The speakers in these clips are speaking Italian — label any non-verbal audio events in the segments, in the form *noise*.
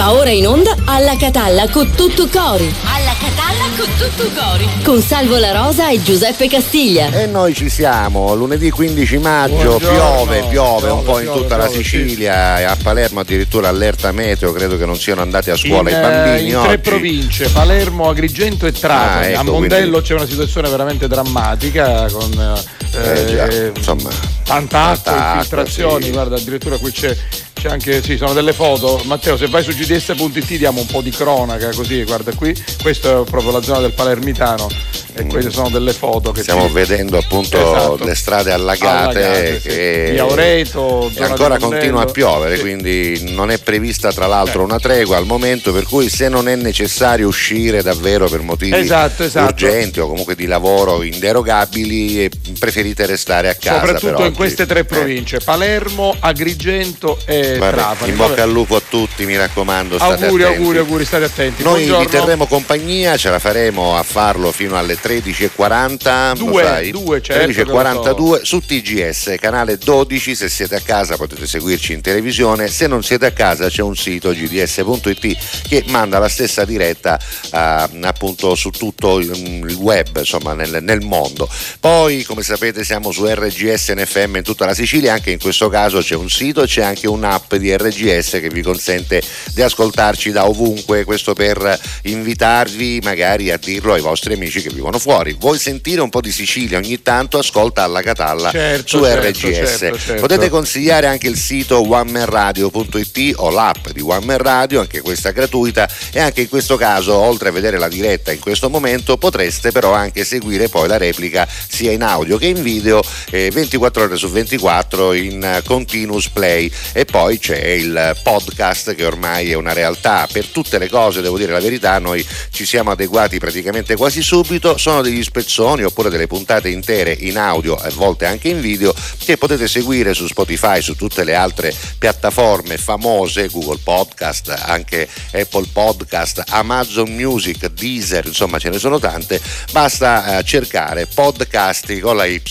Va ora in onda alla Catalla con tutto cori. Alla Catalla con tutto cori. Con Salvo La Rosa e Giuseppe Castiglia. E noi ci siamo, lunedì 15 maggio, Buongiorno. piove, piove un po' in Piove, tutta la Sicilia e a Palermo addirittura allerta meteo, credo che non siano andati a scuola in, i eh, bambini in oggi. tre province, Palermo, Agrigento e Trapani. Ah, ecco, a Mondello quindi- c'è una situazione veramente drammatica con Eh, già, eh, insomma, tanta acqua, infiltrazioni, sì. guarda addirittura qui c'è, c'è anche, sì, sono delle foto. Matteo, se vai su gds.it diamo un po' di cronaca così, guarda qui, questa è proprio la zona del Palermitano e queste sono delle foto che Stiamo ci- vedendo appunto Esatto. le strade allagate, Allagate, sì. Via Oreto, e di ancora continua a piovere, Sì. quindi non è prevista tra l'altro Eh. una tregua al momento, per cui se non è necessario uscire davvero per motivi Esatto, esatto. urgenti o comunque di lavoro inderogabili, eh, preferite restare a casa. Soprattutto in queste tre Eh. province, Palermo, Agrigento e Vabbè, Trapani. in bocca al lupo a tutti, mi raccomando. Auguri, attenti. auguri, auguri, state attenti. Noi Buongiorno. vi terremo compagnia, ce la faremo a farlo fino alle 13.40. lo Due, sai? due, certo che 13.42 su TGS, canale 12. Se siete a casa potete seguirci in televisione. Se non siete a casa c'è un sito gds.it che manda la stessa diretta eh, appunto su tutto il, web, insomma, nel, nel mondo. Poi, come sapete, siamo su RGS NFM in tutta la Sicilia. Anche in questo caso c'è un sito e c'è anche un'app di RGS che vi consente di ascoltarci da ovunque. Questo per invitarvi magari a dirlo ai vostri amici che vivono fuori. Vuoi sentire un po' di Sicilia ogni tanto? Ascolta alla Catalla Certo, su certo, RGS. certo, certo. Potete consigliare anche il sito onemanradio.it o l'app di One Man Radio, anche questa gratuita e anche in questo caso, oltre a vedere la diretta in questo momento, potreste però anche seguire poi la replica sia in audio che in video eh, 24 ore su 24 in eh, continuous play e poi c'è il podcast che ormai è una realtà per tutte le cose, devo dire la verità, noi ci siamo adeguati praticamente quasi subito, sono degli spezzoni oppure delle puntate intere in audio a volte anche in video che potete seguire su Spotify, su tutte le altre piattaforme famose, Google Podcast, anche Apple Podcast, Amazon Music, Deezer, insomma ce ne sono tante, basta eh, cercare podcasti con la Y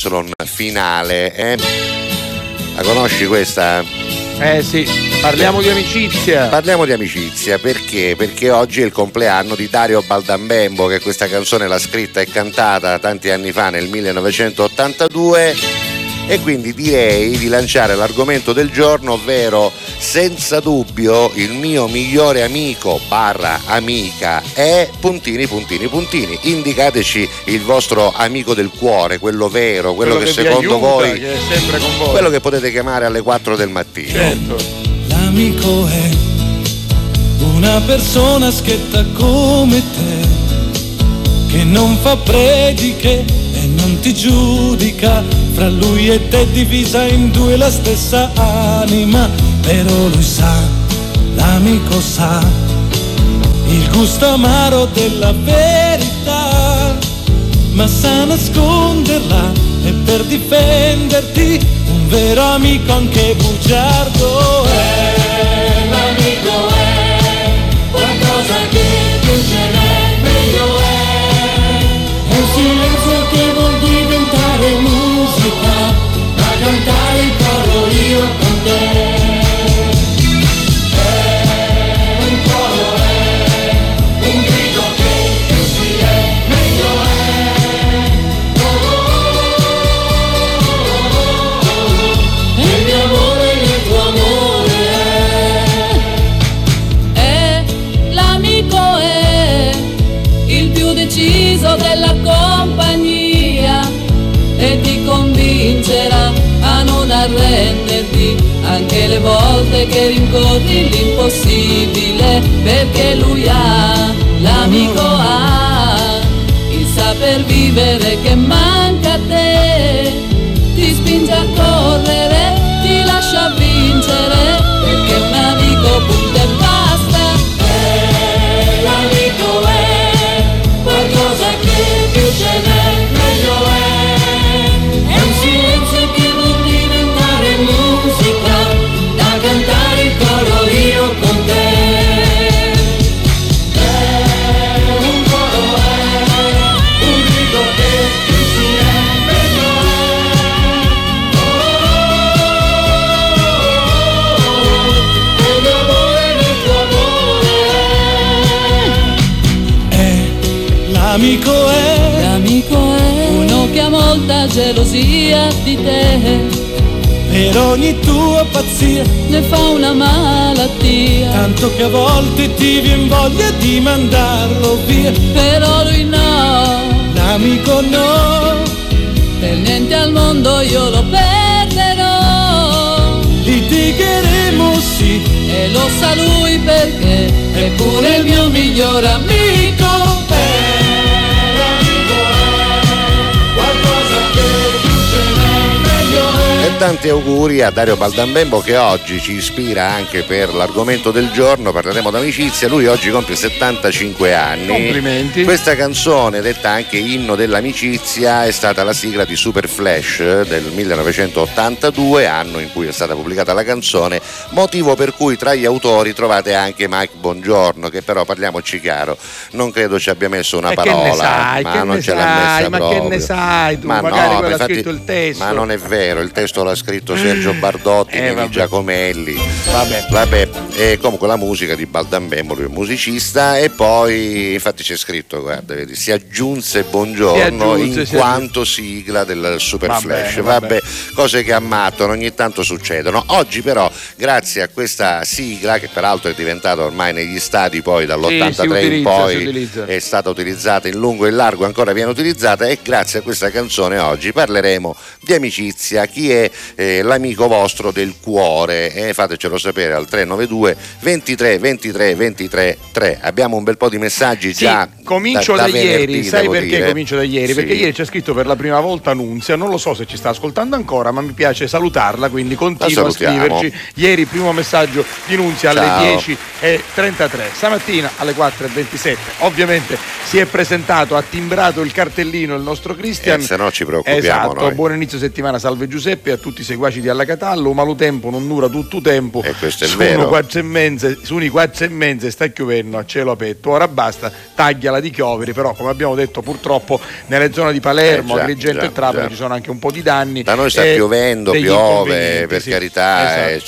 finale. eh. La conosci questa? Eh sì, parliamo di amicizia. Parliamo di amicizia perché? Perché oggi è il compleanno di Dario Baldambembo che questa canzone l'ha scritta e cantata tanti anni fa nel 1982 e quindi direi di lanciare l'argomento del giorno ovvero senza dubbio il mio migliore amico barra amica è puntini puntini puntini indicateci il vostro amico del cuore quello vero quello, che, vi secondo aiuta, voi che è sempre con voi. quello che potete chiamare alle 4 del mattino Certo. L'amico è una persona schietta come te, che non fa prediche non ti giudica, fra lui e te divisa in due la stessa anima, però lui sa, l'amico sa, il gusto amaro della verità, ma sa nasconderla e per difenderti un vero amico anche bugiardo è convincerà a non arrenderti anche le volte che rincorri l'impossibile perché lui ha l'amico ha. Il saper vivere che manca a te ti spinge a correre ti lascia vincere perché L'amico è, L'amico è uno che ha molta gelosia di te, per ogni tua pazzia, ne fa una malattia. tanto che a volte ti vien voglia di mandarlo via. Però lui no, L'amico no, per niente al mondo io lo perderò. litigheremo sì, E lo sa lui perché è pure il mio miglior amico. Tanti auguri a Dario Baldambembo che oggi ci ispira anche per l'argomento del giorno, parleremo d'amicizia, lui oggi compie 75 anni. Complimenti. Questa canzone, detta anche inno dell'amicizia, è stata la sigla di Super Flash del 1982, anno in cui è stata pubblicata la canzone, motivo per cui tra gli autori trovate anche Mike Bongiorno, che però parliamoci chiaro, non credo ci abbia messo una E che parola, sai, ma che non ce l'ha messa ma che proprio. ne sai tu? Ma Magari no, infatti- scritto il testo. Ma non è vero, il testo l'ha scritto Sergio Bardotti, Eh, vabbè. Giacomelli. Vabbè. Vabbè, e comunque la musica di Baldambemmo, lui è musicista e poi infatti c'è scritto, guarda, vedi, si aggiunse Buongiorno Si aggiunse, in quanto sigla del Super Va Flash. Vabbè, vabbè. cose che ammattano, ogni tanto succedono. Oggi però, grazie a questa sigla, che peraltro è diventata ormai negli stati poi dall'83 si in utilizza, poi si utilizza. è stata utilizzata in lungo e in largo, ancora viene utilizzata e grazie a questa canzone oggi parleremo di amicizia, chi è eh, l'amico vostro del cuore e fatecelo sapere al 392 23 23 23 3. Abbiamo un bel po' di messaggi Sì, già comincio da, da, da ieri, venerdì, sai perché dire. comincio da ieri? Sì. Perché ieri c'è scritto per la prima volta Nunzia, non lo so se ci sta ascoltando ancora, ma mi piace salutarla, quindi continua a scriverci. Ieri primo messaggio di Nunzia alle Ciao. 10.33, stamattina alle 4.27. Ovviamente si è presentato, ha timbrato il cartellino il nostro Cristian. Eh, se no ci preoccupiamo Esatto, noi. buon inizio settimana, salve Giuseppe, a tutti i seguaci di Alla Catallo, malu tempo non dura tutto tempo. E questo è Su vero. quattro e mezza, su uni quattro e mezza sta chiovendo a cielo aperto. Ora basta, tagliala di chiovere, però come abbiamo detto purtroppo nelle zone di Palermo, Eh, Agrigento e Trapani ci sono anche un po' di danni. Da noi sta e piovendo, piove, per sì. carità, Esatto. eh,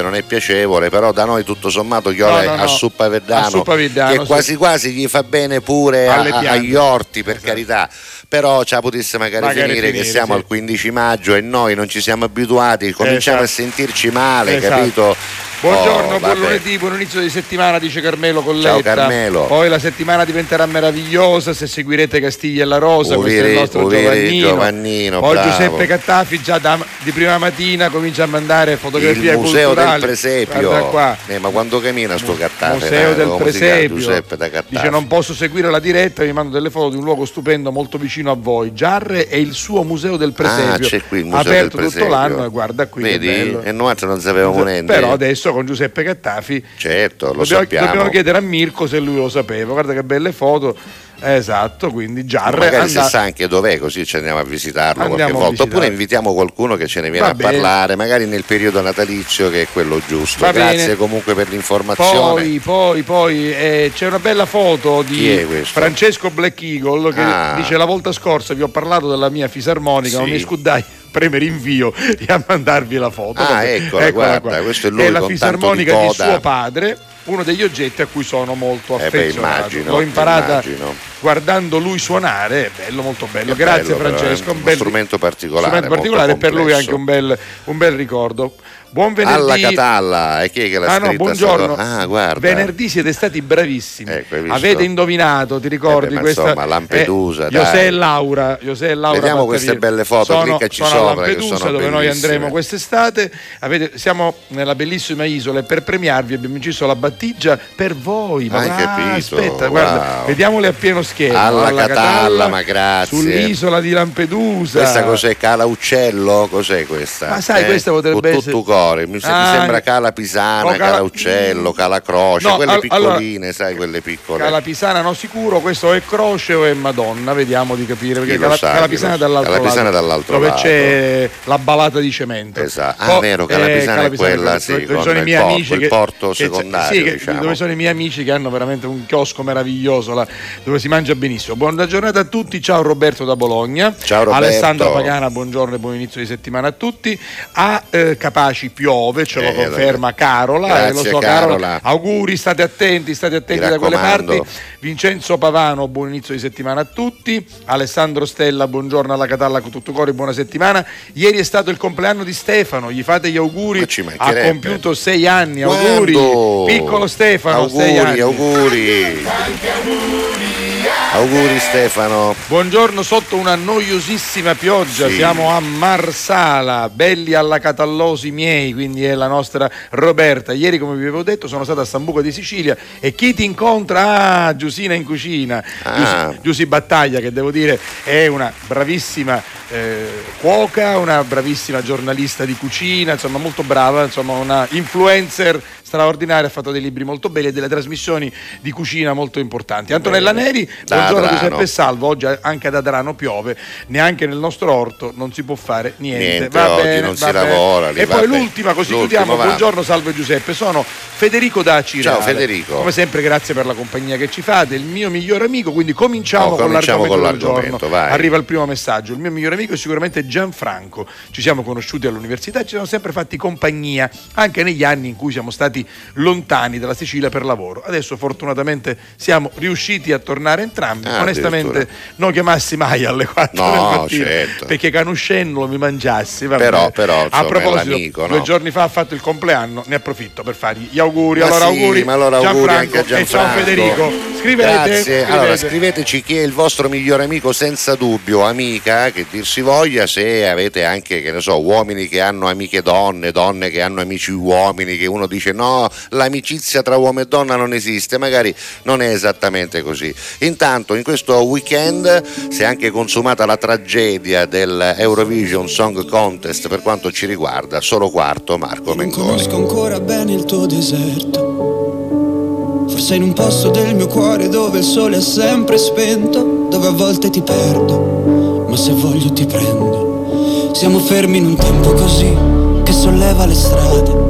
certamente non è piacevole, però da noi tutto sommato piove No, no, no. a Suppavedano, A Suppavedano, che sì. quasi quasi gli fa bene pure a- agli orti, per Esatto. carità. Però la potesse magari, Magari finire, che finire, siamo sì. al 15 maggio e noi non ci siamo abituati, cominciamo Esatto. a sentirci male, Esatto. capito? Buongiorno, Oh, buon lunedì, buon inizio di settimana, dice Carmelo Colletta. Ciao, Carmelo. Poi la settimana diventerà meravigliosa se seguirete Castiglia e la Rosa, questo è Uviri- il nostro Uviri Giovannino. Giovannino, Poi bravo. Giuseppe Cattafi già da- di prima mattina comincia a mandare fotografie Il museo del culturali. presepio, Guarda qua. Eh, ma quando cammina sto cattare? Museo eh, del? Presepio Giuseppe da Cattaffi. dice non posso seguire la diretta mi mando delle foto di un luogo stupendo molto vicino a voi Giarre è il suo museo del Presepio Ah, c'è qui il museo aperto del tutto presepio. l'anno e guarda qui Vedi? E noi non sapevamo niente. però adesso con Giuseppe Cattafi Certo, lo dobbiamo, sappiamo. dobbiamo chiedere a Mirko se lui lo sapeva guarda che belle foto esatto quindi Giarre Magari se anda- sa anche dov'è, così ci andiamo a visitarlo Andiamo qualche volta. Oppure invitiamo qualcuno che ce ne viene Va a bene. parlare, magari nel periodo natalizio che è quello giusto. Va Grazie bene. comunque per l'informazione. Poi, poi, poi eh, c'è una bella foto di? Francesco Black Eagle che Ah. dice la volta scorsa vi ho parlato della mia fisarmonica, non Sì. mi scudai premere invio e a mandarvi la foto. Ah, eccola, guarda, questo è lui la con fisarmonica di di suo padre, uno degli oggetti a cui sono molto Eh beh, affezionato. immagino, L'ho imparata immagino. guardando lui suonare, è bello, molto bello. È Grazie bello, Francesco, è un uno bel strumento particolare, strumento particolare per lui anche un bel, un bel ricordo. Buon venerdì. Alla Catalla, e chi è che l'ha Ah no, buongiorno. Ah, guarda. Venerdì siete stati bravissimi. Ecco? Avete indovinato, ti ricordi Eh beh, questa insomma, Lampedusa, eh. José e Laura, José e Laura Vediamo queste belle foto, sono, cliccaci sono a sopra, che Lampedusa sono dove noi andremo quest'estate. Avete- siamo nella bellissima isola e per premiarvi abbiamo inciso la battigia per voi. Ma Hai va, capito? Aspetta, guarda, Wow. vediamole a pieno schermo. Alla Catalla, ma grazie. Sull'isola di Lampedusa. Questa cos'è? Cala Uccello? Cos'è questa? Ma sai, questa potrebbe essere- cuore. Mi, Ah, sembra Cala Pisana, Cala- Cala Uccello, Cala Croce, No, quelle al- allora- piccoline, sai, quelle piccole. Calapisana no sicuro, questo è Croce o è Madonna, vediamo di capire, perché Cala- sa, lo sa. dall'altro Calapisana lato, dall'altro dove lato. c'è la balata di cemento. Esatto. Ah, Poi- vero, Calapisana è quella, sì, dove con sono i il miei porto, amici il che, porto che- secondario, sì, che- diciamo. dove sono i miei amici che hanno veramente un chiosco meraviglioso là, dove si mangia mangia benissimo. Buona giornata a tutti, ciao Roberto da Bologna. Ciao Roberto. Alessandro Pagana, buongiorno e buon inizio di settimana a tutti. A eh, Capaci piove, ce lo Eh, conferma Carola. Grazie, eh, lo so, Carola. Auguri, state attenti, state attenti da quelle parti. Vincenzo Pavano, buon inizio di settimana a tutti. Alessandro Stella, buongiorno alla Catalla con tutto cuore, buona settimana. Ieri è stato il compleanno di Stefano, gli fate gli auguri. Ha compiuto sei anni, auguri. Quando? Piccolo Stefano, sei anni. Auguri, auguri. Auguri Stefano. Buongiorno sotto una noiosissima pioggia, Sì. siamo a Marsala, belli alla Catallosi miei, quindi è la nostra Roberta. Ieri come vi avevo detto sono stata a Sambuca di Sicilia e chi ti incontra? Ah, Giusina in cucina, Ah. Giussi, Giussi Battaglia che devo dire è una bravissima eh, cuoca, una bravissima giornalista di cucina, insomma molto brava, insomma una influencer straordinaria, ha fatto dei libri molto belli e delle trasmissioni di cucina molto importanti. Antonella Bene. Neri, buongiorno. Giuseppe Salvo, oggi anche ad Adrano piove, neanche nel nostro orto non si può fare niente. Niente, Va bene, non si va bene. lavora, lì, E poi vabbè. l'ultima, così L'ultimo, chiudiamo. va. Buongiorno Salvo e Giuseppe, sono Federico da Cirale. Ciao, Federico. Come sempre grazie per la compagnia che ci fate, il mio migliore amico, quindi cominciamo, Oh, con cominciamo l'argomento con l'argomento, vai. Arriva il primo messaggio, il mio migliore amico è sicuramente Gianfranco, ci siamo conosciuti all'università, ci siamo sempre fatti compagnia, anche negli anni in cui siamo stati lontani dalla Sicilia per lavoro. Adesso fortunatamente siamo riusciti a tornare entrambi, Ah, onestamente non chiamassi mai alle 4 No, del mattino, certo. perché canuscennolo mi mangiassi. vabbè. Però- però, a insomma, è proposito, l'amico, due no? giorni fa ha fatto il compleanno, ne approfitto per fargli gli auguri. Ma allora sì, auguri, ma allora auguri Gianfranco anche a e ciao Gianfranco. Federico. Scrivete, Grazie. scrivete. Allora, scriveteci chi è il vostro migliore amico senza dubbio, amica, che dir si voglia, se avete anche, che ne so, uomini che hanno amiche donne, donne che hanno amici uomini, che uno dice no, l'amicizia tra uomo e donna non esiste, magari non è esattamente così. Intanto, in questo weekend si è anche consumata la tragedia del Eurovision Song Contest per quanto ci riguarda, solo quarto Marco Non Mengoni. conosco ancora bene il tuo deserto. Forse in un posto del mio cuore dove il sole è sempre spento, dove a volte ti perdo, ma se voglio ti prendo. Siamo fermi in un tempo così che solleva le strade,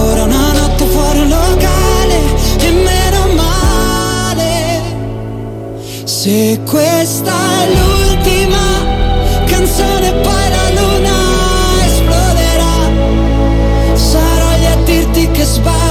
Se questa è l'ultima canzone poi la luna esploderà. Sarò lì a dirti che sbagli,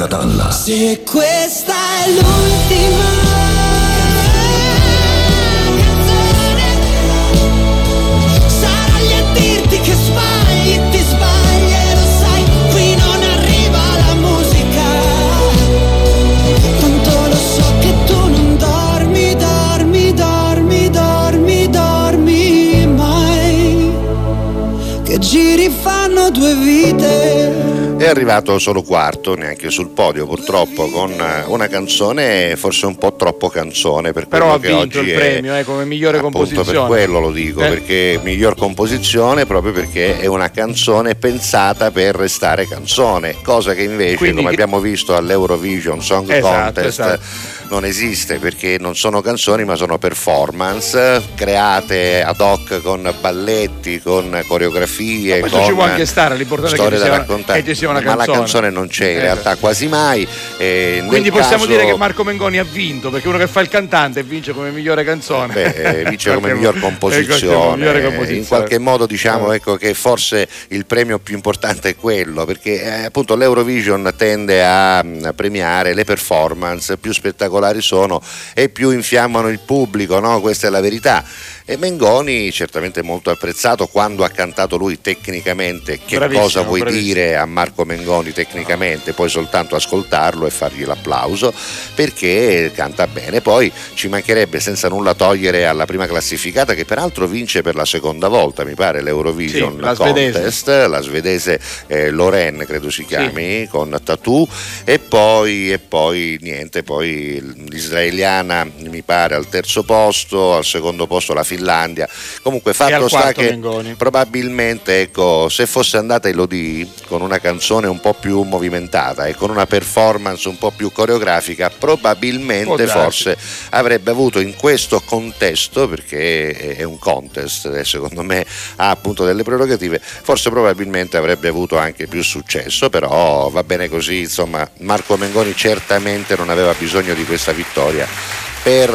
Catalla. Se questa arrivato solo quarto, neanche sul podio purtroppo, con eh, una canzone forse un po' troppo canzone per Però quello ha che vinto oggi il è. premio eh, come migliore Appunto composizione. per quello lo dico, Eh. perché miglior composizione proprio perché è una canzone pensata per restare canzone, cosa che invece, Quindi come che- abbiamo visto all'Eurovision Song Esatto, Contest, esatto. Non esiste perché non sono canzoni ma sono performance eh, create ad hoc con balletti, con coreografie, Questo con ci può anche stare, l'importante è che storie ci da sia raccontare. che ci sia una ma la canzone. canzone non c'è in Eh, realtà quasi mai. eh, Quindi possiamo caso- dire che Marco Mengoni ha vinto perché uno che fa il cantante vince come migliore canzone. Beh, eh, vince *laughs* come miglior perché- composizione. migliore composizione. In qualche modo diciamo Eh. ecco, che forse il premio più importante è quello, perché eh, appunto l'Eurovision tende a mh, premiare le performance, più spettacolari sono e più infiammano il pubblico, no? questa è la verità. E Mengoni certamente molto apprezzato quando ha cantato lui tecnicamente, che Bravissimo, cosa vuoi bravissimo. dire a Marco Mengoni tecnicamente, puoi soltanto ascoltarlo e fargli l'applauso perché canta bene. Poi ci mancherebbe senza nulla togliere alla prima classificata che peraltro vince per la seconda volta, mi pare, l'Eurovision Sì, la svedese. Contest, la svedese eh, Loren credo si chiami, con Tattoo e poi, e poi niente, poi l'israeliana mi pare al terzo posto, al secondo posto la Finlandia. Comunque fatto sta che Mengoni. probabilmente ecco, se fosse andata Elodie con una canzone un po' più movimentata e con una performance un po' più coreografica, probabilmente forse avrebbe avuto in questo contesto, perché è un contest e secondo me ha appunto delle prerogative, forse probabilmente avrebbe avuto anche più successo, però va bene così, insomma Marco Mengoni certamente non aveva bisogno di questa vittoria per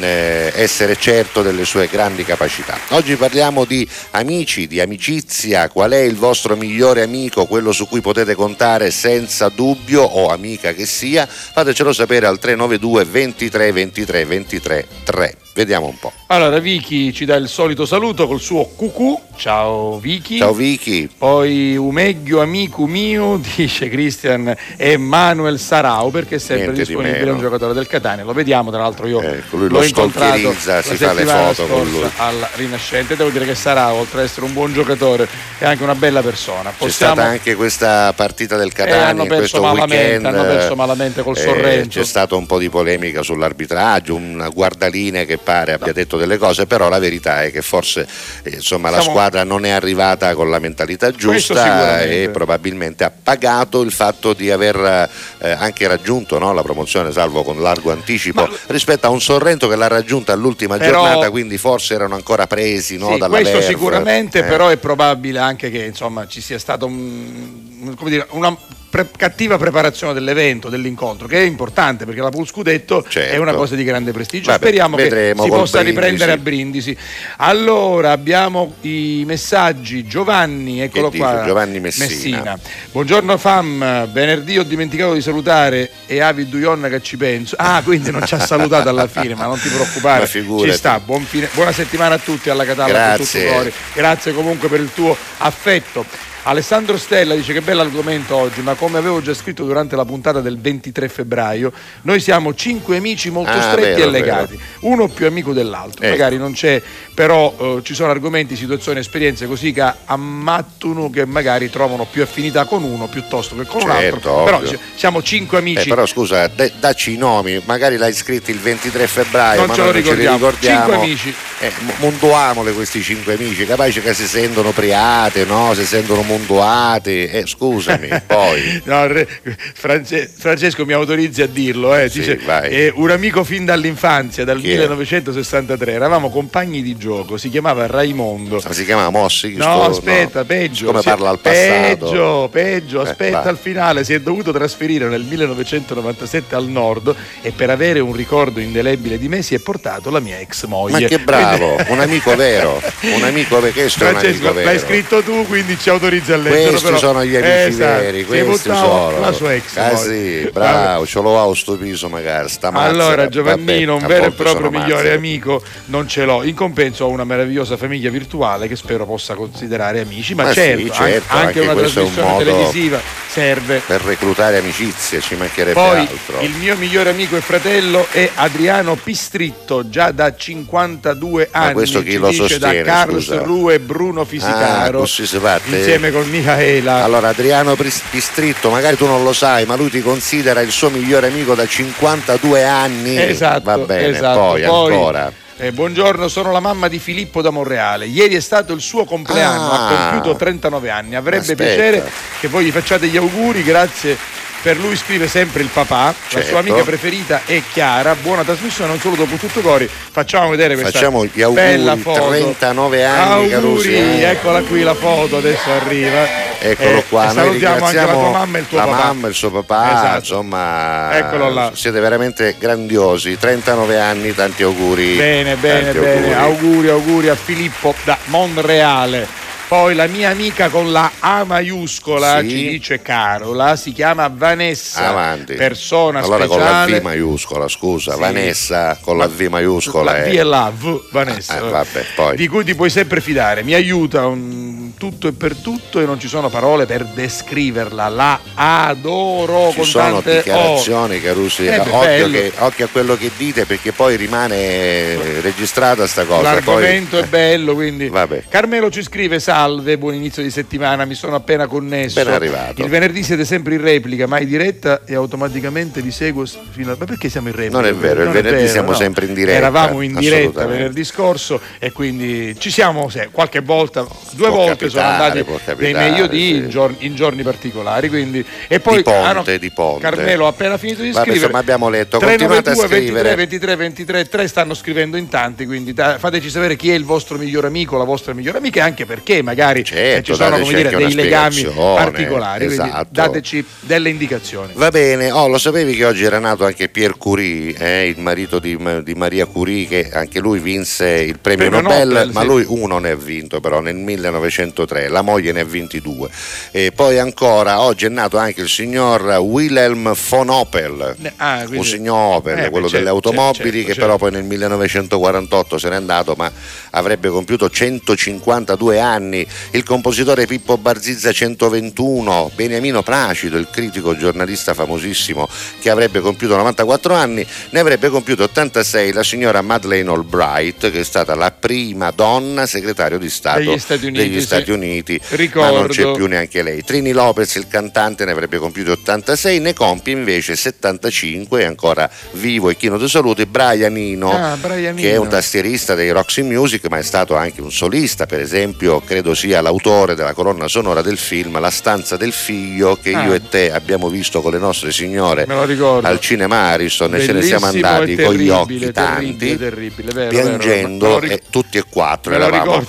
eh, essere certo delle sue grandi capacità. Oggi parliamo di amici, di amicizia, qual è il vostro migliore amico, quello su cui potete contare senza dubbio o amica che sia, fatecelo sapere al 392 23 23 23 3. Vediamo un po'. Allora, Vicky ci dà il solito saluto col suo cucù. Ciao Vicky. Ciao Vicky. Poi Umeggio amico mio, *laughs* dice Christian Emanuel Sarau, perché è sempre Niente di disponibile meno. un giocatore del Catania. Lo vediamo, tra l'altro io Ecco, lui l'ho lo incontrato la si fa le foto con lui. al Rinascente. Devo dire che Sarau, oltre ad essere un buon giocatore, è anche una bella persona. C'è Possiamo... stata anche questa partita del Eh, Catania perso questo weekend. hanno perso malamente col eh, Sorrento. C'è stata un po' di polemica sull'arbitraggio, un guardaline che pare abbia detto delle cose, però la verità è che forse eh, insomma, la Siamo- squadra non è arrivata con la mentalità giusta e probabilmente ha pagato il fatto di aver eh, anche raggiunto no, la promozione, salvo con largo anticipo, Ma- rispetto a un Sorrento che l'ha raggiunta all'ultima Però- giornata, quindi forse erano ancora presi no, Sì, dalla questo verve. sicuramente, Eh. però è probabile anche che insomma, ci sia stata un- come dire, una pre- cattiva preparazione dell'evento, dell'incontro, che è importante perché la Pool Scudetto è Certo. una cosa di grande prestigio. Vabbè, Speriamo che si possa Brindisi. riprendere a Brindisi. Allora abbiamo i messaggi. Giovanni, eccolo dice? qua. Giovanni Messina. Buongiorno fam, venerdì ho dimenticato di salutare e Avi Duionna che ci penso. Ah, quindi non ci ha salutato alla fine, ma non ti preoccupare. Ci sta, buon fine- buona settimana a tutti alla Catalla Grazie. Grazie comunque per il tuo affetto. Alessandro Stella dice che bello argomento oggi, ma come avevo già scritto durante la puntata del 23 febbraio, noi siamo cinque amici molto Ah, stretti vero, e legati, uno più amico dell'altro. Ecco. Magari non c'è, però eh, ci sono argomenti, situazioni, esperienze così che ammattuno che magari trovano più affinità con uno piuttosto che con un Certo. Però ovvio. dice, siamo cinque amici. Eh, però scusa, de- dacci i nomi, magari l'hai scritto il 23 febbraio, Non ma ce lo non ce li ricordiamo. ricordiamo. Cinque amici. Eh, mo- mondoamole questi cinque amici, capace che si sentono priate, no? Si sentono mondoati. Eh, scusami, *laughs* poi. No, re- France- Francesco mi autorizzi a dirlo, eh, Sì, dice, eh, un amico fin dall'infanzia, dal Chi è? 1963, eravamo compagni di gioco, si chiamava Raimondo. Ma si chiama Mossi? No, aspetta, peggio. Come si- parla al passato? Peggio, peggio, Eh, aspetta vai. al finale. Si è dovuto trasferire nel 1997 al nord e per avere un ricordo indelebile di me si è portato la mia ex moglie. Ma che bravo, un amico vero, un amico vero, questo è un amico vero. l'hai scritto tu, quindi ci autorizzi a leggere. Questi però. sono gli amici esatto. veri, questi sono. La sua ex. Ah sì, bravo, ce l'ho a sto piso magari, sta Allora Giovannino, un vero e proprio migliore amico, non ce l'ho. In compenso ho una meravigliosa famiglia virtuale che spero possa considerare amici, ma, Ma sì, certo, certo, anche, anche una un trasmissione modo- televisiva serve. Per reclutare amicizie ci mancherebbe Poi altro. il mio migliore amico e fratello è Adriano Pistritto, già da 52 anni. questo chi lo dice sostiene, Da scusa? Karlsruhe e Bruno Fisicaro. Ah, così si parte. Insieme con Michaela. Allora Adriano Pistritto, magari tu non lo sai, ma lui ti considera il suo migliore amico da 52 anni. Esatto, Va bene, esatto. poi, ancora. eh, buongiorno, sono la mamma di Filippo da Monreale. Ieri è stato il suo compleanno, Ah. ha compiuto 39 anni. Avrebbe Aspetta. piacere che voi gli facciate gli auguri, grazie. Per lui scrive sempre il papà, la Certo. sua amica preferita è Chiara. Buona trasmissione, non solo dopo tutto cori. Facciamo vedere questa Facciamo gli auguri, bella foto. 39 anni, Auguri, Carusi. eccola qui la foto, adesso arriva. Eccolo Eh, qua, noi salutiamo anche la ringraziamo tua mamma e il tuo la papà. mamma e il suo papà, Esatto. insomma, Eccolo là. siete veramente grandiosi, 39 anni, tanti auguri. Bene, bene, bene. auguri. Auguri, auguri a Filippo da Monreale. Poi la mia amica con la A maiuscola Sì. ci dice Carola, si chiama Vanessa, Avanti. persona allora speciale. con la V maiuscola, scusa, Sì. Vanessa con la V maiuscola. La V eh. e la V, Vanessa, Eh, vabbè, poi. di cui ti puoi sempre fidare. Mi aiuta un tutto e per tutto e non ci sono parole per descriverla. La adoro Ci con sono dichiarazioni, Carusi, Eh, beh, occhio, che- occhio a quello che dite perché poi rimane eh, registrata sta cosa. L'argomento poi- è bello, quindi. Vabbè. Carmelo ci scrive: Salve, buon inizio di settimana. Mi sono appena connesso. Ben arrivato. Il venerdì siete sempre in replica, mai diretta e automaticamente vi seguo fino a. Ma perché siamo in replica? Non è vero, il Non è venerdì vero, siamo no. sempre in diretta, Eravamo in diretta venerdì scorso e quindi ci siamo se, qualche volta, due Può volte sono capitare, andati può dei mediodì sì. in, giorni, in giorni particolari. Quindi, e poi Di ponte, ah, no, di ponte. Carmelo ha appena finito di Vabbè, scrivere. insomma, abbiamo letto, continuate a 392 scrivere. 23 23 23 3 stanno scrivendo in tanti, quindi fateci sapere chi è il vostro miglior amico, la vostra migliore amica e anche perché magari eh, Certo, ci sono dire, dei legami particolari, esatto. dateci delle indicazioni. Va bene, oh, lo sapevi che oggi era nato anche Pierre Curie, eh, il marito di, di Maria Curie, che anche lui vinse il premio, Premio Nobel, Nobel, ma sì. lui uno ne ha vinto però nel 1903, la moglie ne ha vinti due. E poi ancora, oggi è nato anche il signor Wilhelm von Opel. Ah, quindi- Un signor Opel, Eh, quello certo, delle automobili, certo, che certo. però poi nel 1948 se n'è andato, ma avrebbe compiuto 152 anni. Il compositore Pippo Barzizza 121, Beniamino Placido, il critico giornalista famosissimo che avrebbe compiuto 94 anni, ne avrebbe compiuto 86 la signora Madeleine Albright, che è stata la prima donna segretario di Stato Degli Stati Uniti, degli. Stati Uniti, Ricordo. ma non c'è più neanche lei. Trini Lopez, il cantante, ne avrebbe compiuti 86, ne compie invece 75, è ancora vivo e chi non ti saluti, Brian Eno, Ah, Brian che è un tastierista dei Roxy Music, ma è stato anche un solista, per esempio, credo sia l'autore della colonna sonora del film La stanza del figlio, che Ah. io e te abbiamo visto con le nostre signore al cinema Ariston e ce ne siamo Bellissimo andati con gli occhi tanti terribile, terribile, vero, piangendo vero, ric- e tutti e quattro eravamo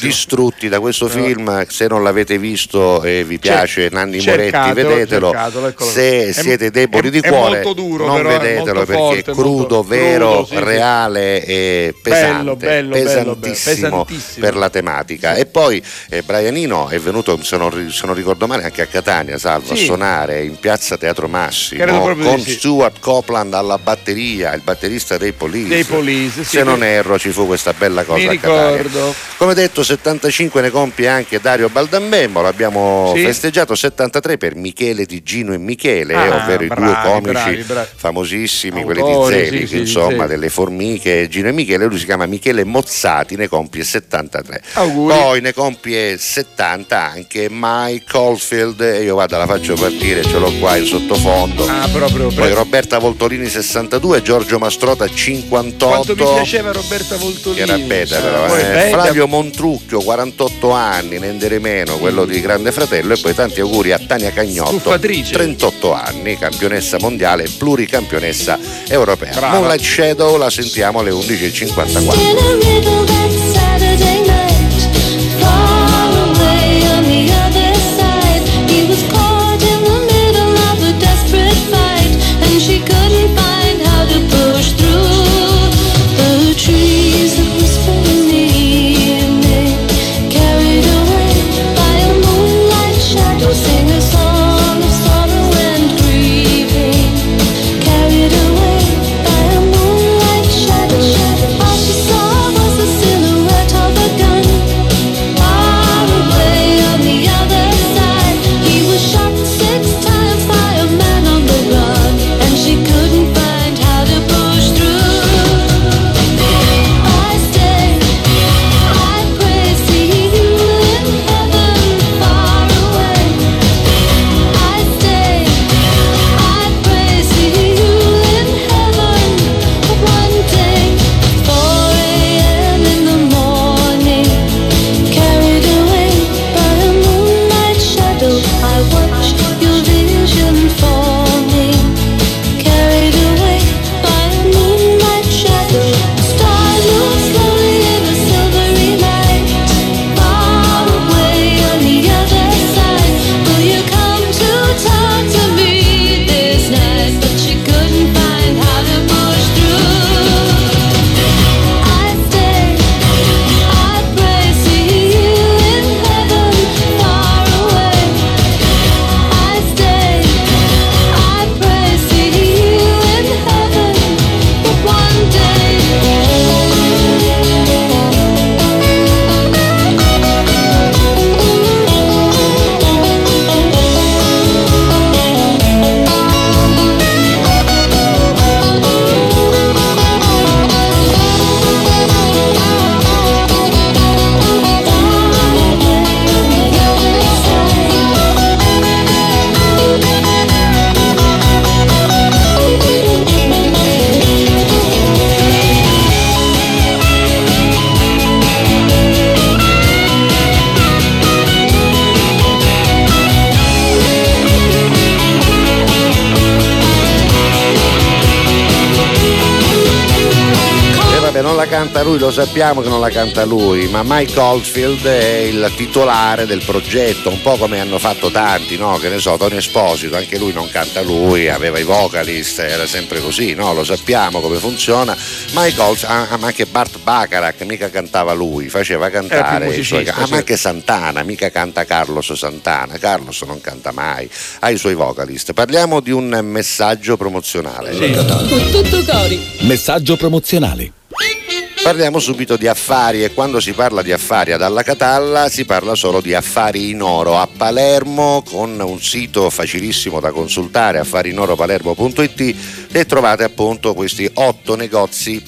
distrutti da questo lo- film. Se non l'avete visto e vi piace Nanni cercatelo, Moretti vedetelo. cercatelo, se. È- siete deboli è- di cuore duro, non però, vedetelo perché forte, è crudo, vero, crudo, sì, reale e pesante Bello, bello, bello, bello, pesantissimo, pesantissimo. per la tematica. E poi eh, Brianino è venuto se non, se non ricordo male anche a Catania Salvo Sì. a suonare in piazza Teatro Massimo con sì. Stuart Copeland alla batteria il batterista dei Police Dei Police, sì, se non erro ci fu questa bella cosa Mi a Catania. ricordo. come detto 75 ne compie anche Dario Baldambemmo l'abbiamo festeggiato 73 per Michele di Gino e Michele Ah, ovvero i due bravi, comici bravi, bravi. famosissimi quelli Autori, di sì, Zelig sì, di insomma Zelig. delle formiche Gino e Michele lui si chiama Michele Mozzati ne compie 73 Auguri. poi ne compie 70 anche Mike Caulfield e io vado la faccio partire ce l'ho qua in sottofondo Ah, proprio poi Roberta Voltolini 62 Giorgio Mastrota 58 Quanto mi piaceva Roberta Voltolini. che era beta però, eh. beta- Flavio Montrucchio 48 anni, Nendere meno, quello di Grande Fratello e poi tanti auguri a Tania Cagnotto Stuffatrice. 38 anni, campionessa mondiale e pluricampionessa europea. Brava. Moonlight Shadow la sentiamo alle 11.54. sappiamo che non la canta lui, ma Mike Oldfield è il titolare del progetto, un po' come hanno fatto tanti, no? Che ne so, Tony Esposito, anche lui non canta lui, aveva i vocalist, era sempre così, no? Lo sappiamo come funziona. Mike Oldfield, ah, ma anche Bart Bacharach mica cantava lui, faceva cantare i suoi... Ah, ma anche Santana, mica canta Carlos Santana, Carlos non canta mai, ha i suoi vocalist. Parliamo di un messaggio promozionale. Con tutto cori. Messaggio promozionale. Parliamo subito di affari e quando si parla di affari ad Alla Catalla si parla solo di affari in oro. A Palermo con un sito facilissimo da consultare affarinoropalermo.it e trovate appunto questi otto negozi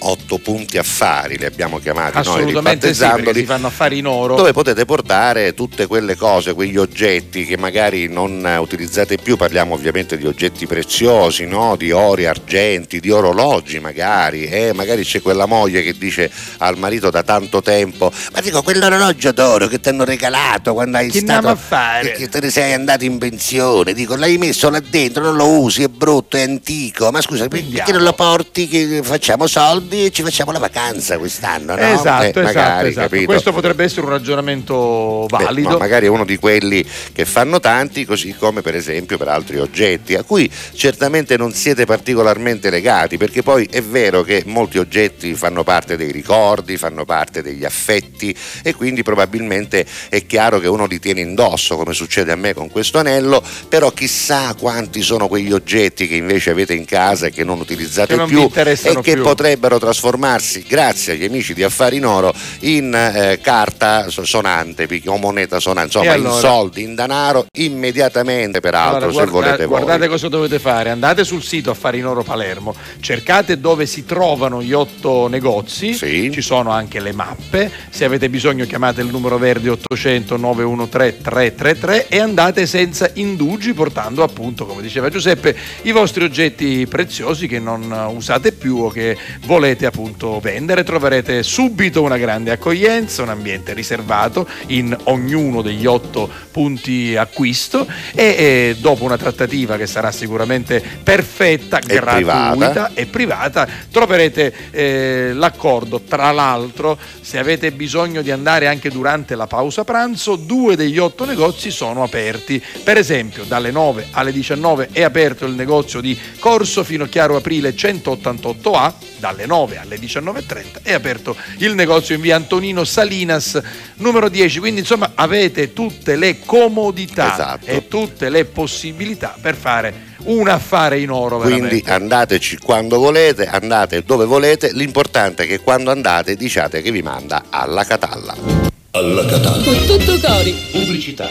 otto punti affari, li abbiamo chiamati noi sì, perché ribattezzandoli si fanno affari in oro. dove potete portare tutte quelle cose, quegli oggetti che magari non eh, utilizzate più, parliamo ovviamente di oggetti preziosi, no? di ori, argenti, di orologi magari, e magari c'è quella moglie che dice al marito da tanto tempo, ma dico quell'orologio d'oro che ti hanno regalato quando hai Che stato a fare?" che te ne sei andato in pensione, dico l'hai messo là dentro, non lo usi, è brutto, è antico, ma scusa, perché Vendiamo. non lo porti che facciamo soldi e ci facciamo la vacanza quest'anno, no? Esatto, Eh, esatto, magari, esatto. Questo potrebbe essere un ragionamento Beh, valido. no, magari è uno di quelli che fanno tanti, così come per esempio per altri oggetti, a cui certamente non siete particolarmente legati, perché poi è vero che molti oggetti fanno parte dei ricordi, fanno parte degli affetti e quindi probabilmente è chiaro che uno li tiene indosso, come succede a me con questo anello, però chissà quanti sono quegli oggetti che invece avete in casa e che non utilizzate Che non più e che più. potrebbero trasformarsi, grazie agli amici di Affari in Oro, in eh, carta so- sonante o moneta sonante, insomma allora? in soldi, in denaro, immediatamente peraltro Allora, se guarda- volete voi. guardate cosa dovete fare, andate sul sito Affari in Oro Palermo, cercate dove si trovano gli otto negozi, Sì. ci sono anche le mappe, se avete bisogno chiamate il numero verde 800 913 333 e andate senza indugi portando appunto, come diceva Giuseppe, i vostri oggetti preziosi che non eh, usate più o che volete appunto vendere, troverete subito una grande accoglienza, un ambiente riservato in ognuno degli otto punti acquisto e, e dopo una trattativa che sarà sicuramente perfetta, E gratuita privata. e privata, troverete eh, l'accordo. Tra l'altro, se avete bisogno di andare anche durante la pausa pranzo, due degli otto negozi sono aperti. Per esempio, dalle 9 alle 19 è aperto il negozio di Corso fino Chiaro Aprile 188A, dalle 9 alle 19.30 è aperto il negozio in via Antonino Salinas numero 10. Quindi, insomma, avete tutte le comodità Esatto. e tutte le possibilità per fare un affare in oro Quindi veramente. andateci quando volete, andate dove volete, l'importante è che quando andate diciate che vi manda alla Catalla. Alla Catalla. Con tutto cori. Pubblicità.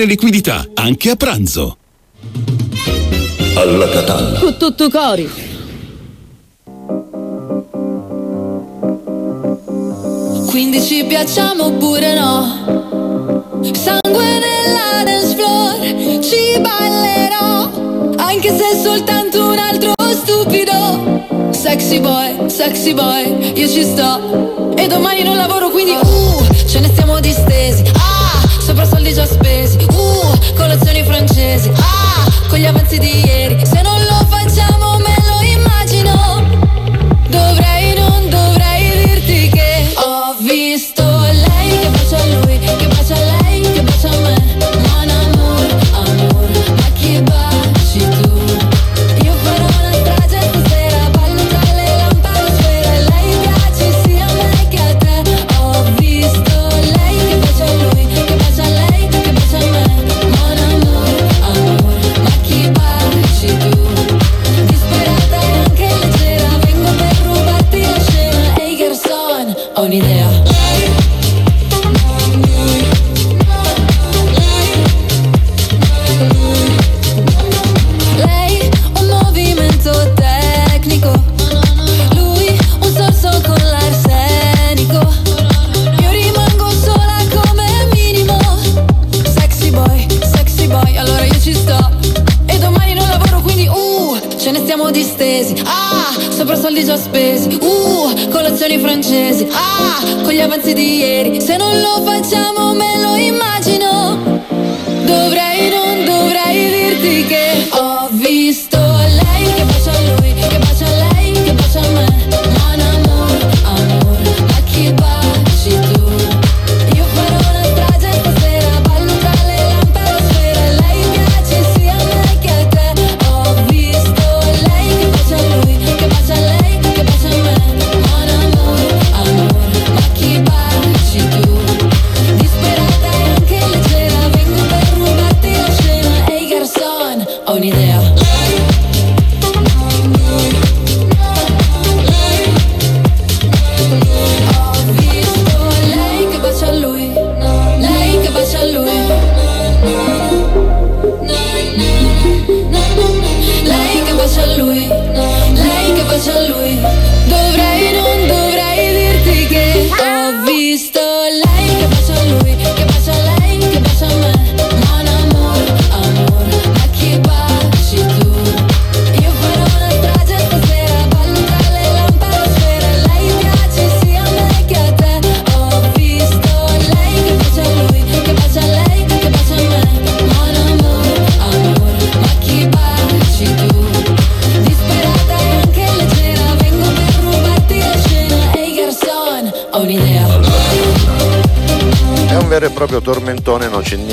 liquidità, anche a pranzo. Alla Catalla. Con tutto cori. Quindi ci piacciamo oppure no? Sangue nella dance floor, ci ballerò, anche se è soltanto un altro stupido. Sexy boy, sexy boy, io ci sto. E domani non lavoro, quindi uh, ce ne stiamo distesi. Sopra soldi già spesi. Uh, colazioni francesi. Ah, con gli avanzi di ieri. Se non lo soldi già spesi. Uh, colazioni francesi. Ah, con gli avanzi di ieri. Se non lo facciamo me lo immagino. Dovrei, non dovrei dirti che ho visto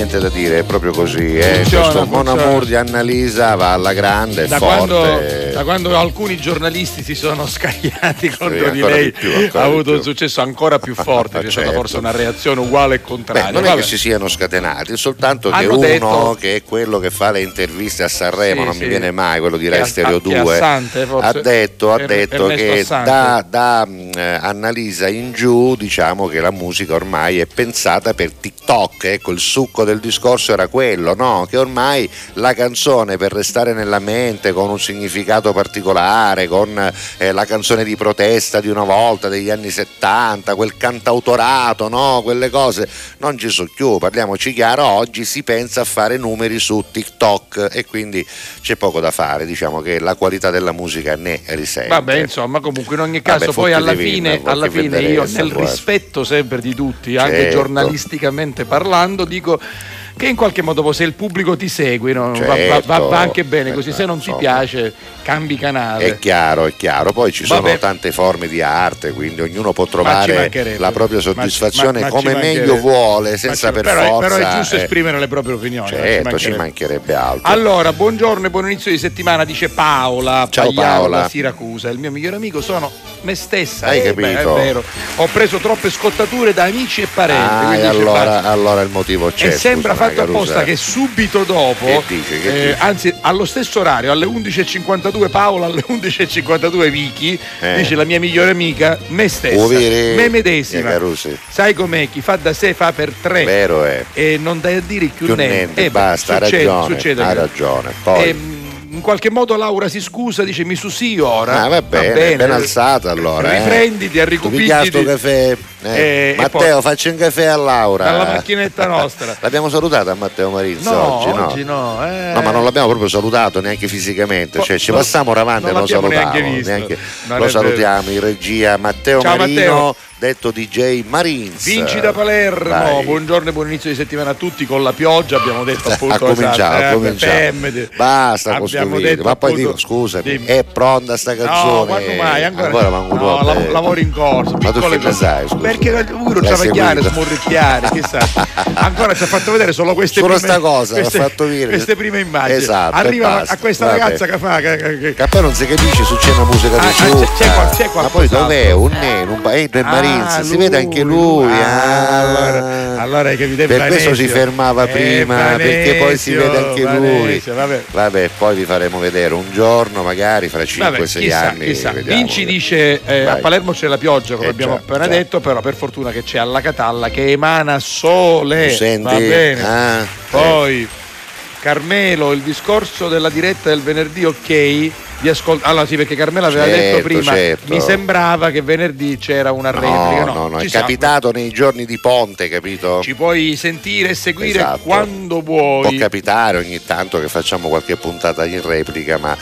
niente da dire, è proprio così. Eh. Funziona, Questo funziona. Amour di Annalisa va alla grande, è Da forte. quando, da quando alcuni giornalisti si sono scagliati contro di ancora lei di più, ha di avuto un successo ancora più forte, c'è stata Certo. forse una reazione uguale e Beh, contraria. non è Vabbè. che si siano scatenati, soltanto che Hanno uno detto- che è quello che fa le interviste a Sanremo, Sì, non sì. mi viene mai, quello di Che è Rai Stereo Ass- che è 2, Assante, forse. ha detto, ha detto che da, da mh, eh, Annalisa in giù diciamo che la musica ormai è pensata per TikTok, ecco il succo del discorso era quello, no? che ormai la canzone per restare nella mente con un significato particolare, con eh, la canzone di protesta di una volta degli anni 70, quel cantautorato, no? quelle cose, non ci sono più, parliamoci chiaro, oggi si pensa a fare numeri su TikTok e quindi c'è poco da fare, diciamo che la qualità della musica ne risente. Vabbè, insomma, comunque in ogni caso, Vabbè, poi alla fine, ma alla fine io, nel rispetto sempre di tutti, anche Certo. giornalisticamente parlando, dico che in qualche modo se il pubblico ti segue no? Va- va, Certo. va- va anche bene così, Eh, se non ti insomma. piace cambi canale. È chiaro, è chiaro. Poi ci sono Vabbè. tante forme di arte, quindi ognuno può Ma trovare mancherebbe. la propria Ma soddisfazione ma- ma come ci meglio mancherebbe. vuole, Ma senza per però, forza. però è giusto eh, esprimere le proprie opinioni. non ci Certo, ci mancherebbe. mancherebbe altro. Allora, buongiorno e buon inizio di settimana, dice Paola, Ciao, Pagliaro Paola. da Siracusa. Il mio migliore amico sono me stessa. Hai Eh, beh, capito? è vero. Ho preso troppe scottature da amici e parenti. Ah, e allora, allora il motivo c'è. e sembra fatto apposta che subito dopo, Che dice, che eh, dice? anzi allo stesso orario, alle 11.52 Paola, alle 11.52 Vicky, Eh. dice la mia migliore amica, me stessa, Uviri, me medesima. eh. Sai com'è? Chi fa da sé fa per tre. Vero è. E non dai a dire più, Più niente. niente, Eh, basta, succede, ragione. succede che- ragione. Poi. Ehm, in qualche modo Laura si scusa, dice mi susi ora. Ah, va bene, ben alzata allora. eh. Riprenditi, Tu arricupititi. pigliato caffè. Eh. Matteo, poi- faccio un caffè a Laura. Dalla macchinetta nostra. *laughs* L'abbiamo salutato a Matteo Marizzo No, oggi, no? oggi no. eh. No, ma non l'abbiamo proprio salutato neanche fisicamente, Po- cioè ci non- passiamo davanti e non lo salutiamo. neanche lo salutiamo in regia Matteo Ciao, Marino, Matteo. detto DJ Marins. Vinci da Palermo, Vai. buongiorno e buon inizio di settimana a tutti con la pioggia, abbiamo detto *laughs* appunto ha cominciato, esatto, ha eh, cominciato. Basta con sto Abbiamo video. detto Ma poi dico, scusami, Dimmi. è pronta sta canzone? No, quando mai? Ancora, manco no, lav- lavoro in corso, Ma tu che ne sai? scusa? Perché lui non travagliare, seguito? smorricchiare, chissà. *laughs* Ancora ci ha fatto vedere solo queste Solo prime cosa, queste, fatto dire. queste prime immagini. Esatto, Arriva a questa vabbè. ragazza che fa che- che- che- Che poi non si capisce se c'è una musica di Ah, ah, c'è- qual- c'è Ma poi dov'è? Un nero, un paese, è Ah, Marins, si vede anche lui. ah. allora- allora hai capito, è per questo si fermava È prima, perché poi si vede anche lui. Vabbè. Poi vi faremo vedere un giorno, magari fra 5-6 Vabbè, chissà, anni. chissà. Vinci dice eh, a. Palermo c'è la pioggia, come Eh, abbiamo già, appena già. detto, però per fortuna che c'è alla Catalla che emana sole. Senti? Va bene. Ah, Poi Carmelo, il discorso della diretta del venerdì, ok. Di ascol- allora sì, perché Carmelo aveva Certo, detto prima, certo. mi sembrava che venerdì c'era una No, replica. no, no, ci è siamo. capitato nei giorni di ponte, capito? Ci puoi sentire e seguire Esatto. quando Può vuoi. capitare ogni tanto che facciamo qualche puntata in replica, ma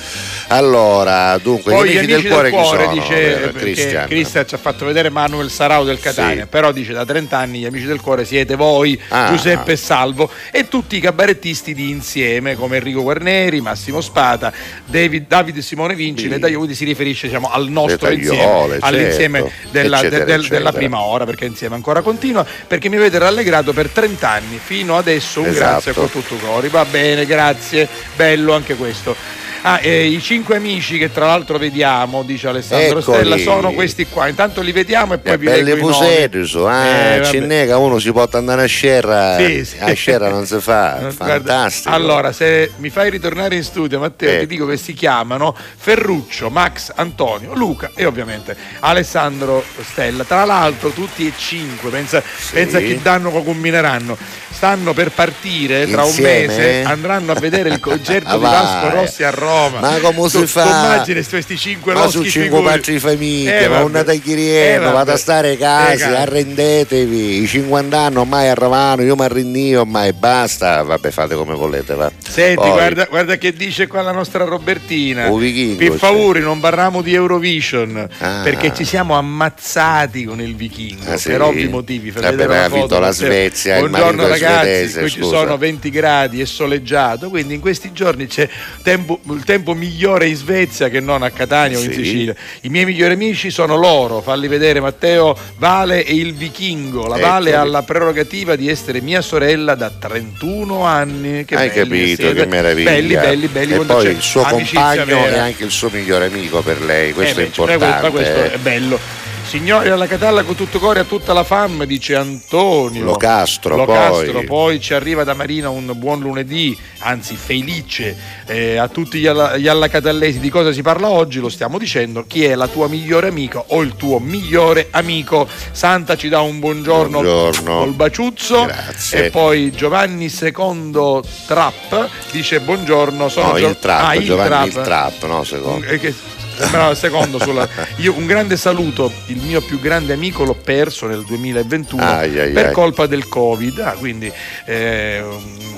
allora, dunque, Poi gli amici, del cuore, chi sono? dice Eh, perché Christian. Christian ci ha fatto vedere Manuel Sarau del Catania, Sì. però dice da 30 anni gli amici del cuore siete voi, Ah. Giuseppe e Salvo e tutti i cabarettisti di insieme come Enrico Guarneri, Massimo Spada, David, Davide Simone Vinci, le Taglioli si riferisce diciamo, al nostro insieme, Tagliole, all'insieme certo, della, eccetera, del- eccetera. della prima ora, perché insieme ancora continua, perché mi avete rallegrato per 30 anni, fino adesso un Esatto. grazie con tutto cuore, va bene, grazie, bello anche questo. Ah, eh, I cinque amici che tra l'altro vediamo, dice Alessandro Eccoli. Stella, sono questi qua. Intanto li vediamo e poi Eh, vi belli leggo i nomi. pusetti, su, ah, Eh, ce che uno si può andare a scerra, Sì, sì. a scerra non si fa, *laughs* Guarda, fantastico. Allora, se mi fai ritornare in studio, Matteo, Eh. ti dico che si chiamano Ferruccio, Max, Antonio, Luca e ovviamente Alessandro Stella. Tra l'altro, tutti e cinque, pensa, pensa a chi danno combineranno. Stanno per partire tra Insieme? un mese, andranno a vedere il concerto *laughs* Ah, di Vasco. Rossi a Roma. Ma come si Tu- fa? Tu immagini questi cinque ma su cinque patri di famiglia, Eh, ma vabbè. un Natachirieno, Eh, vado a stare a Eh, casa, cazzo. arrendetevi, i 50 anni ormai arrivano, io mi arrindio ormai basta, vabbè fate come volete, va. Senti, Poi, guarda, guarda che dice qua la nostra Robertina. Vichingo, Per favore, non parliamo di Eurovision Ah. perché ci siamo ammazzati con il vichingo Ah, sì? per ovvi motivi. Fai Vabbè, una ha vinto la Matteo. Svezia, Buongiorno è ragazzi, svedese, qui ci sono 20 gradi e soleggiato, quindi in questi giorni c'è tempo- il tempo migliore in Svezia che non a Catania o in Sì. Sicilia. I miei migliori amici sono loro, falli vedere Matteo, Vale e il vichingo. La Vale Eccoli. ha la prerogativa di essere mia sorella da 31 anni. Che Hai capito, siete. che meraviglia. Belli, belli, belli. E poi il suo compagno vera. è anche il suo migliore amico per lei, questo Eh, è beh, cioè, importante. ma questo è bello. Signori alla Catalla con tutto cuore a tutta la fam, dice Antonio. Locastro, Locastro, poi. poi ci arriva da Marina un buon lunedì, anzi felice eh, a tutti gli, alla, gli allacatallesi. Di cosa si parla oggi? Lo stiamo dicendo. Chi è la tua migliore amica o il tuo migliore amico? Santa ci dà un buongiorno, Buongiorno. col baciuzzo. Grazie. E poi Giovanni II Trapp dice buongiorno. Sono No, Gio- il trap, Ah, il Giovanni Trapp. il trap, no, secondo. Eh, che- sembrava il secondo sulla... Io un grande saluto, il mio più grande amico l'ho perso nel 2021 Ai, ai, per ai. colpa del Covid, ah, quindi eh,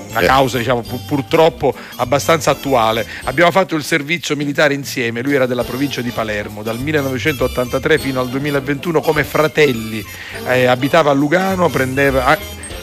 una Eh. causa diciamo pu- purtroppo abbastanza attuale. Abbiamo fatto il servizio militare insieme, lui era della provincia di Palermo, dal 1983 fino al 2021 come fratelli, Eh, abitava a Lugano, prendeva... ah,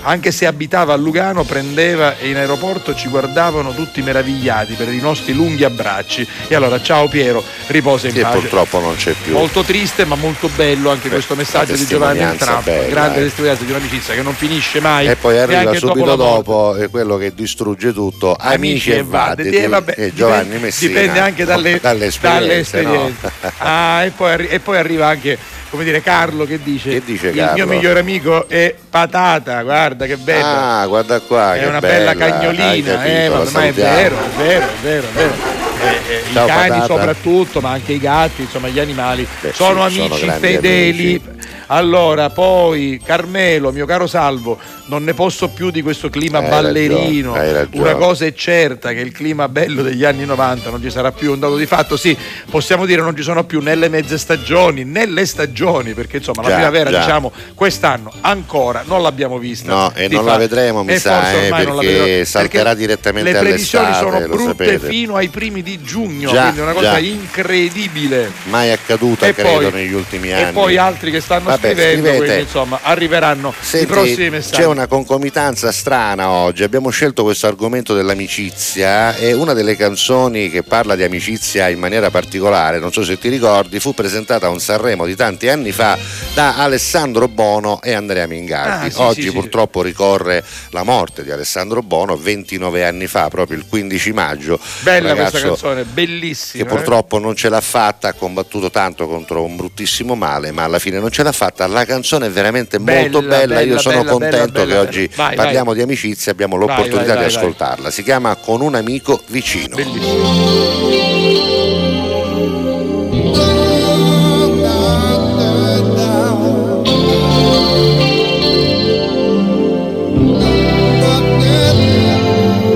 anche se abitava a Lugano, prendeva e in aeroporto ci guardavano tutti meravigliati per i nostri lunghi abbracci. E allora, ciao Piero, riposa in Sì, pace. purtroppo non c'è più. Molto triste, ma molto bello anche Beh, questo messaggio di Giovanni bella, Grande eh. testimonianza di un'amicizia che non finisce mai. E poi arriva subito morte. dopo eh, quello che distrugge tutto, amici, e vadeti, Eh, vabbè, e Giovanni dipende, Messina. dipende anche dalle, dalle esperienze. dalle esperienze. no? Ah, e, poi e poi arriva anche come dire Carlo che dice, Che dice il Carlo? mio migliore amico è patata guarda che bello Ah, guarda qua, è una bella, cagnolina capito, eh, ma, è vero è vero è vero, è vero. Eh, eh, i Ciao, cani patata. soprattutto ma anche i gatti insomma gli animali Beh, sono sì, sono amici grandi fedeli amici. Allora poi Carmelo mio caro Salvo non ne posso più di questo clima Hai ballerino ragione, una cosa è certa che il clima bello degli anni 90 non ci sarà più un dato di fatto sì possiamo dire non ci sono più né le mezze stagioni né le stagioni perché insomma la Già, primavera già. diciamo quest'anno ancora non l'abbiamo vista No, e non fa- la vedremo, mi e sa, eh, la perché salterà perché direttamente le previsioni all'estate, sono lo brutte sapete. fino ai primi di giugno Già, quindi è una cosa già. incredibile Mai accaduta, e credo, poi, negli ultimi e anni. poi altri che stanno Vabbè, scrivendo scrivete. quindi insomma arriveranno Senti, i prossimi messaggi c'è una concomitanza strana oggi. Abbiamo scelto questo argomento dell'amicizia e una delle canzoni che parla di amicizia in maniera particolare, non so se ti ricordi, fu presentata a un Sanremo di tanti anni fa da Alessandro Bono e Andrea Mingardi. Ah, sì, oggi sì, sì. purtroppo ricorre la morte di Alessandro Bono 29 anni fa, proprio il 15 maggio. bella questa canzone bellissima che eh. purtroppo non ce l'ha fatta, ha combattuto tanto contro un bruttissimo male, ma alla fine non ce l'ha fatta fatta. La canzone è veramente Bella, molto bella. Io bella, sono bella, contento bella, che oggi Vai, parliamo di amicizia e abbiamo Vai, l'opportunità vai, vai, di vai. ascoltarla. Si chiama Con un amico vicino. Bellissimo.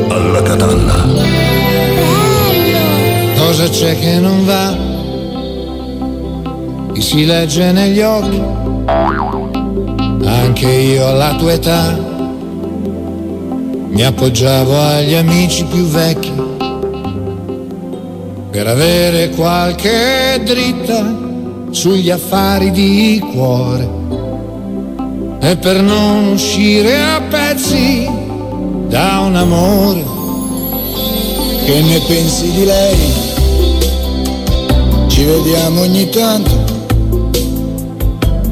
Alla catalla. Cosa c'è che non va? Mi si legge negli occhi. Anche io alla tua età mi appoggiavo agli amici più vecchi per avere qualche dritta sugli affari di cuore e per non uscire a pezzi da un amore che ne pensi di lei? Ci vediamo ogni tanto,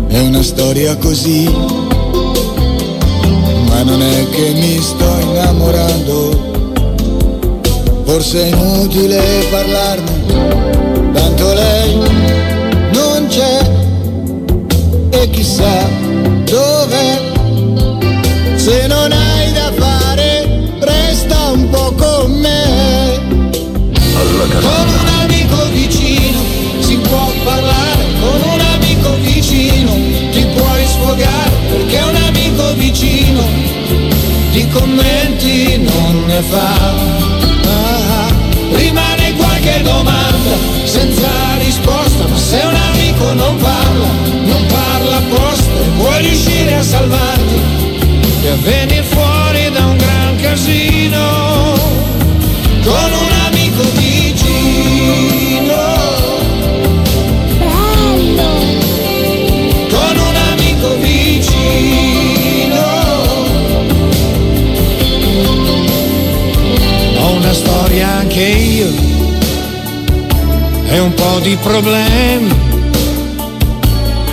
è una storia così, ma non è che mi sto innamorando, forse è inutile parlarne, tanto lei non c'è. E chissà dov'è, se non hai da fare resta un po' con me. Con un amico vicino si può parlare, sfogare, perché un amico vicino di commenti non ne fa. Ah, rimane qualche domanda senza risposta, ma se un amico non parla, non parla apposta, puoi riuscire a salvarti e a venire fuori da un gran casino con un storia anche io e un po' di problemi.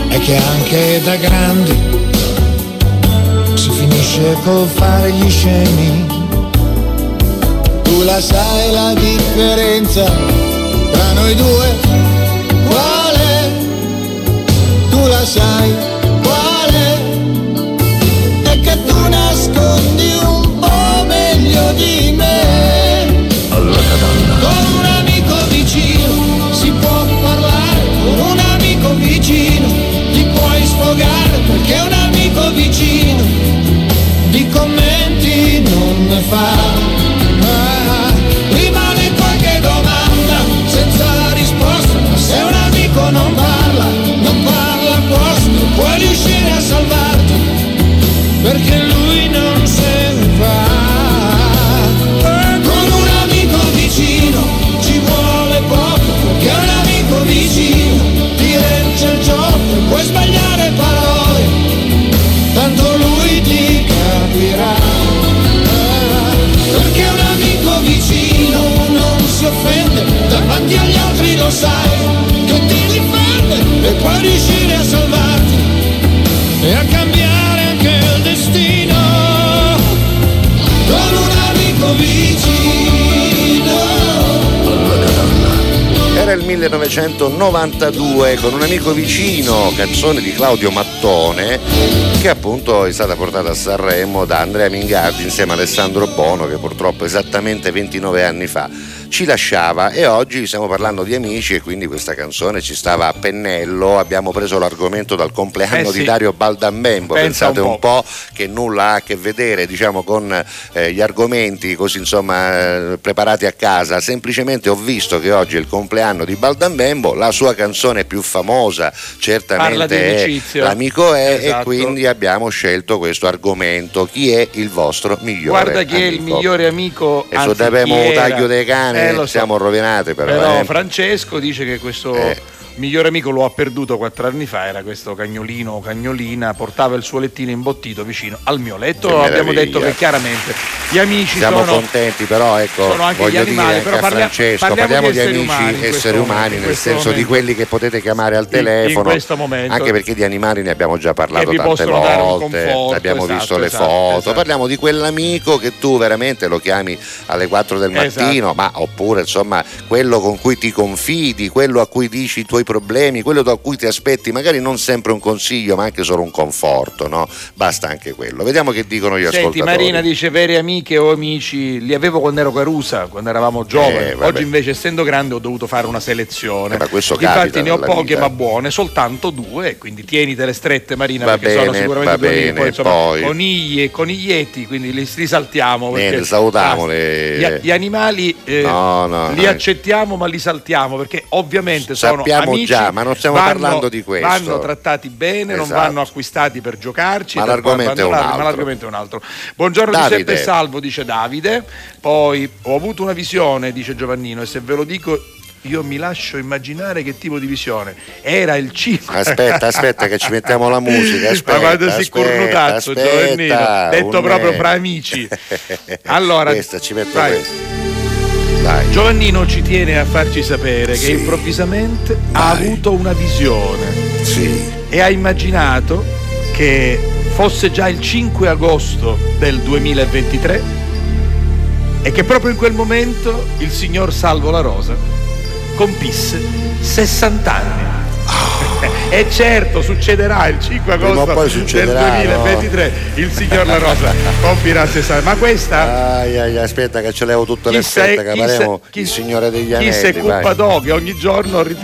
È che anche da grandi si finisce col fare gli scemi. Tu la sai la differenza tra noi due? Qual è? Tu la sai qual è? È che tu nascondi un po' meglio di me. Commenti non ne fa. Lo sai, che ti difende e puoi riuscire a salvarti e a cambiare anche il destino. Con un amico vicino. Era il 1992 con un amico vicino, canzone di Claudio Mattone, che appunto è stata portata a Sanremo da Andrea Mingardi insieme a Alessandro Bono, che purtroppo esattamente 29 anni fa ci lasciava e oggi stiamo parlando di amici e quindi questa canzone ci stava a pennello, abbiamo preso l'argomento dal compleanno Eh sì. di Dario Baldambembo, Pensa pensate un un po' che nulla ha a che vedere diciamo con eh, gli argomenti così insomma eh, preparati a casa, semplicemente ho visto che oggi è il compleanno di Baldambembo, la sua canzone più famosa certamente è. L'amico è Esatto. e quindi abbiamo scelto questo argomento, chi è il vostro migliore Guarda chi è il amico? migliore amico. E se abbiamo un taglio dei cani Eh, so. siamo rovinati però. Però. Francesco dice che questo Eh. Migliore amico lo ha perduto quattro anni fa, era questo cagnolino o cagnolina, portava il suo lettino imbottito vicino al mio letto. Che Abbiamo meraviglia. detto che chiaramente gli amici Siamo sono contenti però ecco sono anche voglio gli animali, dire anche a parlia- Francesco parliamo parliamo, di di, amici umani esseri umani momento, nel senso di momento. quelli che potete chiamare al telefono in questo momento. anche perché di animali ne abbiamo già parlato tante volte conforto, abbiamo esatto, visto le esatto, foto esatto. parliamo di quell'amico che tu veramente lo chiami alle 4 del Esatto. mattino ma oppure insomma quello con cui ti confidi quello a cui dici i tuoi problemi, quello da cui ti aspetti magari non sempre un consiglio, ma anche solo un conforto, no? Basta anche quello. Vediamo che dicono gli Senti, ascoltatori. Marina dice vere amiche o amici, li avevo quando ero Carusa, quando eravamo giovani. Eh. Oggi invece essendo grande ho dovuto fare una selezione. Eh, ma questo Infatti ne ho poche vita. ma buone, soltanto due, quindi tienitele strette Marina Va perché sono bene, sicuramente va due bene, Poi, insomma, poi? conigli e coniglietti, quindi li risaltiamo. perché- Niente, salutiamole. Gli, gli animali eh, No, no, li no. accettiamo ma li saltiamo perché ovviamente sono Sappiamo amici, già, ma non stiamo vanno- parlando di questo. Vanno trattati bene, non Esatto. vanno acquistati per giocarci, Ma l'argomento è un abbandonarli, ma altro. l'argomento è un altro. Buongiorno Davide. Giuseppe Salvo, dice Davide. Poi ho avuto una visione, dice Giovannino, e se ve lo dico io mi lascio immaginare che tipo di visione. Era il 5. Aspetta, aspetta che ci mettiamo la musica, *laughs* aspetta, Ma quando si cornutazzo, Giovannino, detto un- proprio fra amici. *laughs* Allora, questa ci metto vai. questa. Dai. Giovannino ci tiene a farci sapere Sì. che improvvisamente ha Vai. avuto una visione Sì. e ha immaginato che fosse già il 5 agosto del 2023 e che proprio in quel momento il signor Salvo La Rosa compisse 60 anni. *laughs* E certo succederà il 5 Ah. Prima o agosto del succederà, 2023 il signor La Rosa compirà 60 ma questa Ai, ai, aspetta che ce levo tutte le Chi sei- fette che chi faremo chi- il Signore degli chi Anelli. si vai. occupa d'oggi ogni giorno ri-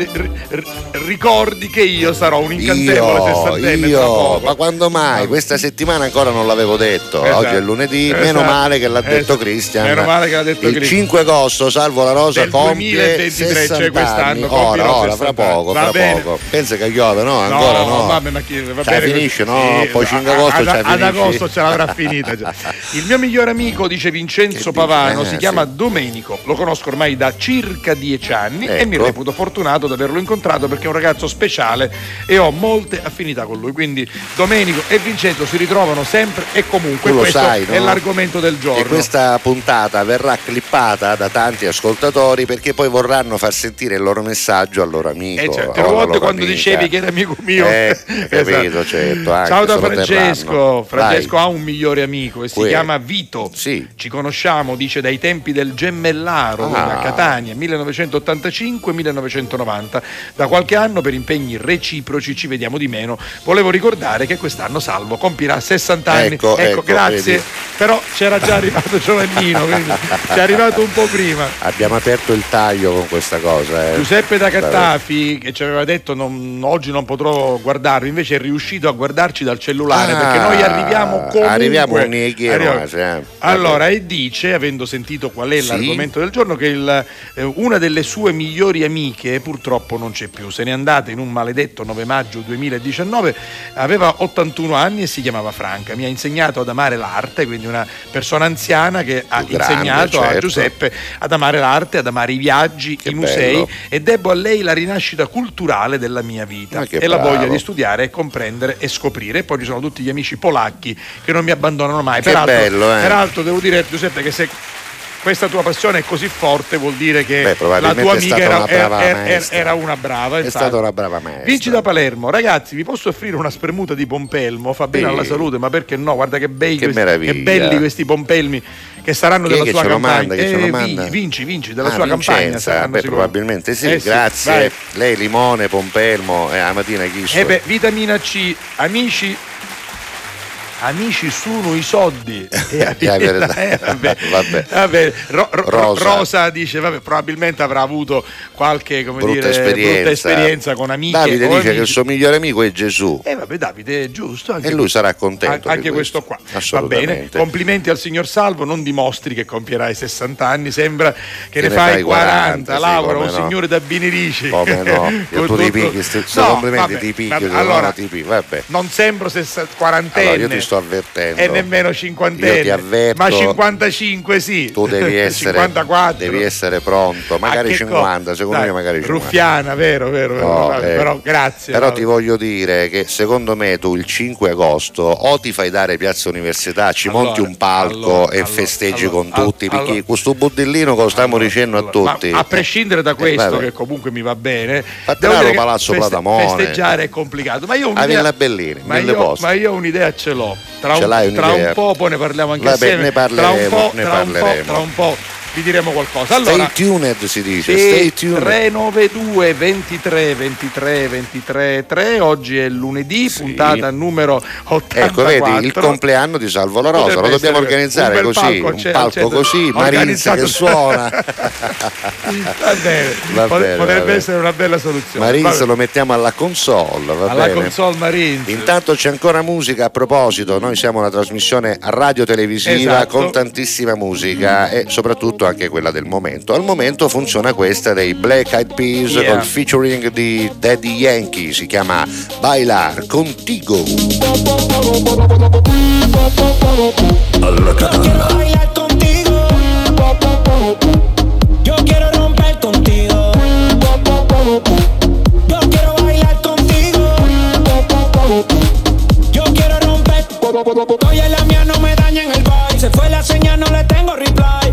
ri- ricordi che io sarò un incantevole Io, sessantenne io, ma quando mai? Questa settimana ancora non l'avevo detto. Esatto. Oggi è lunedì, Esatto. meno male che l'ha detto Esatto. Cristian. Meno male che l'ha detto Il Cristian. 5 agosto Salvo la Rosa Del compie 2023, 60 cioè quest'anno, Ora, ora, 60 fra poco, Va fra bene. poco. Pensa che piove, no? Ancora no. vabbè, ma chi, va Cioè, bene, finisce, no? sì, Poi a- 5 agosto ad, cioè, ad agosto ce l'avrà finita già. *laughs* Il mio migliore amico, dice Vincenzo Che? Pavano, Eh, si chiama sì. Domenico. Lo conosco ormai da circa dieci anni e mi Ecco. reputo fortunato di averlo incontrato perché è un ragazzo speciale e ho molte affinità con lui. Quindi Domenico e Vincenzo si ritrovano sempre e comunque. Tu lo Questo sai, è no? l'argomento del giorno. E questa puntata verrà clippata da tanti ascoltatori perché poi vorranno far sentire il loro messaggio al loro amico. Eh, o certo, loro quando amica. dicevi che era amico mio. Eh, *laughs* capito, Esatto. certo. anche Ciao da Francesco. Francesco Vai. ha un migliore amico e si Uè. chiama Vito. Sì. Ci conosciamo, dice, dai tempi del Gemellaro Ah. a Catania, 1985-1990. Da qualche anno per impegni reciproci ci vediamo di meno. Volevo ricordare che quest'anno Salvo compirà 60 anni. Ecco, ecco, grazie. vedi. Però c'era già arrivato *laughs* Giovannino, quindi ci è arrivato un po' prima. Abbiamo aperto il taglio con questa cosa. eh. Giuseppe da Cattafi che ci aveva detto non- oggi non potrò guardarvi, invece è riuscito a guardarci dal cellulare Ah, perché noi arriviamo comunque. arriviamo a sì, eh. Allora, e dice, avendo sentito qual è Sì. l'argomento del giorno, che il- eh, una delle sue migliori amiche purtroppo non c'è più. Se n'è andata in un maledetto 9 maggio 2019, aveva 81 anni e si chiamava Franca. Mi ha insegnato ad amare l'arte, quindi una persona anziana che ha grande, insegnato a certo. Giuseppe ad amare l'arte, ad amare i viaggi, Che i musei bello. e debbo a lei la rinascita culturale della mia vita Che e la bravo. voglia di studiare e comprendere e scoprire. E poi ci sono tutti gli amici polacchi che non mi abbandonano mai. Che peraltro, bello, eh. peraltro devo dire Giuseppe che se questa tua passione è così forte vuol dire che Beh, la tua amica era, una brava era- era- era una brava. È infatti. stata una brava maestra. Vinci da Palermo, ragazzi, vi posso offrire una spremuta di pompelmo? Fa bene Sì. alla salute, ma perché no? Guarda che bei Che questi- che belli questi pompelmi che saranno Chi della che sua campagna. manda? Eh, Vinci, vinci della Ah, sua campagna. Vincenza, saranno beh, probabilmente sì, Eh grazie. vai. Lei limone, pompelmo e la mattina chi so. Eh beh, vitamina C, amici. Amici sono i soldi. *laughs* Eh, È la *laughs* verità. eh, vabbè. Vabbè. Vabbè, Ro- Ro- Rosa. Rosa. dice, vabbè, probabilmente avrà avuto qualche brutta dire, esperienza. brutta esperienza con amiche. Davide dice che il amici. suo migliore amico è Gesù. Eh vabbè Davide, è giusto. E lui sarà contento Anche questo, qua. Va Assolutamente. bene. Complimenti al signor Salvo, non dimostri che compierai 60 anni, sembra che, Che ne fai 40. 40, sì, Laura, un no. signore da Binirici. Come no? *laughs* Io tu ti picchi, sti complimenti ti picchi, vabbè, allora, no, ti picchi, vabbè. non sembro sessa- quarantenne. Allora, sto avvertendo. E nemmeno cinquantenne. Io ti avverto. Ma 55 sì. Tu devi *laughs* essere, 54. devi essere pronto, magari Ah, che 50, co- secondo Dai, me magari 50. Ruffiana, vero, vero, vero. No, eh, però grazie. Però vabbè. ti voglio dire che secondo me tu il 5 agosto o ti fai dare Piazza Università, ci Allora, monti un palco allora, e allora, festeggi allora, con tutti, allora, perché questo buddellino che lo stiamo Allora, dicendo allora, a tutti. ma a prescindere da Eh, questo, vabbè. che comunque mi va bene, che Palazzo feste- Platamone. festeggiare è complicato. Ma io ho A un'idea, Villa Bellini, ma io, ma io un'idea ce l'ho. Tra, un, tra un po', poi ne parliamo anche Vabbè, assieme. ne tra un parleremo, po', ne tra un po', parleremo. tra un po'. Vi diremo qualcosa. Allora, Stay tuned si dice, sì, stay tuned. 392 23 23 23 3 oggi è lunedì, puntata numero 84. Ecco, vedi il compleanno di Salvo La Rosa, lo dobbiamo organizzare un così, palco, un c'è- palco c'è- così, Marinza che suona. *laughs* Va bene, Va bene, potrebbe va essere una bella soluzione. Marinza lo mettiamo alla console, va alla bene? console Marines. Intanto c'è ancora musica a proposito, noi siamo una trasmissione radio-televisiva Esatto. con tantissima musica e soprattutto anche quella del momento. Al momento funziona questa dei Black Eyed Peas Yeah. col featuring di Daddy Yankee, si chiama Bailar Contigo. Yo quiero bailar contigo. Yo quiero romper contigo. Yo quiero bailar contigo. Yo quiero romper. Oye, la mía no me daña en el vibe. Se fue la señal, no le tengo reply.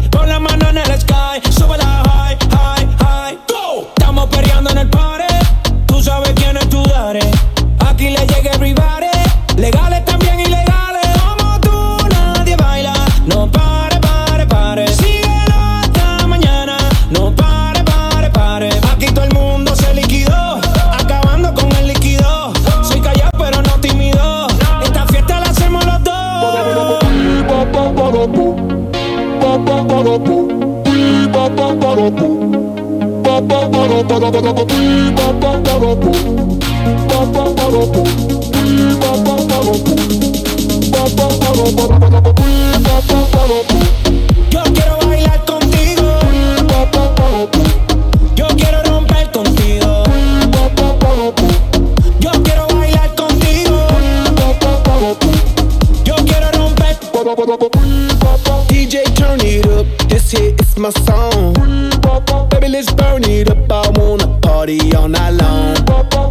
My song. Baby, let's burn it up. Party all night long.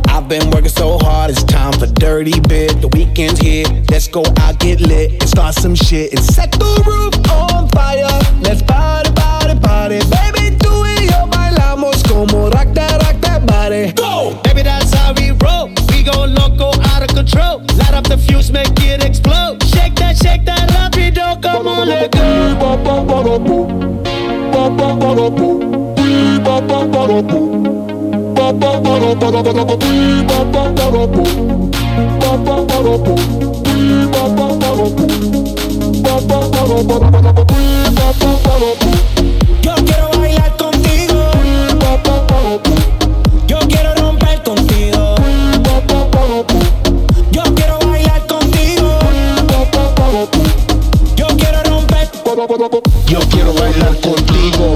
I've been working so hard, it's time for dirty bit. The weekend's here. Let's go out, get lit, and start some shit and set the roof on fire. Let's party, party, party. Baby, do it, yo, bailamos como rock that, rock that body. Go! Baby, that's how we roll. We go loco, out of control. Light up the fuse, make it explode. Shake that, shake that, rapido, come on, let go. Yo quiero bailar contigo. Yo quiero romper contigo. Yo quiero bailar contigo. Yo quiero romper. Yo quiero bailar contigo,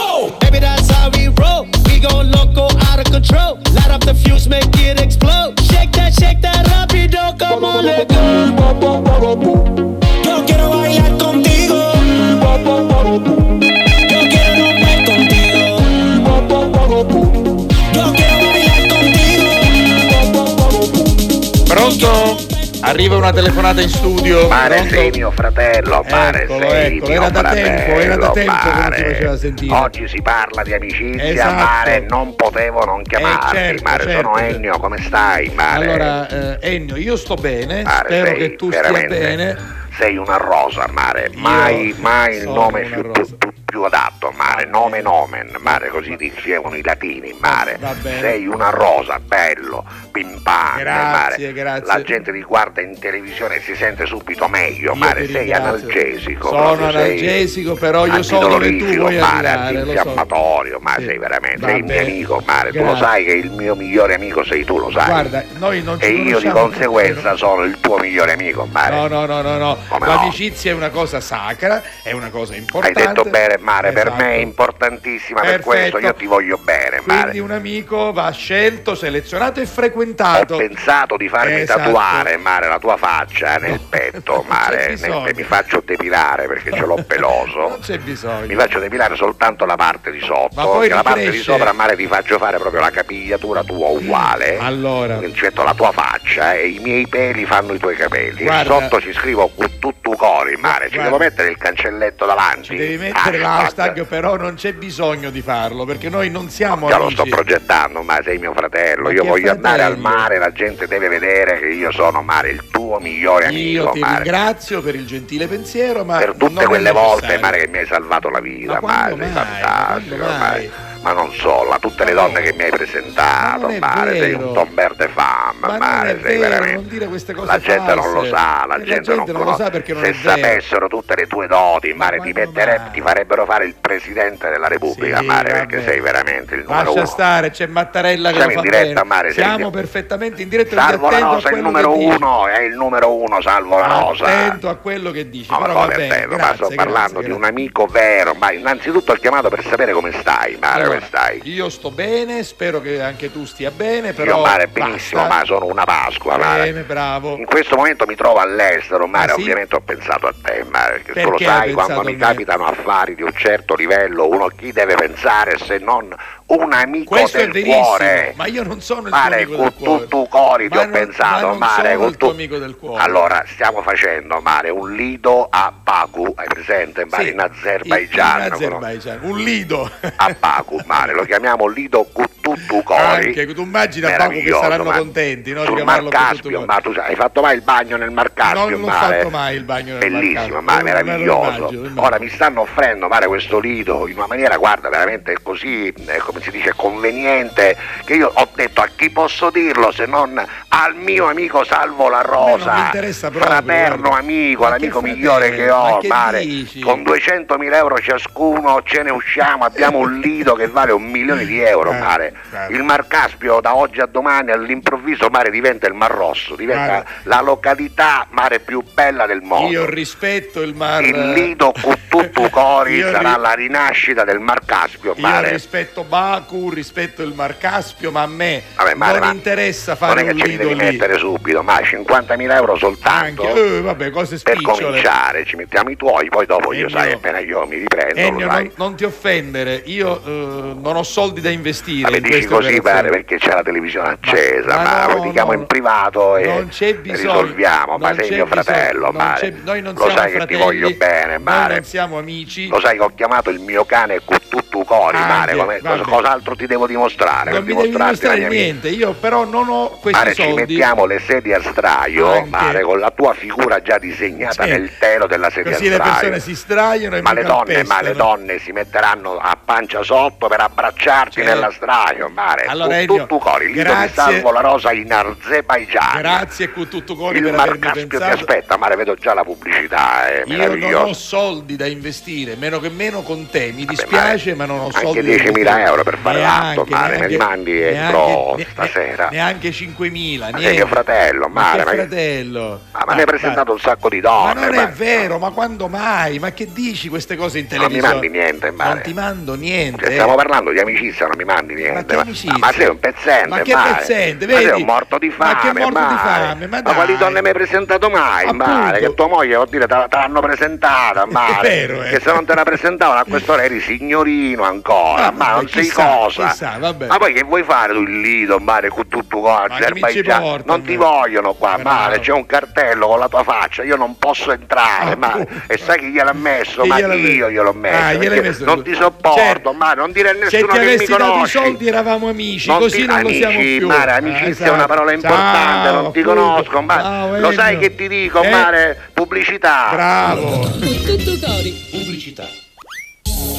Go loco, out of control. Light up the fuse, make it explode. Shake that, shake that, rapido, come on, let go. Yo quiero bailar contigo. Yo quiero romper contigo. Yo quiero bailar contigo. Pronto? Arriva una telefonata in studio. Mare Pronto? sei mio fratello, mare Eccolo, sei eccolo, era da fratello, tempo, era da tempo che non si faceva sentire. Oggi si parla di amicizia, Esatto. mare, non potevo non chiamarti, certo, mare, sono certo. Ennio, come stai, mare? Allora, eh, Ennio, io sto bene, Mare, spero che tu stia bene. Sei una rosa, mare, mai, mai il sono nome più, più- più- più adatto, mare, nome nomen, mare, così dicevano i latini, mare. Sei una rosa, bello, pimpante, Grazie, mare. grazie. La gente ti guarda in televisione e si sente subito meglio, Io mare, sei analgesico. Sono analgesico, però io so dove tu antidolorifico, vuoi mare, arrivare, lo so. ma Sì. sei veramente, sei il mio amico, mare, tu lo Grazie. sai che il mio migliore amico sei tu, lo sai. Guarda, noi non ci e io di conseguenza sono il tuo migliore amico, mare. No, no, no, no, no. Come no? L'amicizia è una cosa sacra, è una cosa Hai importante. detto bene, mare, per Esatto. me è importantissima per Perfetto. questo, io ti voglio bene, mare. Quindi un amico va scelto, selezionato e frequentato. Ho pensato di farmi Esatto. tatuare, mare, la tua faccia nel petto, *laughs* mare, mentre mi faccio depilare perché ce l'ho *laughs* peloso. Non c'è bisogno. Mi faccio depilare soltanto la parte di Ma sotto, poi perché la parte di sopra, mare, ti faccio fare proprio la capigliatura tua uguale. Allora. Quindi ci metto la tua faccia e i miei peli fanno i tuoi capelli. Guarda. E sotto ci scrivo tutto cori, mare. Ci Guarda. devo mettere il cancelletto davanti. Ci devi mettere l'hashtag, però non c'è bisogno di farlo perché noi non siamo Già lo amici. sto progettando, ma sei mio fratello. Ma Io voglio andare al fratello? mare, la gente deve vedere che io sono mare, il tuo migliore amico, Io ti mare. ringrazio per il gentile pensiero, ma per tutte quelle volte, mare, che mi hai salvato la vita, Ma mare, mai? fantastico, Quando mai? mare. Ma non solo, a tutte le donne che mi hai presentato, Ma non è mare, sei un tomber de femme, Ma non mare, è sei vero, veramente. non La gente non lo false. sa, la Eh, gente, non, lo conosce. sa perché non Se è sapessero tutte le tue doti, mare, ti, mettere- ti farebbero fare il presidente della Repubblica, Sì, mare, vabbè. perché sei veramente il numero Lascia uno. stare, c'è Mattarella che Siamo lo fa in diretta. Mare, Siamo in- perfettamente in diretta Salvo la Rosa, il quello numero uno, è il numero uno, salvo la Rosa. Attento a quello che dici, No, ma però va è bene, ma sto parlando di un amico vero, ma innanzitutto ho chiamato per sapere come stai, Mare, come stai? Io sto bene, spero che anche tu stia bene, però Io Mare benissimo, basta. ma sono una Pasqua, Mare. Bene, bravo. In questo momento mi trovo all'estero, Mare, Ah, sì? ovviamente ho pensato a te, Mare, perché tu lo sai, quando mi capitano affari di un certo livello, uno chi deve pensare se non un amico Questo è del verissimo, cuore? ma io non sono il Mare, tuo amico del con cuore. tutto cori ti Ma ho non- pensato, ma Mare, con il tuo tu- amico del cuore. Allora, stiamo facendo, Mare, un lido a Baku, hai presente? Mare, Sì, in Azerbaigian. in Azerbaigian, un lido. A Baku, Mare, lo chiamiamo lido Kuttutu Cori. Anche tu immagini a Baku che saranno ma- contenti, no? Di Sul chiamarlo Mar Caspio, ma tu sai, hai fatto mai il bagno nel Mar Caspio, Non l'ho Mare? fatto mai il bagno nel Mar Bellissimo, Caspio, ma me lo meraviglioso. immagino. Ora mi stanno offrendo, Mare, questo lido in una maniera, guarda, veramente così, eh, come si dice, conveniente, che io ho detto a chi posso dirlo se non al mio amico Salvo La Rosa, non proprio, fraterno guarda. amico, Ma l'amico che migliore che fratello? ho, Ma che Mare, con 200.000 euro ciascuno ce ne usciamo, abbiamo un lido che vale un milione di euro, Eh, Mare. certo. Il Mar Caspio da oggi a domani all'improvviso, Mare, diventa il Mar Rosso, diventa Guarda. la località, Mare, più bella del mondo. Io rispetto il mar. Il lido Kuttutu Cori *laughs* Io sarà ri- la rinascita del Mar Caspio, Io Mare. rispetto Baku, rispetto il Mar Caspio, ma a me Vabbè, Mare, non interessa Non fare è che un lido devi lì. mettere subito, ma 50.000 euro soltanto. Anche, eh, vabbè, cose per cominciare, ci mettiamo i tuoi, poi dopo io Ennio. sai, appena io mi riprendo, Ennio, sai. non, non ti offendere, io eh, non ho soldi da investire. Vabbè, in dici così. Mare, perché c'è la televisione accesa, ma ma, no, lo diciamo no, in privato e risolviamo, ma sei mio fratello, non Mare. c'è- noi non lo sai che ti fratelli, voglio bene, noi Mare. non siamo amici. Lo sai che ho chiamato il mio cane Kuttutu Cori, Anche, Mare, come- cosa- cos'altro ti devo dimostrare? non mi devi dimostrare niente, io però non ho questi Mare, ci soldi. mettiamo le sedie a straio, Anche. Mare, con la tua figura già disegnata Sì. nel telo della sedia Così a le straio. persone si straiano e ma le donne, ma le donne si metteranno a pancia sotto per abbracciarti Certo. nella straio, Mare. Allora, tu, Ennio, tu, cori, lì dove salvo la rosa in Azerbaigian. Grazie con tutto per avermi Caspio ti pensato. aspetta, Mare, vedo già la pubblicità, è Io non ho soldi da investire, meno che meno con te, mi Vabbè, dispiace Mare, ma non ho anche soldi da 10.000 investire. euro per fare l'atto, Neanche, Mare, me neanche- li mandi e ne- stasera. Neanche 5.000, Ma niente. mio fratello, Ma Mare, ma fratello? Ah, ma mi hai presentato un sacco di donne. Ma non è Mare. vero, ma quando mai? Ma che dici queste cose in Non mi televisione? mandi niente, Mare. Non ti mando niente. Cioè, stiamo parlando di amicizia, non mi mandi niente. Ma amicizia? ma sei un pezzente, Ma che Mare. pezzente, Ma vedi? sei un morto di Ma fame, che morto di Mare. fame, ma quali dai. donne mi hai presentato mai, Appunto. Mare? Che tua moglie, vuol dire, te, l'hanno presentata, *laughs* Mare. vero, eh. Che se non te la presentavano a quest'ora eri signorino ancora, Ah, ma vabbè, non sei chissà, cosa. chissà. Ma poi che vuoi fare tu il lido, Mare, con tutto Ma ci Azerbaigian? Non ti vogliono qua, Bravo. Mare, c'è un cartello con la tua faccia, io non posso entrare, Ah, Mare. appunto. E sai chi gliel'ha messo? Ma io gliel'ho messo. Ah, Non ti sopporto, Certo. Mare, non dire a Se nessuno ti che mi avessi dato i soldi eravamo amici, Non così ti- non lo siamo amici, più. Mare, Ah, amicizia è esatto. una parola importante, Ciao, non ti appunto. conosco, ma Ciao, lo sai che ti dico, Eh, Mare? Pubblicità. Bravo. Con tutto cori. Pubblicità.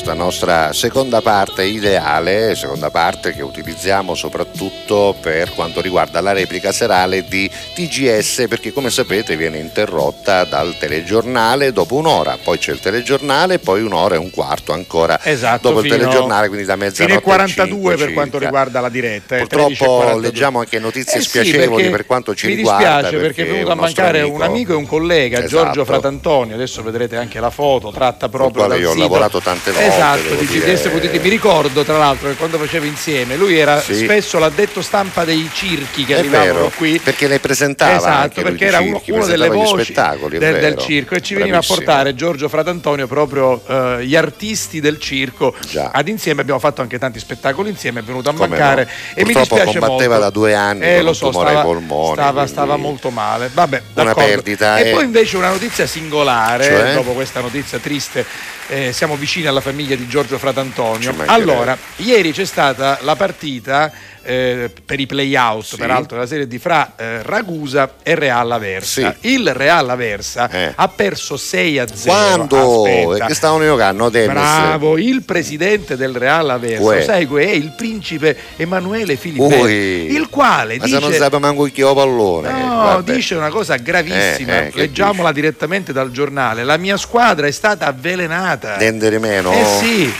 Questa nostra seconda parte ideale, seconda parte che utilizziamo soprattutto per quanto riguarda la replica serale di TGS, perché come sapete viene interrotta dal telegiornale dopo un'ora, poi c'è il telegiornale poi un'ora e un quarto ancora Esatto, dopo il telegiornale, quindi da mezzanotte ai 42 e 5 per quanto riguarda la diretta. eh, Purtroppo 13.42. leggiamo anche notizie Eh sì, spiacevoli perché per quanto ci mi riguarda. dispiace perché, è venuto a mancare un amico e un collega, Esatto. Giorgio Fratantonio. Adesso vedrete anche la foto tratta proprio quale dal io ho sito. lavorato tante volte, Esatto, di. GDS Potiti. Mi ricordo tra l'altro che quando facevo insieme, lui era Sì. spesso l'addetto stampa dei circhi che È arrivavano vero, qui. perché le presentava Esatto, perché era circhi, uno, uno delle voci del, del circo e ci veniva Bravissimo. a portare Giorgio Fratantonio proprio eh, gli artisti del circo ad insieme abbiamo fatto anche tanti spettacoli insieme è venuto a Come mancare no. e mi dispiace combatteva molto da due anni eh, lo so, stava, polmoni, stava, stava molto male vabbè una d'accordo. perdita, e eh. poi invece una notizia singolare Cioè? dopo questa notizia triste eh, siamo vicini alla famiglia di Giorgio Fratantonio allora ieri c'è stata la partita eh, per i playout, Sì. peraltro la Serie D fra eh, Ragusa e Real Aversa. Il Real Aversa ha perso 6 a 0. Eh. Quando? Aspetta. Che stavano giocando? Tennis? Bravo, il presidente del Real Aversa, Uè. lo sai, que- è il principe Emanuele Filippelli, Ui. il quale Ma dice se non sape manco chi ho pallone. No, vabbè. dice una cosa gravissima, Eh, eh, che leggiamola direttamente dal giornale. La mia squadra è stata avvelenata. Dendere meno? Eh sì,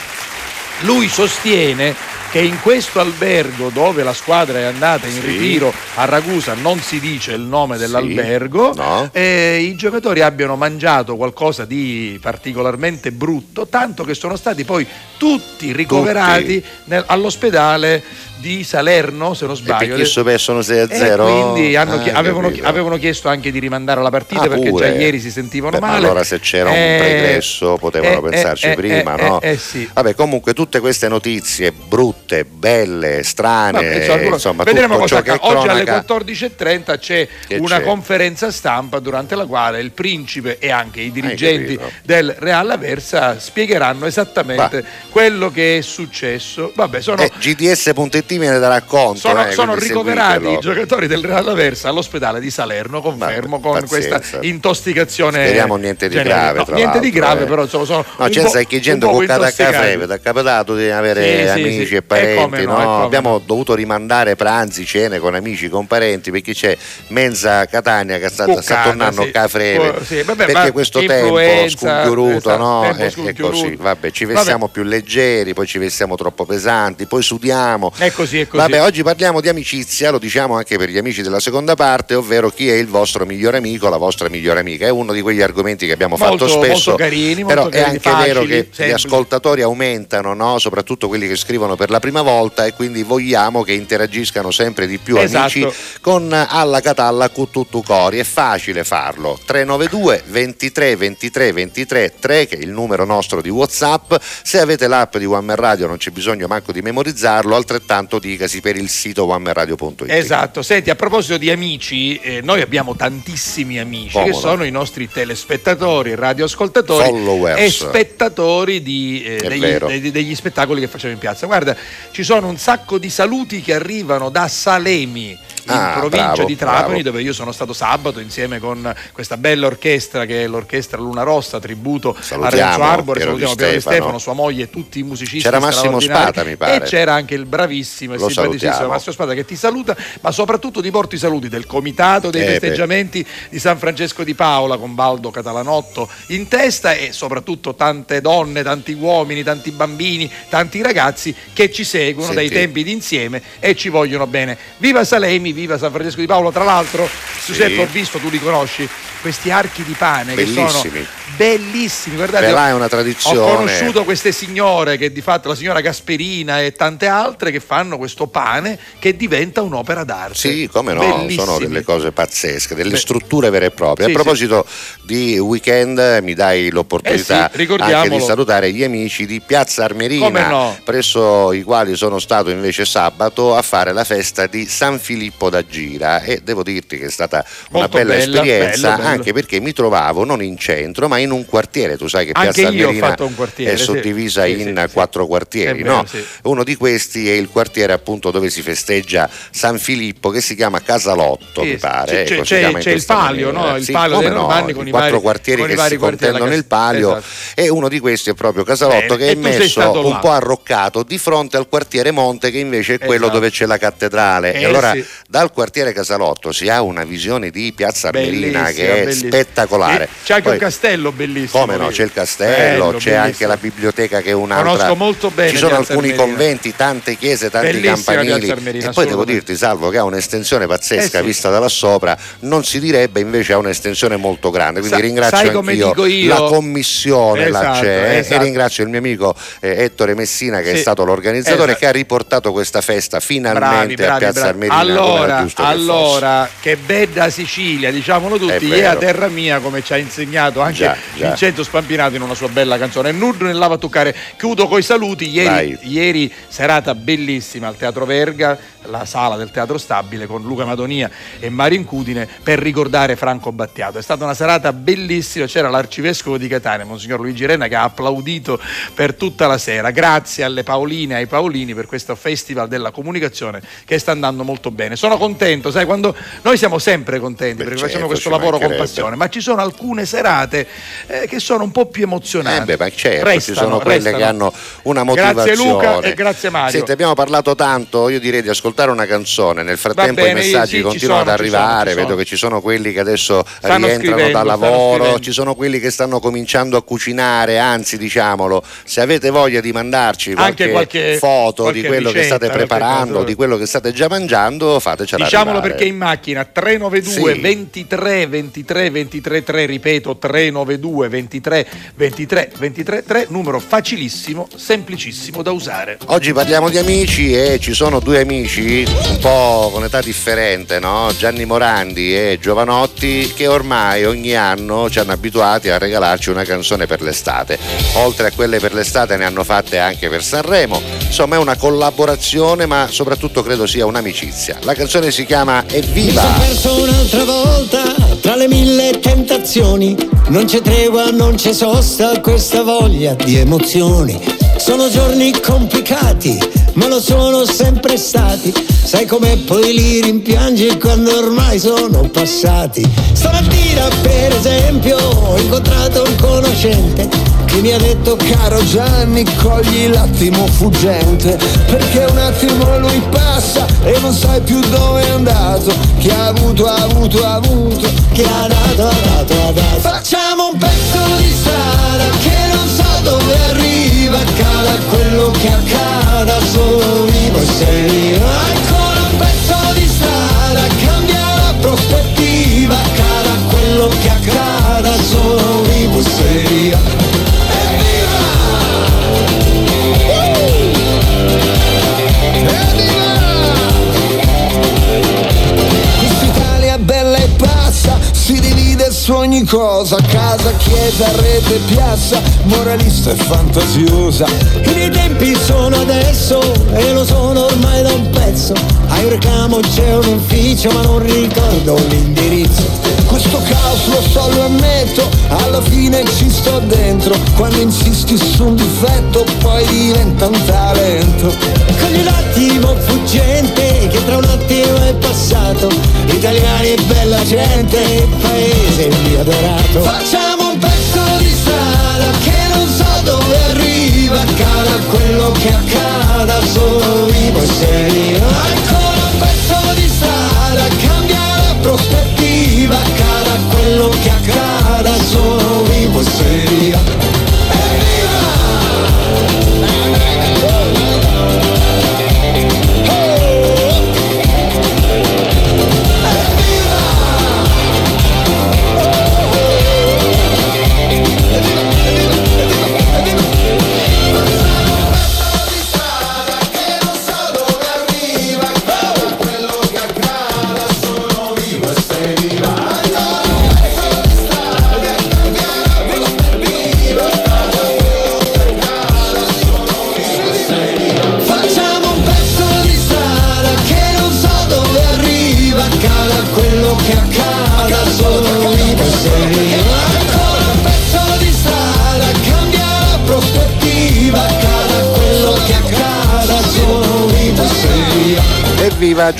lui sostiene che in questo albergo dove la squadra è andata in Sì. ritiro a Ragusa, non si dice il nome dell'albergo, No. eh, i giocatori abbiano mangiato qualcosa di particolarmente brutto, tanto che sono stati poi tutti ricoverati nel- all'ospedale di Salerno, se non E sbaglio. perché so persono 6 a E 0? quindi Ah, chi- avevano, capito. avevano chiesto anche di rimandare la partita Ah, perché pure? già ieri si sentivano Beh, ma male. allora se c'era un Eh, pregresso potevano eh, pensarci eh, prima, eh, no? eh, eh, sì. Vabbè, comunque tutte queste notizie brutte, belle, strane, Vabbè, insomma, vedremo tutto cosa ciò che. Oggi alle cronaca- 14.30 c'è Che una c'è? conferenza stampa durante la quale il principe e anche i dirigenti del Real Aversa spiegheranno esattamente quello che è successo. Vabbè, sono, Eh, GDS.it me ne darà conto. sono, eh, sono ricoverati i giocatori del Real Aversa all'ospedale di Salerno, confermo, con pazienza. questa intossicazione. Speriamo niente di generica. grave, No, niente di grave, eh. però insomma, sono No, c'è po', sai che gente cada intossicati. caffè, ti è capitato di avere Sì, amici sì. e E parenti, come no, no? e Abbiamo dovuto rimandare pranzi, cene con amici, con parenti, perché c'è mezza Catania che sta, sta Cuccata, tornando sì. a freve. Oh, sì, vabbè, perché ma questo tempo sconchiuruto, esatto, no? tempo È, è sconchiuruto. così, vabbè, ci Vabbè. vestiamo più leggeri, poi ci vestiamo troppo pesanti, poi sudiamo. Così, è così. Vabbè, oggi parliamo di amicizia, lo diciamo anche per gli amici della seconda parte, ovvero chi è il vostro migliore amico, la vostra migliore amica. È uno di quegli argomenti che abbiamo Molto- fatto spesso. molto carini, però molto è carini, anche vero facili, che gli semplici. ascoltatori aumentano, no? soprattutto quelli che scrivono per la prima volta e quindi vogliamo che interagiscano sempre di più Esatto. amici con Alla Catalla con tutto cori. È facile farlo. 392 23 23 23 3 che è il numero nostro di WhatsApp. Se avete l'app di One Man Radio non c'è bisogno manco di memorizzarlo, altrettanto dicasi per il sito onemanradio.it. Esatto, senti, a proposito di amici, eh, noi abbiamo tantissimi amici Come che no? sono i nostri telespettatori, radioascoltatori Followers. e spettatori di, eh, degli, degli- degli spettacoli che facciamo in piazza. Guarda, ci sono un sacco di saluti che arrivano da Salemi. In Ah, provincia bravo, di Trapani, bravo. dove io sono stato sabato insieme con questa bella orchestra che è l'orchestra Luna Rossa, tributo a Salutiamo Renzo Arbore, Piero salutiamo Piero Stefano. Stefano, sua moglie e tutti i musicisti. C'era Massimo. Spada, mi pare. E c'era anche il bravissimo e Lo simpaticissimo. Massimo Spada che ti saluta, ma soprattutto ti porto i saluti del comitato dei Eh, beh. festeggiamenti di San Francesco di Paola con Baldo Catalanotto in testa e soprattutto tante donne, tanti uomini, tanti bambini, tanti ragazzi che ci seguono Senti. dai tempi d'insieme e ci vogliono bene. Viva Salemi, viva San Francesco di Paola. Tra l'altro, Giuseppe, ho visto, tu li conosci, questi archi di pane che sono Bellissimi. Guardate, Beh, là è una tradizione. Ho conosciuto queste signore che di fatto la signora Gasperina e tante altre che fanno questo pane che diventa un'opera d'arte. Sì, come no, Bellissimi. sono delle cose pazzesche, delle Beh. strutture vere e proprie. Sì, a proposito di weekend, mi dai l'opportunità Eh sì, anche di salutare gli amici di Piazza Armerina, no? presso i quali sono stato invece sabato a fare la festa di San Filippo da Gira e devo dirti che è stata una Molto bella, bella, esperienza, bello, bello. anche perché mi trovavo non in centro, ma in un quartiere. Tu sai che Anche Piazza quartiere, è sì. suddivisa Sì, in sì, sì. quattro quartieri, È vero, no? sì. Uno di questi è il quartiere appunto dove si festeggia San Filippo che si chiama Casalotto, Sì, mi pare. c'è- ecco, c'è- c'è il palio, no? Il Sì, palio dei no, Normanni con i quattro quartieri che si quartieri contendono il palio Esatto. e uno di questi è proprio Casalotto Bene, che è messo un po' arroccato di fronte al quartiere Monte che invece è quello Esatto. dove c'è la cattedrale Eh, e allora sì. dal quartiere Casalotto si ha una visione di Piazza Bellissima, che è spettacolare. C'è anche un castello bellissimo. come no, c'è il castello, Bello, c'è anche bellissimo. la biblioteca che è un'altra. Conosco molto bene Ci sono alcuni Armerina. conventi, tante chiese, tanti Bellissima campanili. Armerina, e poi devo dirti, Salvo, che ha un'estensione pazzesca Eh sì. vista da là sopra, non si direbbe invece ha un'estensione molto grande. Quindi Sa- ringrazio anch'io io? la commissione, là Esatto, c'è, eh, esatto. e ringrazio il mio amico eh, Ettore Messina che è Sì. stato l'organizzatore Esatto. che ha riportato questa festa finalmente Bravi, bravi, a Piazza bravi. Armerina. Allora, che allora che bella Sicilia, diciamolo È tutti. mia, vero. terra mia, come ci ha insegnato anche Già, già. Vincenzo Spampinato in una sua bella canzone. Nurdo nel lava toccare. Chiudo coi saluti. Ieri, ieri serata bellissima al Teatro Verga, la sala del Teatro Stabile con Luca Madonia e Mario Incudine per ricordare Franco Battiato. È stata una serata bellissima, c'era l'arcivescovo di Catania, Monsignor Luigi Renna, che ha applaudito per tutta la sera. Grazie alle Paoline e ai Paolini per questo festival della comunicazione che sta andando molto bene. Sono contento, sai, quando noi siamo sempre contenti perché certo, facciamo questo lavoro con passione, ma ci sono alcune serate eh, che sono un po' più emozionanti. Eh beh, ma certo, Restano, ci sono quelle restano. che hanno una motivazione. Grazie Luca e grazie Mario. Senti, abbiamo parlato tanto, io direi di ascoltare una canzone. Nel frattempo bene, i messaggi sì, continuano sono, ad ci sono, arrivare, ci sono. vedo che ci sono quelli che adesso Stanno rientrano da lavoro, ci sono quelli che stanno cominciando a cucinare, anzi diciamolo, se avete voglia di mandarci Anche qualche, qualche- foto qualche di quello che state preparando, di quello che state già mangiando, fatecela Diciamolo arrivare. perché in macchina 392 Sì. 23 23 23 3, ripeto 392 23 23 23 3, numero facilissimo, semplicissimo da usare. Oggi parliamo di amici e ci sono due amici un po' con età differente, no? Gianni Morandi e Giovanotti, che ormai ogni anno ci hanno abituati a regalarci una canzone per l'estate. Oltre a quelle per l'estate ne hanno fatte anche per Sanremo. Insomma è una collaborazione ma soprattutto credo sia un'amicizia. La canzone si chiama Mi sono Evviva! perso un'altra volta tra le mille tentazioni. Non c'è tregua, non c'è sosta, questa voglia di emozioni. Sono giorni complicati, ma lo sono sempre stati. Sai com'è poi li rimpiangi quando ormai sono passati. Stamattina, per esempio, ho incontrato un conoscente che mi ha detto caro Gianni cogli l'attimo fuggente perché un attimo lui passa e non sai più dove è andato. Chi ha avuto ha avuto ha avuto chi ha dato ha dato ha dato. Facciamo un pezzo di strada che non so dove arriva accada quello che accada solo vivo e sei divide su ogni cosa, casa, chiesa, rete, piazza, moralista e fantasiosa. I miei tempi sono adesso e lo sono ormai da un pezzo. Hai un reclamo, c'è un ufficio, ma non ricordo l'indirizzo. Questo caos lo so, lo ammetto, alla fine ci sto dentro. Quando insisti su un difetto, poi diventa un talento. Cogli l'attimo fuggente che tra un attimo è passato. Italiani e bella gente, paese mio adorato. Facciamo un pezzo di strada che non so dove arriva. Accada quello che accada, solo vivo e serio. Ancora un pezzo di strada, cambia la prospettiva. Accada quello che accada, solo vivo e serio.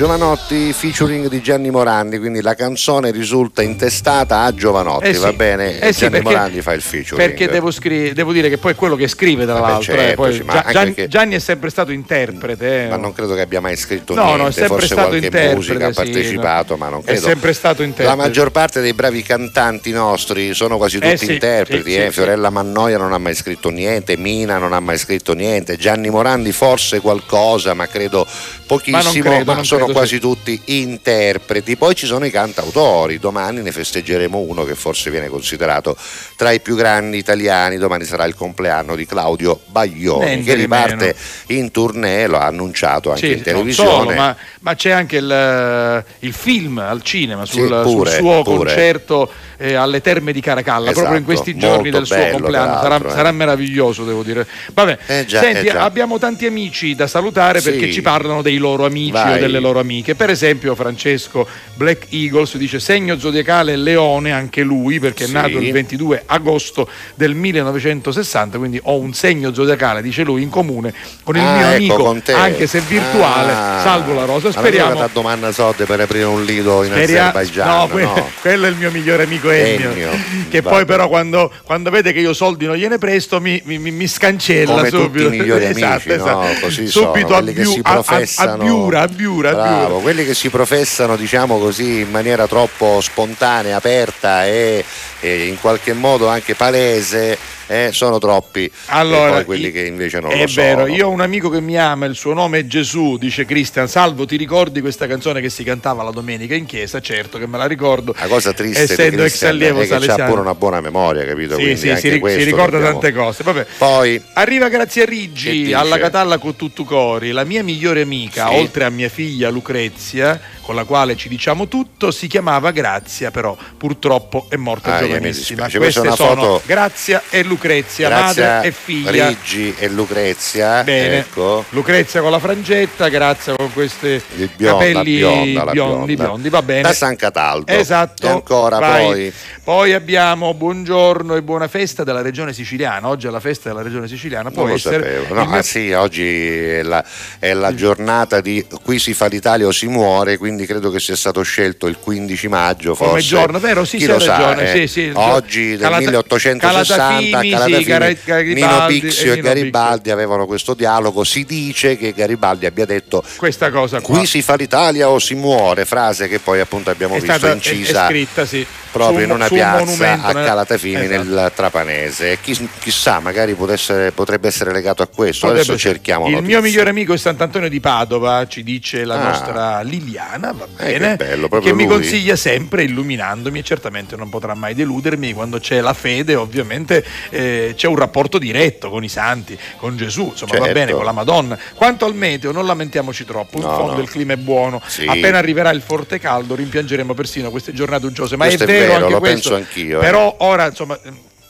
Giovanotti featuring di Gianni Morandi, quindi la canzone risulta intestata a Giovanotti, Eh sì. va bene? Eh sì, Gianni perché- Morandi fa il featuring. Perché devo, scri- devo dire che poi è quello che scrive tra Vabbè, l'altro. eh, certo, poi sì, ma Gian- perché- Gianni è sempre stato interprete. eh. Ma non credo che abbia mai scritto No, no, è niente, sempre forse stato qualche interprete, musica ha partecipato, no. ma non È credo. sempre stato interprete. La maggior parte dei bravi cantanti nostri sono quasi tutti Eh interpreti, eh. Fiorella Mannoia non ha mai scritto niente, Mina non ha mai scritto niente, Gianni Morandi forse qualcosa, ma credo pochissimo, ma, credo, non sono credo, quasi sì. tutti interpreti. Poi ci sono i cantautori, domani ne festeggeremo uno che forse viene considerato tra i più grandi italiani, domani sarà il compleanno di Claudio Baglioni Niente che riparte in tournée, lo ha annunciato anche Sì, in televisione. solo, ma, ma c'è anche il, il film al cinema sul, Sì, pure, sul suo pure. concerto eh, alle terme di Caracalla, Esatto, proprio in questi giorni del suo compleanno. Sarà, eh. sarà meraviglioso, devo dire. Vabbè, Eh già, senti, eh abbiamo tanti amici da salutare Sì. perché ci parlano dei loro amici Vai. o delle loro amiche. Per esempio, Francesco Black Eagles dice segno zodiacale Leone, anche lui, perché Sì. è nato il 22 agosto del 1960, quindi ho un segno zodiacale, dice lui, in comune con il Ah, mio ecco, amico, anche se virtuale, Ah. Salvo la Rosa. Speriamo. da domanda soldi per aprire un lido in Speria- Azerbaigian. no, que- no. *laughs* quello è il mio migliore amico Ennio, Ennio, che vabbè. poi però quando, quando vede che io soldi non gliene presto mi, mi- mi- scancella Come tutti subito. i migliori *laughs* Esatto, amici, no? esatto. Così subito sono, quelli che abbiu- si a- a- professano. abbiura, abbiura, Bravo, abbiura. quelli che si professano, diciamo così, in maniera troppo spontanea, aperta e, e in qualche modo anche palese, eh, sono troppi. Allora, quelli che invece non È lo sono. vero, io ho un amico che mi ama, il suo nome è Gesù, dice Cristian. Salvo, ti ricordi questa canzone che si cantava la domenica in chiesa? Certo che me la ricordo. La cosa triste essendo ex allievo è che ha pure una buona memoria, capito? Sì, Quindi sì, si, si ricorda dobbiamo- tante cose. Vabbè. Poi Arriva Grazia Riggi alla Catalla con tutto cori. La mia migliore amica, Sì. oltre a mia figlia Lucrezia, con la quale ci diciamo tutto, si chiamava Grazia, però purtroppo è morta Ah, giovanissima. Queste una sono foto- Grazia e Lucrezia, Grazia madre e figlia. Riggi e Lucrezia. Bene. Ecco. Lucrezia con la frangetta, Grazia con questi bionda, capelli bionda, biondi, biondi, va bene. Da San Cataldo. Esatto. E ancora Vai. poi. Poi abbiamo buongiorno e buona festa della regione siciliana. Oggi è la festa della regione siciliana. Può Non lo essere. sapevo. No, mio- ah, sì, oggi è la, è la giornata di qui si fa l'Italia o si muore, quindi credo che sia stato scelto il 15 maggio. Come Forse. giorno, vero? Sì, Chi lo sa, ragione. eh. Sì, sì, Oggi del Calata- 1860 Calatafimi, Calatafimi, Garibaldi Nino Pixio e e, Garibaldi avevano questo dialogo. Si dice che Garibaldi abbia detto Questa cosa qua. qui si fa l'Italia o si muore, frase che poi appunto abbiamo è visto stata è- incisa è scritta, sì. proprio Su in un- una piazza a nel- Calatafimi Esatto. nel Trapanese. Chi- chissà, magari potesse- potrebbe essere legato a questo. Potrebbe Adesso essere. cerchiamo Il notizie. mio migliore amico è Sant'Antonio di Padova, ci dice la Ah. nostra Liliana, va Eh, bene, che bello, che mi consiglia sempre illuminandomi e certamente non potrà mai deludermi quando c'è la fede, ovviamente eh, c'è un rapporto diretto con i santi, con Gesù, insomma va Certo. bene, con la Madonna. Quanto al meteo, non lamentiamoci troppo, in No, fondo no. il clima è buono, Sì. appena arriverà il forte caldo rimpiangeremo persino queste giornate uggiose, ma Questo è è vero, vero, anche lo questo. penso anch'io, eh. Però ora insomma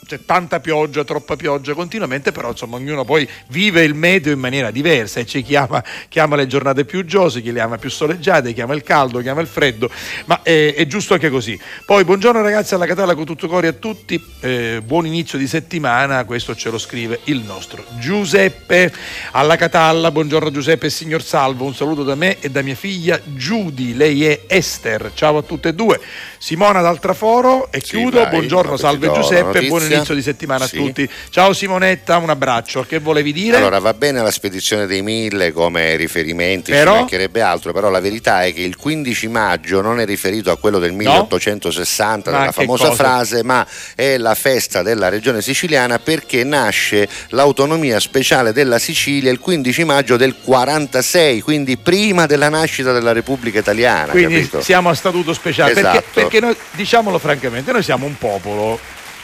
c'è tanta pioggia, troppa pioggia continuamente, però insomma ognuno poi vive il meteo in maniera diversa e c'è chi ama, chi ama le giornate più uggiose, chi le ama più soleggiate, chi ama il caldo, chi ama il freddo, ma è, è giusto anche così. Poi buongiorno ragazzi alla Catalla con tutto cuore a tutti, eh, buon inizio di settimana, questo ce lo scrive il nostro Giuseppe alla Catalla, buongiorno Giuseppe e signor Salvo, un saluto da me e da mia figlia Giudi, lei è Esther, ciao a tutte e due. Simona d'Altraforo e Sì, chiudo, vai, buongiorno Salve Giuseppe, buon inizio di settimana Sì. a tutti. Ciao Simonetta, un abbraccio. Che volevi dire? Allora va bene la spedizione dei mille come riferimenti, Però? ci mancherebbe altro, però la verità è che il 15 maggio non è riferito a quello del 1860 Ma della famosa cosa? frase, ma è la festa della regione siciliana perché nasce l'autonomia speciale della Sicilia il 15 maggio del 46, quindi prima della nascita della Repubblica Italiana, Quindi capito? siamo a statuto speciale. Perché, Esatto. perché noi, diciamolo francamente, noi siamo un popolo.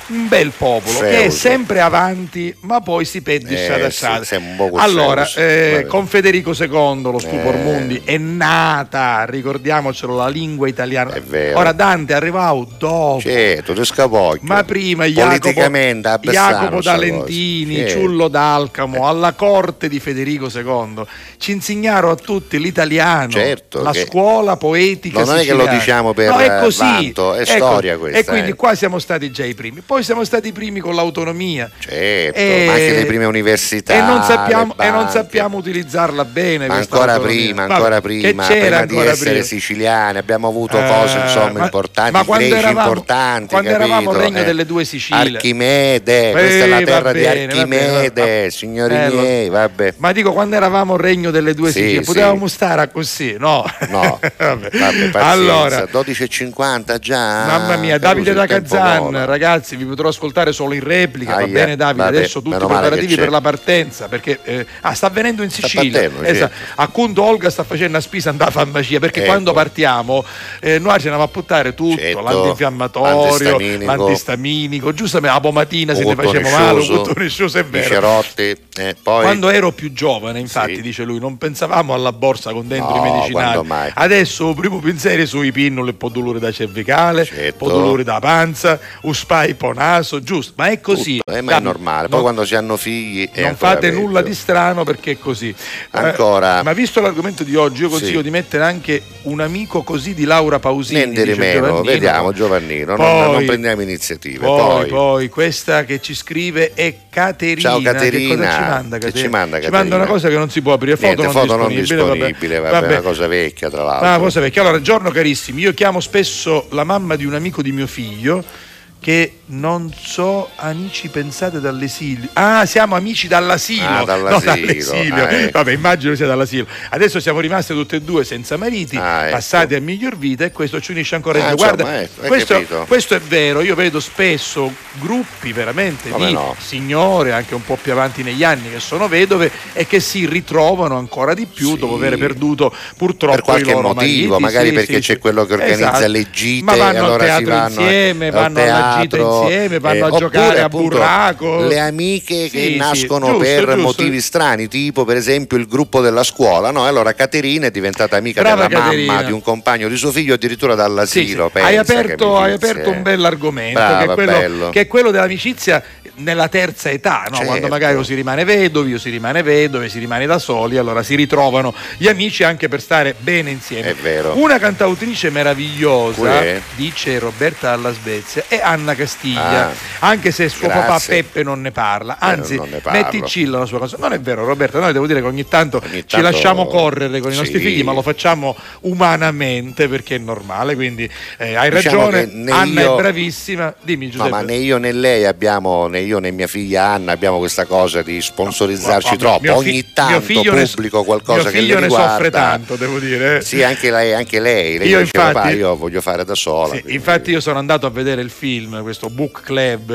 Un bel popolo che è Feudo. sempre avanti, ma poi si pedisce Eh, sì, un po' Allora, Feudo, eh, con Federico II, lo stupor Eh. mundi, è nata, ricordiamocelo, la lingua italiana. È vero. Ora Dante è arrivato dopo. Certo, tu scapocchio. Ma prima Jacopo, Jacopo D'Alentini. Sì. Ciullo d'Alcamo, alla corte di Federico II, ci insegnarono a tutti l'italiano, Certo, la scuola poetica No, non è che lo diciamo per No, è così. vanto, è Ecco, storia questa, E quindi eh. qua siamo stati già i primi. Poi siamo stati i primi con l'autonomia. Certo, E- ma anche le prime università. E non sappiamo, e non sappiamo utilizzarla bene. Ancora autonomia. prima, Vabbè, ancora che prima, prima di ancora essere prima. siciliani, abbiamo avuto Eh, cose insomma ma- importanti, ma quando eravamo- importanti. quando capito? eravamo il regno Eh, delle due Sicilie. Archimede, questa è la Eh, terra di bene, va Archimede, bene, signori Eh, miei, vabbè. Ma dico, quando eravamo il regno delle due Sì, Sicilie, sì. potevamo stare a così, no? No, *laughs* Vabbè. vabbè, allora, 12.50 già. mamma mia, Caruso, Davide da Kazan, vola. ragazzi, vi vi potrò ascoltare solo in replica. Va Aia, bene, Davide. vabbè, adesso tutti i preparativi per la partenza. Perché eh, ah, sta avvenendo in Sicilia. partendo. Esatto. Appunto, Olga sta facendo una spesa andata a farmacia. Perché Ecco. quando partiamo, eh, noi ce ne va a buttare tutto: Certo, l'antinfiammatorio, l'antistaminico. l'antistaminico. Giustamente la pomatina se ne faceva male, un sciuso, è vero. cerotti, eh, poi Quando ero più giovane, infatti, Sì. dice lui, non pensavamo alla borsa con dentro No, i medicinali. Adesso primo pensiero sui pinnoli, un po' dolore da cervicale, Certo. un po' dolore da panza, un spaipo naso, giusto? Ma è così. eh, ma è normale. Poi non- quando si hanno figli non fate nulla di strano perché è così. Eh, Ancora. ma visto l'argomento di oggi, io consiglio Sì. di mettere anche un amico così di Laura Pausini. Niente di meno, Giovannino. vediamo Giovannino, non, Poi- non prendiamo iniziative. Poi, Poi, poi, questa che ci scrive è Caterina. Ciao, Che cosa Caterina. ci manda? Caterina? ci manda, Ci manda una Caterina? cosa che non si può aprire. Foto, Niente, non, foto non disponibile, disponibile, vabbè. vabbè, una cosa vecchia tra l'altro. Ah, cosa vecchia. Allora, giorno carissimi, io chiamo spesso la mamma di un amico di mio figlio che non so, amici pensate dall'esilio. Ah, siamo amici dall'asilo. Ah, dall'asilo, no, dall'esilio. ah, ecco. Vabbè, immagino sia dall'asilo. Adesso siamo rimasti tutte e due senza mariti, Ah, ecco. passati a miglior vita e questo ci unisce ancora Ah, insomma, Guarda, ecco, hai questo, questo è vero, io vedo spesso gruppi veramente Come di no? signore, anche un po' più avanti negli anni, che sono vedove e che si ritrovano ancora di più Sì. dopo aver perduto purtroppo per qualche motivo, mariti, magari sì, perché sì, c'è quello che organizza Esatto. le gite Ma vanno e allora al teatro vanno insieme, vanno alla gita teatro, insieme, vanno eh, a giocare a appunto, burraco. Le amiche che Sì, sì, nascono giusto, per giusto. motivi strani, tipo per esempio il gruppo della scuola, no? Allora Caterina è diventata amica Brava della Caterina. mamma di un compagno di suo figlio addirittura Sì, dall'asilo. sì. Hai, aperto, hai aperto un bell'argomento Brava, che, è quello, che è quello dell'amicizia nella terza età, no? Certo. quando magari o si rimane vedovi o si rimane vedove, si rimane da soli, allora si ritrovano gli amici anche per stare bene insieme. È vero. Una cantautrice meravigliosa, Uè. dice Roberta dalla Svezia, è Anna Castiglia, Ah, anche se suo grazie. papà Peppe non ne parla, anzi non ne parlo. metti Cilla la sua cosa. Non è vero Roberta, noi devo dire che ogni tanto Ogni ci tanto- lasciamo correre con i nostri Sì. figli, ma lo facciamo umanamente perché è normale, quindi eh, hai Diciamo ragione, Anna io- è bravissima, dimmi No, Giuseppe. ma né io né lei abbiamo, né io né mia figlia Anna abbiamo questa cosa di sponsorizzarci Vabbè, troppo. mio Ogni tanto figlio ne- pubblico qualcosa che le ne riguarda. soffre tanto, devo dire. Sì, anche lei, anche lei. Lei Io dice, infatti- io voglio fare da sola. Sì, quindi- infatti io sono andato a vedere il film, questo book club,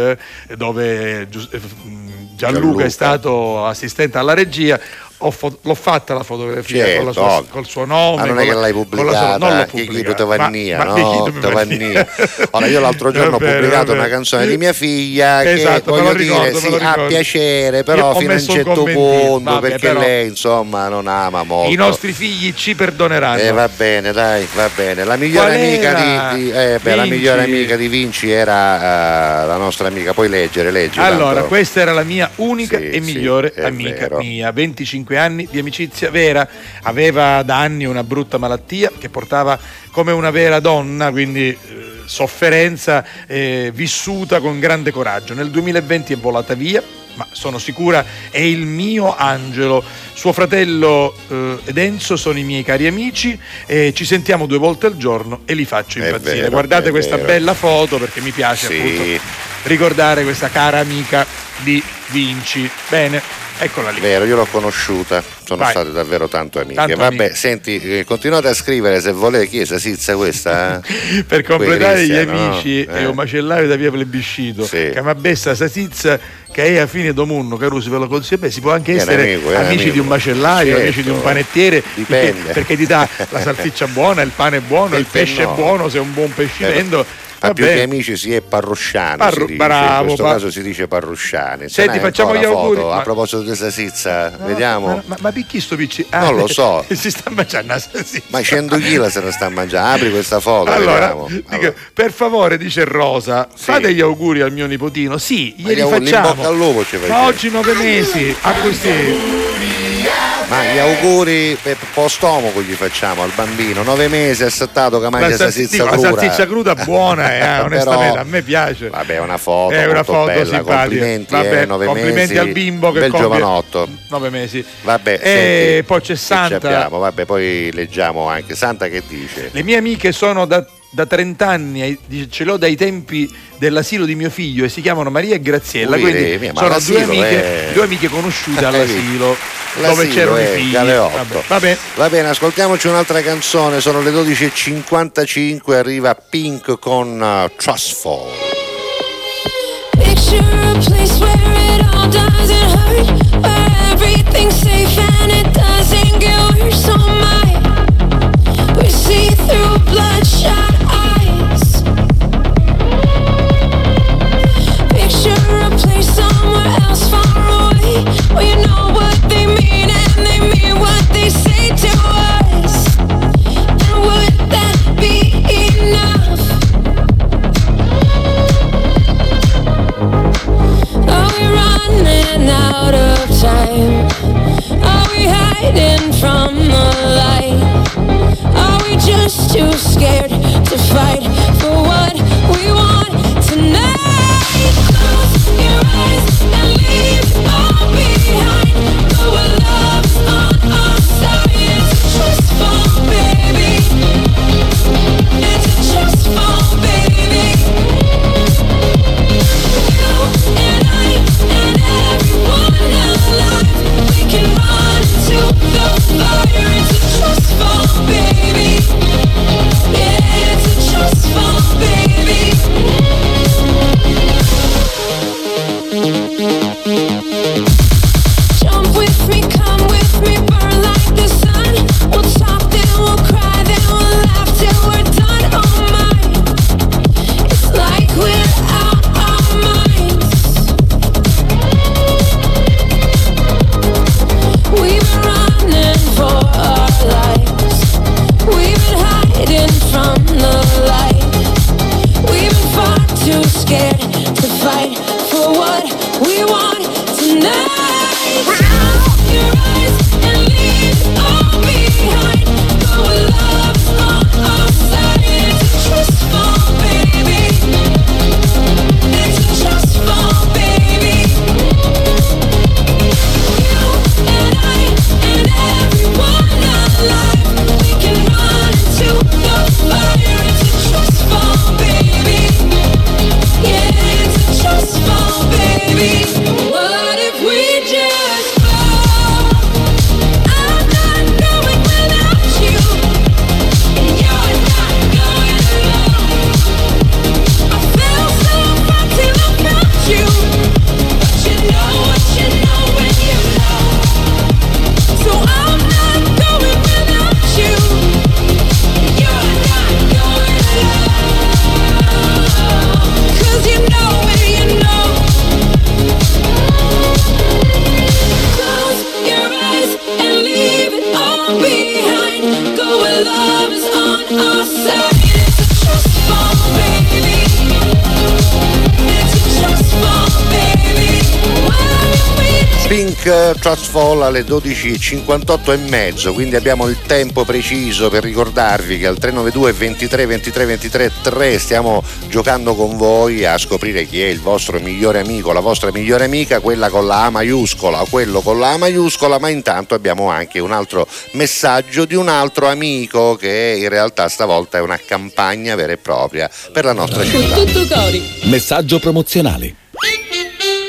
eh, dove eh, Gianluca, Gianluca. è stato assistente alla regia. Ho fo- l'ho fatta la fotografia Certo, con la sua- ovvio. col suo nome. Ma non è che l'hai sua- pubblicata, non l'ho Guido pubblicata, Tavannia, ma- no? Tavannia. Ora io l'altro *laughs* giorno ho È vero, pubblicato è vero. una canzone di mia figlia Esatto, che voglio ricordo, dire sì, lo a ricordo. piacere, però ho fino a un certo punto, vabbè, perché però- lei insomma non ama molto. I nostri figli ci perdoneranno. Eh, va bene, dai, va bene. La migliore amica di, di- eh, beh, la migliore amica di Vinci era eh, la nostra amica. Puoi leggere, leggi. Allora, tanto- questa era la mia unica Sì, e sì, migliore è amica mia, 25 anni di amicizia vera, aveva da anni una brutta malattia che portava come una vera donna, quindi eh, sofferenza eh, vissuta con grande coraggio. Nel 2020 è volata via, ma sono sicura è il mio angelo. Suo fratello eh, ed Enzo sono i miei cari amici e ci sentiamo due volte al giorno e li faccio impazzire. vero, Guardate questa vero. bella foto perché mi piace Sì. appunto ricordare questa cara amica di Vinci. Bene, eccola lì. Vero, io l'ho conosciuta, sono Vai. state davvero tanto amiche. Tanto Vabbè, amiche. senti, eh, continuate a scrivere se volete. Chi è Sasizza questa? eh? *laughs* Per completare gli Cristian, no? amici Eh. è un macellaio da via Plebiscito. Sì. Camabessa Sasizza che è a fine domunno, Carusi ve lo consiglio. Beh, si può anche essere amico, amici amico. di un macellaio, Certo. amici di un panettiere, Dipende. Perché, perché ti dà la salsiccia buona, il pane è buono, *laughs* il pesce no? è buono, se è un buon pescivendo. Ma più che amici si è parrosciani, Parru- si dice. bravo, in questo pa- caso si dice parrosciani. Se Senti, facciamo gli auguri, foto? ma- A proposito di Sasizza, vediamo. Ma, ma, ma picchi sto picci? Ah, Non lo so. *laughs* si sta mangiando la salsiccia. Ma 100 kg se ne sta mangiando. Apri questa foto, Allora, vediamo. dico, Allora. per favore, dice Rosa, Sì. fate gli auguri al mio nipotino. Sì, glieli facciamo. Ma oggi nove mesi, a questi. Ma gli auguri per post stomaco gli facciamo al bambino, nove mesi assettato che mangia La, salsiccia salsiccia, la cruda. salsiccia cruda buona, eh, *laughs* onestamente, a me piace. Vabbè, è una foto È una foto bella, simpatica. complimenti, Vabbè, eh, nove complimenti mesi, al bimbo che bel compie giovanotto. nove mesi. Vabbè, E senti, poi c'è Santa. abbiamo? Vabbè, poi leggiamo anche Santa che dice. Le mie amiche sono da, da 30 anni, ce l'ho dai tempi dell'asilo di mio figlio e si chiamano Maria e Graziella. Ui, quindi mia, sono due amiche, è- due amiche conosciute *laughs* all'asilo dove c'erano i figli. Vabbè, vabbè. Va bene, ascoltiamoci un'altra canzone, sono le 12.55, arriva Pink con uh, Trustful. Picture a place where it time? Are we hiding from the light? Are we just too scared to fight for what we want tonight? Close your eyes and leave Alle 12.58 e mezzo, quindi abbiamo il tempo preciso per ricordarvi che al 392 23 23 23 3 stiamo giocando con voi a scoprire chi è il vostro migliore amico, la vostra migliore amica, quella con la A maiuscola o quello con la A maiuscola, ma intanto abbiamo anche un altro messaggio di un altro amico che in realtà stavolta è una campagna vera e propria per la nostra città. Messaggio promozionale.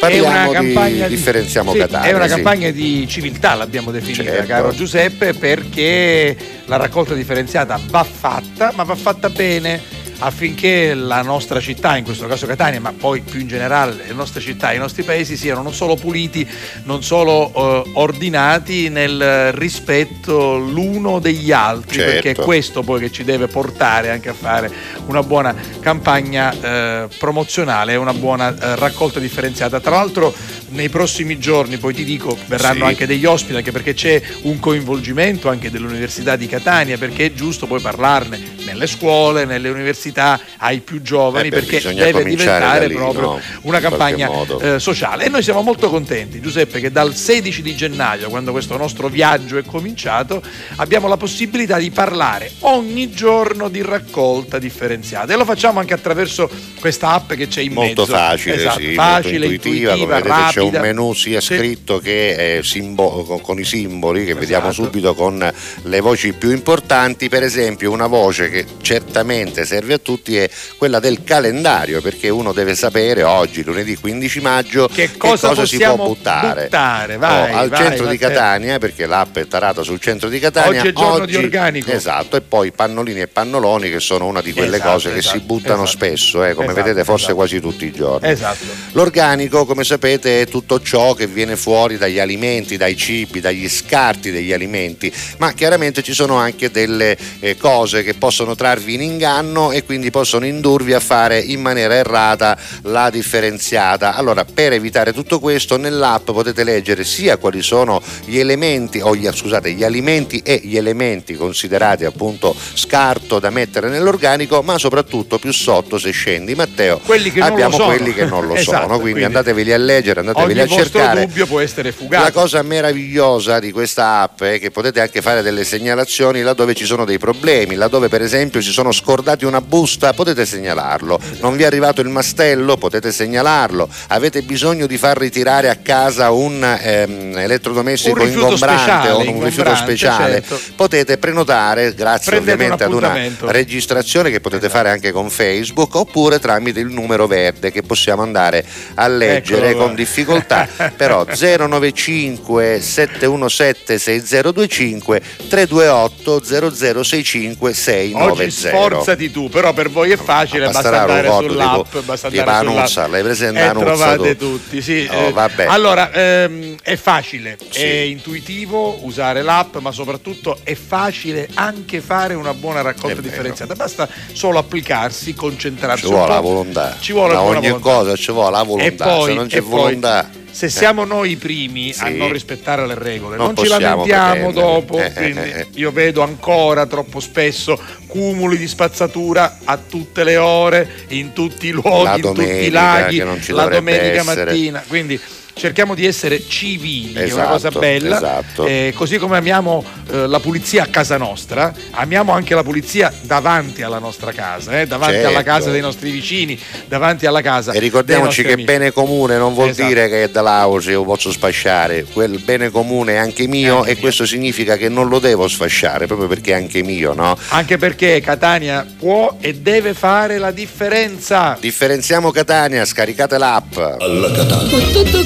Parliamo è una campagna di differenziamo sì, Catania. È una sì. campagna di civiltà, l'abbiamo definita, Certo. caro Giuseppe, perché la raccolta differenziata va fatta, ma va fatta bene affinché la nostra città, in questo caso Catania, ma poi più in generale le nostre città, i nostri paesi siano non solo puliti, non solo eh, ordinati nel rispetto l'uno degli altri, Certo. perché è questo poi che ci deve portare anche a fare una buona campagna eh, promozionale, una buona eh, raccolta differenziata. Tra l'altro nei prossimi giorni, poi ti dico, verranno Sì. anche degli ospiti, anche perché c'è un coinvolgimento anche dell'Università di Catania, perché è giusto poi parlarne nelle scuole, nelle università, ai più giovani, Eh beh, perché deve diventare lì, proprio no? una campagna eh, sociale. E noi siamo molto contenti, Giuseppe, che dal 16 di gennaio, quando questo nostro viaggio è cominciato, abbiamo la possibilità di parlare ogni giorno di raccolta differenziata. E lo facciamo anche attraverso questa app che c'è in Molto mezzo. facile, Esatto, sì, facile, molto intuitiva, come vedete c'è un menu sia scritto che eh, simbo- con, i simboli che vediamo Esatto. subito con le voci più importanti, per esempio una voce che certamente serve a tutti è quella del calendario, perché uno deve sapere oggi, lunedì 15 maggio, che cosa si può buttare. buttare? Vai, Oh, al vai, centro di Matteo. Catania, perché l'app è tarata sul centro di Catania. Oggi è giorno di organico. Esatto, e poi pannolini e pannoloni che sono una di quelle Esatto, cose che esatto, si buttano esatto. spesso, eh, come Esatto, vedete forse esatto. quasi tutti i giorni. Esatto. L'organico, come sapete, è tutto ciò che viene fuori dagli alimenti, dai cibi, dagli scarti degli alimenti, ma chiaramente ci sono anche delle eh, cose che possono trarvi in inganno e quindi possono indurvi a fare in maniera errata la differenziata. Allora, per evitare tutto questo, nell'app potete leggere sia quali sono gli elementi, o gli, scusate, gli alimenti e gli elementi considerati appunto scarto da mettere nell'organico, ma soprattutto più sotto se scendi, Matteo, Quelli abbiamo quelli che non lo *laughs* Esatto, sono, quindi, quindi andateveli a leggere, andateveli a cercare. dubbio può essere fugato. La cosa meravigliosa di questa app è che potete anche fare delle segnalazioni laddove ci sono dei problemi, laddove per esempio si sono scordati una busta, potete segnalarlo. Non vi è arrivato il mastello, potete segnalarlo. Avete bisogno di far ritirare a casa un ehm, elettrodomestico Un rifiuto ingombrante speciale, o un rifiuto ingombrante, speciale, certo. potete prenotare grazie Prendete ovviamente un ad una. Esatto. registrazione che potete fare anche con Facebook oppure tramite il numero verde che possiamo andare a leggere Eccolo con difficoltà *laughs* però 095 717 6025 328 0065 690 Oggi sforzati tu, però per voi è facile, basta andare voto sull'app, tipo- basta tipo andare sull'app Anuzza, l'hai presente e Anuzza trovate tu? tutti, sì. Oh, eh, vabbè. allora, ehm, è facile, Sì. è intuitivo usare l'app, ma soprattutto è facile anche fare una buona raccolta È vero. differenziata. Basta solo applicarsi, concentrarsi ci vuole la volontà Ci vuole buona ogni volontà. cosa ci vuole la volontà poi, se non c'è e poi, volontà se eh. siamo noi i primi a Sì. non rispettare le regole, Non non, ci lamentiamo pretendere. dopo. Eh, eh, quindi io vedo ancora troppo spesso cumuli di spazzatura a tutte le ore, in tutti i luoghi, La in tutti i domenica, laghi, la domenica essere. mattina. Quindi cerchiamo di essere civili, che è una cosa Esatto, bella. esatto. Eh, così come amiamo eh, la pulizia a casa nostra, amiamo anche la pulizia davanti alla nostra casa, eh, davanti Certo. alla casa dei nostri vicini, davanti alla casa. E ricordiamoci dei che amici. bene comune non vuol Esatto. dire che è dell'auce io posso sfasciare, quel bene comune è anche mio e questo significa che non lo devo sfasciare proprio perché è anche mio, no? Anche perché Catania può e deve fare la differenza. Differenziamo Catania, scaricate l'app. Alla Catalla. Con tutto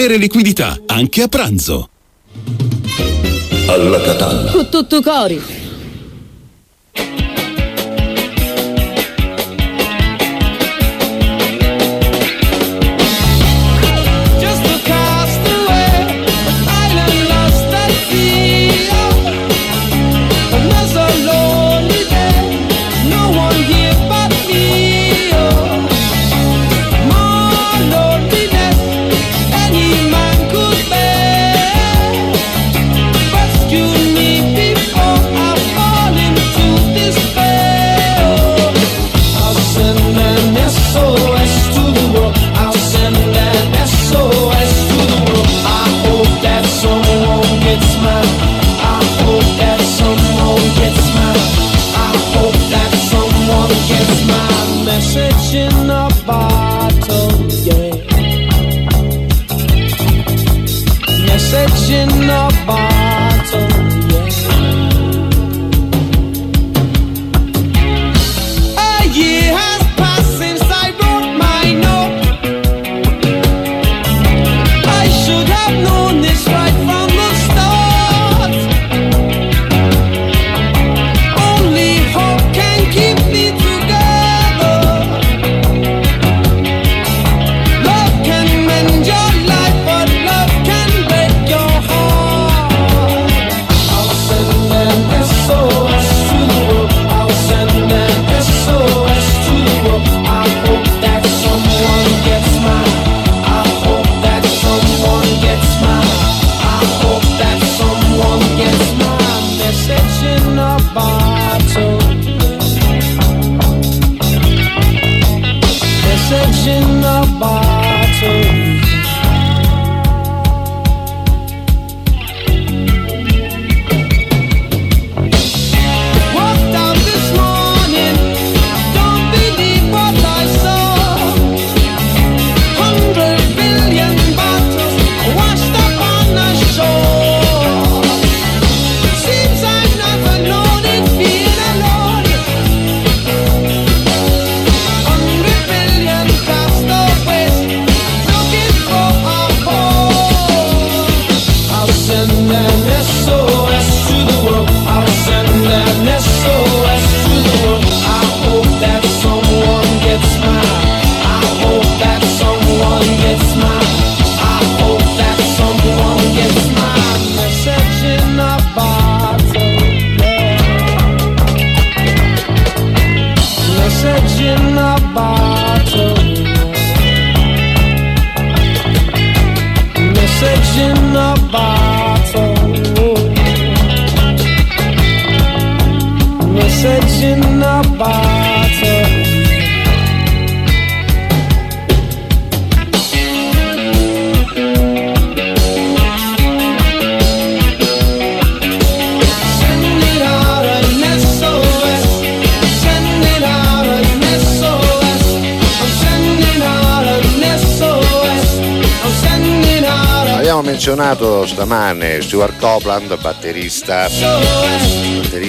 liquidità, anche a pranzo. Alla Catalla. Con tutto cori. Stamane Stuart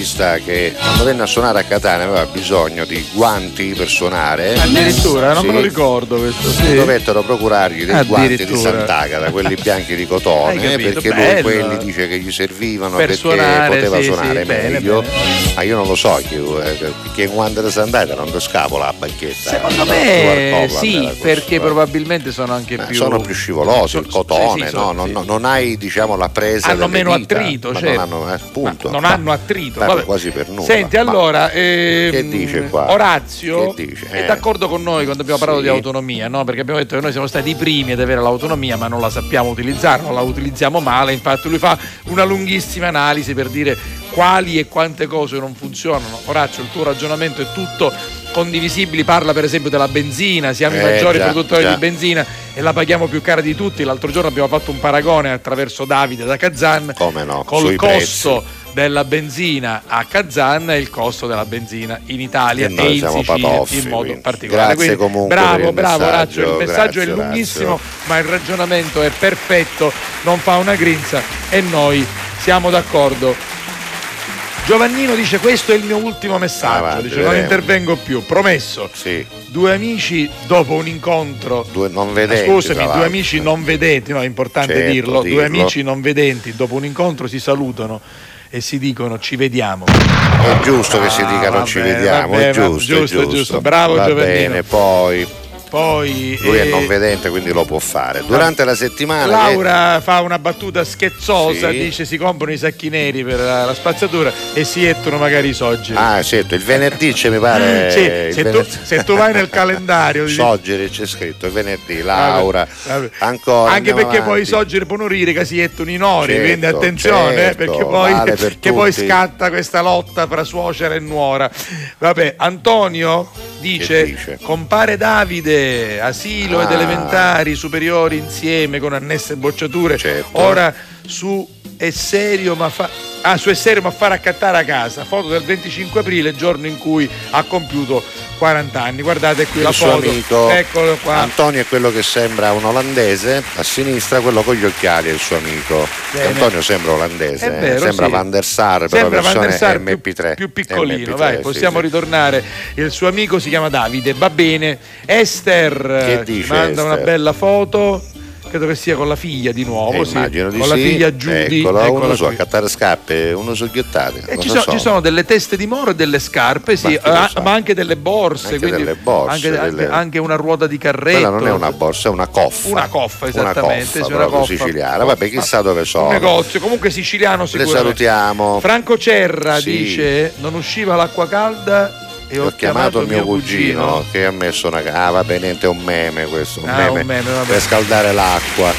Batterista che quando venne a suonare a Catania aveva bisogno di guanti per suonare. Addirittura, non Sì. me lo ricordo questo. Sì. Dovettero procurargli dei guanti di. Sant'Agata, quelli bianchi di cotone, *laughs* perché lui bello. quelli dice che gli servivano Per perché suonare, poteva sì, suonare sì, bene, meglio. bene. Ma io non lo so, che, eh, che guanti di Sant'Agata non scapola la bacchetta. Secondo Stuart me sì, perché probabilmente sono anche Eh, più. sono più scivolosi, il cotone, no? non, hai diciamo la presa Hanno meno attrito, certo. Non hanno appunto, non hanno attrito. vabbè. quasi per nulla. Senti, allora, ehm, che dice qua? Orazio Che dice? è Eh. d'accordo con noi quando abbiamo parlato Sì. di autonomia, no? Perché abbiamo detto che noi siamo stati i primi ad avere l'autonomia, ma non la sappiamo utilizzare, non la utilizziamo male. Infatti, lui fa una lunghissima analisi per dire quali e quante cose non funzionano. Orazio, il tuo ragionamento è tutto condivisibile, parla per esempio della benzina, siamo i Eh, maggiori già, produttori già. di benzina e la paghiamo più cara di tutti. L'altro giorno abbiamo fatto un paragone attraverso Davide da Kazan Come no, col sui costo della benzina a Kazan e il costo della benzina in Italia E e in Sicilia patoffi, in modo quindi. particolare. Grazie comunque bravo, bravo messaggio, Raccio, il messaggio è grazie, lunghissimo, Orazio. ma il ragionamento è perfetto, non fa una grinza e noi siamo d'accordo. Giovannino dice questo è il mio ultimo messaggio, Avanti, dice non intervengo più, promesso. Sì, Due amici dopo un incontro due non vedenti. Scusami, tra due amici non vedenti, no, è importante Certo, dirlo, dirlo. due amici non vedenti dopo un incontro si salutano e si dicono ci vediamo. È giusto che si Ah, dica non vabbè, ci vediamo, vabbè, è giusto, è giusto, giusto. giusto. Bravo, Va Giovannino. bene, poi Poi lui è eh, non vedente, quindi lo può fare. Durante la settimana Laura fa una battuta scherzosa, Sì. dice si comprano i sacchi neri per la, la spazzatura e si ettono magari i soggi. Ah, certo, il venerdì c'è mi pare. Sì, il se, tu, venerdì- se tu vai nel calendario Soggere c'è scritto il venerdì, Laura. Vabbè. Ancora. Anche perché poi i avanti. soggeri possono rire che si ettono i nori, Certo, quindi attenzione, eh, certo, perché poi, vale *laughs* per che poi scatta questa lotta fra suocera e nuora. Vabbè, Antonio dice, dice? compare Davide, asilo ed Ah. elementari, superiori insieme con annesse bocciature, Certo. ora su è serio ma fa... Ah, su è serio ma fa raccattare a casa, foto del 25 aprile, giorno in cui ha compiuto 40 anni. Guardate qui la il suo foto. amico Eccolo qua. Antonio è quello che sembra un olandese, a sinistra quello con gli occhiali è il suo amico. Bene. Antonio sembra olandese, È eh, vero, sembra sì. Van der Sar, però Sembra Van versione der Sar più, MP3. più piccolino, MP3, vai, possiamo sì. ritornare. Il suo amico si chiama Davide, va bene. Esther Che dice manda una Esther? bella foto. Credo che sia con la figlia di nuovo, Eh, sì. immagino di con la sì. figlia Judy. Eccolo, eccola uno su qui. accattare scarpe, uno sogghiottate. E non ci, so- so. ci sono delle teste di moro e delle scarpe, sì, Ma lo ah, sa? ma anche delle borse. Anche delle borse, anche, delle- anche- anche una ruota di carretto. Quella non è una borsa, è una coffa. Una coffa, Una esattamente. coffa, sì, una coffa. siciliana. Vabbè, chissà dove sono. Un negozio, comunque siciliano Le sicuramente. salutiamo. Franco Cerra Sì. dice: Non usciva l'acqua calda e ho, Ho chiamato il mio cugino, che ha messo una. Ah, vabbè, niente, è un meme questo. Un, Ah, meme, un meme, per scaldare l'acqua.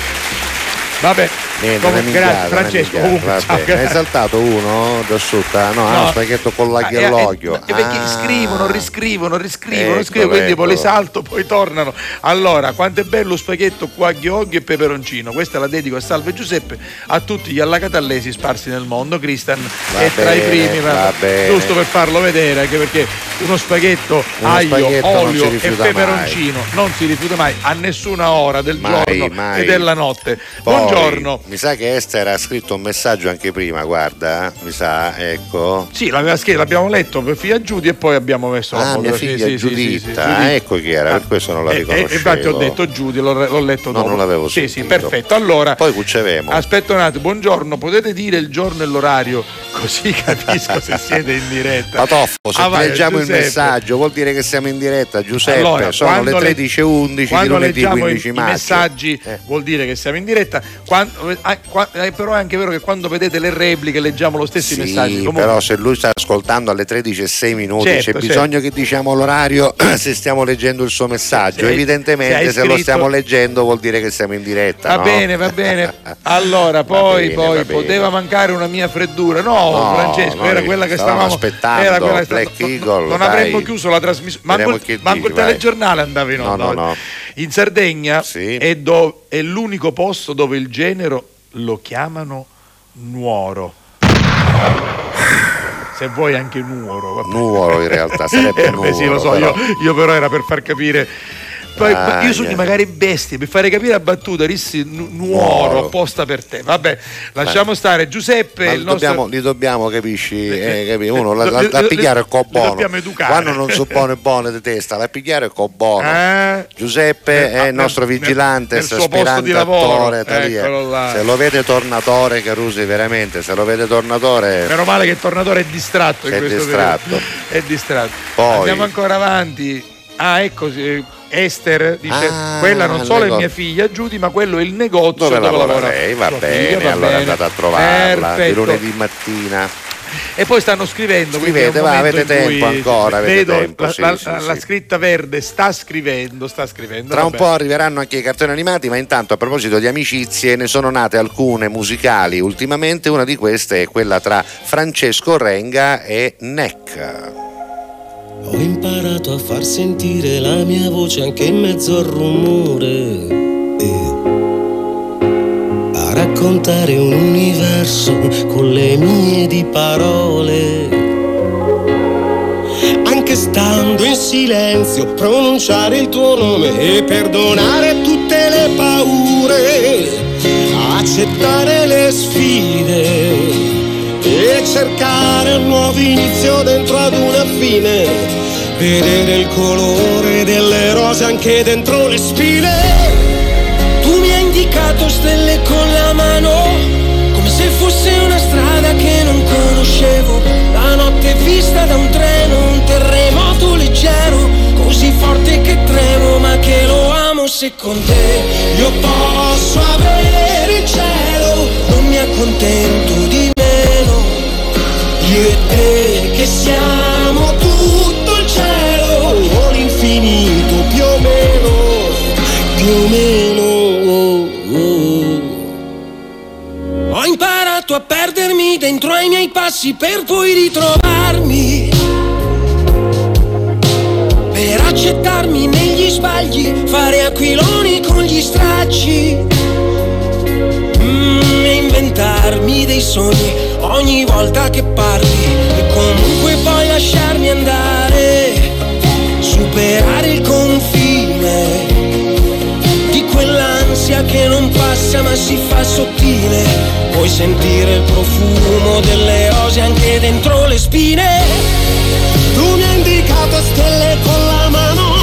Vabbè, Niente, minchiata, grazie, Francesco, minchiata, comunque, va ciao, bene. grazie. Hai saltato uno d'asciutta? No, No. spaghetto con l'aglio Ah, e l'olio. eh, perché Ah. scrivono, riscrivono, riscrivono, Ecco, scrivono, quindi ecco. poi le salto, poi tornano. Allora, quanto è bello spaghetto qua aglio, olio e peperoncino. Questa la dedico a Salve Giuseppe, a tutti gli allacatallesi sparsi nel mondo. Cristian Va è tra i bene, primi, va bene. giusto per farlo vedere, anche perché uno spaghetto, Uno aglio, spaghetto olio e peperoncino non si rifiuta mai a nessuna ora del Mai, giorno mai. e della notte. Poi, Buongiorno. Mi sa che Esther ha scritto un messaggio anche prima, guarda, mi sa, ecco. Sì, l'aveva scritto, l'abbiamo letto per figlia Giudi e poi abbiamo messo la Ah, foto. mia Sì, figlia sì, sì, Giuditta, sì, sì, ah, ecco chi era, per questo non la E- e- riconoscevo. E, infatti ho detto Giudi, l'ho, l'ho letto No, dopo. non l'avevo Sì, sentito. sì, perfetto. Allora, Poi cuccevemo. aspetta un attimo, buongiorno, potete dire il giorno e l'orario così capisco se *laughs* siete in diretta. Patoffo, se Ah, vai, leggiamo il messaggio vuol dire che siamo in diretta, Giuseppe. Allora, sono le quando le- 13.11 di lunedì leggiamo i, 15 i maggio. messaggi vuol dire che siamo in diretta, Quando- qua- eh, però è anche vero che quando vedete le repliche leggiamo lo stesso Sì, messaggi. Comunque- però se lui sta ascoltando alle 13 e 6 minuti Certo, c'è bisogno che diciamo l'orario *clears throat* se stiamo leggendo il suo messaggio. Se Evidentemente se se, lo stiamo leggendo vuol dire che siamo in diretta. Va no? bene, va bene. *laughs* Allora, poi, bene, poi poteva mancare una mia freddura. No, No, Francesco, noi era quella che stavamo stavamo aspettando, era quella che Black sta- Eagle, Non dai. avremmo chiuso la trasmissione. Manco, il- che manco il dici, vai. telegiornale andava in No, onda. no, oggi. no. In Sardegna è, do- è l'unico posto dove il genero lo chiamano nuoro. Se vuoi anche nuoro. vabbè. Nuoro in realtà, sarebbe *laughs* Eh, beh, sì, lo nuoro, so, però. io, io però era per far capire. Ah, io sogno yeah. magari bestie per fare capire a battuta rissi nu- nuoro apposta per te. Vabbè, lasciamo stare. Giuseppe, li nostro. dobbiamo, li dobbiamo, capisci? Eh, capi? Uno la, la, la li- pigliare è co buono. Quando non so buone buone di testa, la pigliare è co buono. Eh? Giuseppe Eh, è il nostro nel- vigilante, nel posto aspirante attore. eh. Se lo vede tornatore, Carusi, veramente, se lo vede tornatore. Meno male che il tornatore è distratto in È questo distratto. *laughs* È distratto. Poi- Andiamo ancora avanti. Ah, ecco, sì, Esther dice: Ah, Quella non solo è nego- mia figlia Giudy, ma quello è il negozio Dove dove, lavora lavora lei? Va bene, figlia, va allora bene. andate a trovarla di Perfetto. lunedì mattina. E poi stanno scrivendo. Scrivete, è un va, avete tempo ancora, avete Vedo tempo, la, sì, la- sì, la sì. scritta verde sta scrivendo, sta scrivendo. Tra un vabbè. po' arriveranno anche i cartoni animati, ma intanto a proposito di amicizie ne sono nate alcune musicali ultimamente, una di queste è quella tra Francesco Renga e Neck. Ho imparato a far sentire la mia voce anche in mezzo al rumore. E a raccontare un universo con le mie di parole. Anche stando in silenzio, pronunciare il tuo nome e perdonare tutte le paure. Accettare le sfide cercare un nuovo inizio dentro ad una fine. Vedere il colore delle rose anche dentro le spine. Tu mi hai indicato stelle con la mano, come se fosse una strada che non conoscevo. La notte vista da un treno, un terremoto leggero, così forte che tremo, ma che lo amo se con te io posso avere il cielo, non mi accontento di meno. Io e te che siamo tutto il cielo o l'infinito più o meno, più o meno. Ho imparato a perdermi dentro ai miei passi per poi ritrovarmi. Per accettarmi negli sbagli, fare aquiloni con gli stracci. Inventarmi dei sogni ogni volta che parli e comunque poi lasciarmi andare, superare il confine di quell'ansia che non passa ma si fa sottile, puoi sentire il profumo delle rose anche dentro le spine. Tu mi hai indicato stelle con la mano,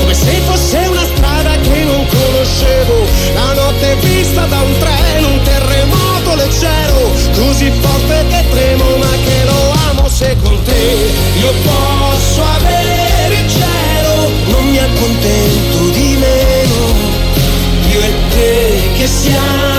come se fosse una strada che non conoscevo. La notte vista da un treno, io posso avere il cielo, non mi accontento di meno. Io e te che siamo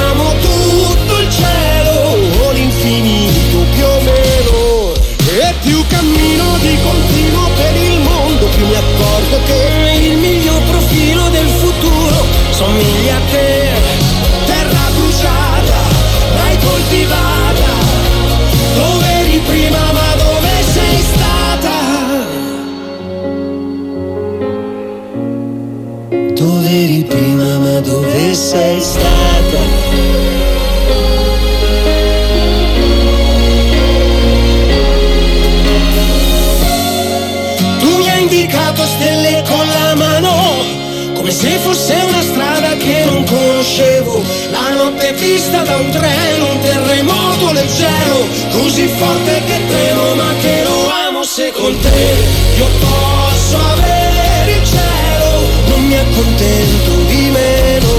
da un treno, un terremoto leggero Così forte che tremo ma che lo amo se con te. Io posso avere il cielo, non mi accontento di meno.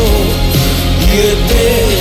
Io e te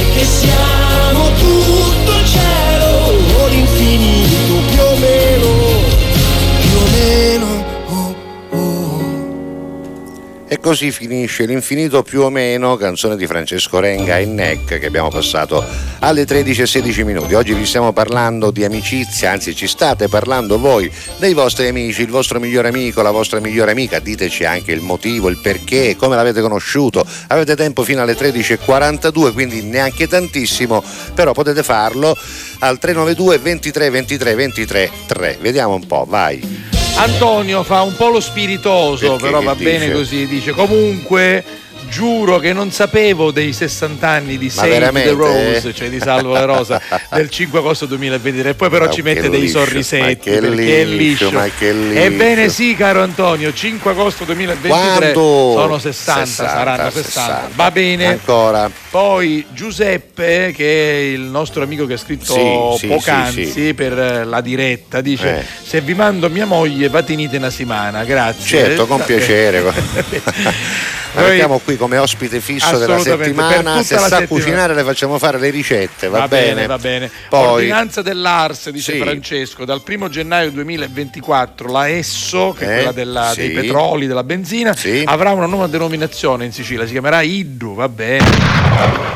così finisce l'infinito più o meno, canzone di Francesco Renga e Neck che abbiamo passato alle 13 e 16 minuti. Oggi vi stiamo parlando di amicizia, anzi ci state parlando voi dei vostri amici, il vostro migliore amico, la vostra migliore amica, diteci anche il motivo, il perché, come l'avete conosciuto. Avete tempo fino alle 13.42, quindi neanche tantissimo, però potete farlo al 392 23 23 23 3. Vediamo un po', vai. Antonio fa un po' lo spiritoso, Perché però va bene dice? così. Dice comunque. Giuro che non sapevo dei 60 anni di Save the? Rose, cioè di Salvo la Rosa, *laughs* del 5 agosto 2023. Poi però Ma ci mette dei liscio, sorrisetti ma che perché è liscio, liscio. ma che liscio. Ebbene sì, caro Antonio, 5 agosto 2023 Quanto? sono 60, 60, saranno 60. 60. Va bene. Ancora. Poi Giuseppe, che è il nostro amico che ha scritto Sì, poc'anzi sì, sì. per la diretta, dice Eh. se vi mando mia moglie patinite una settimana, grazie. Certo, con piacere. *laughs* *laughs* Noi- mettiamo qui come ospite fisso della settimana. Se sa settimana. cucinare le facciamo fare le ricette, va, Va bene, va bene. Poi Ordinanza dell'Ars, dice Sì. Francesco, dal 1 gennaio 2024 la Esso, che è Eh, quella della- sì. dei petroli, della benzina, Sì. avrà una nuova denominazione in Sicilia, si chiamerà Iddu, va bene.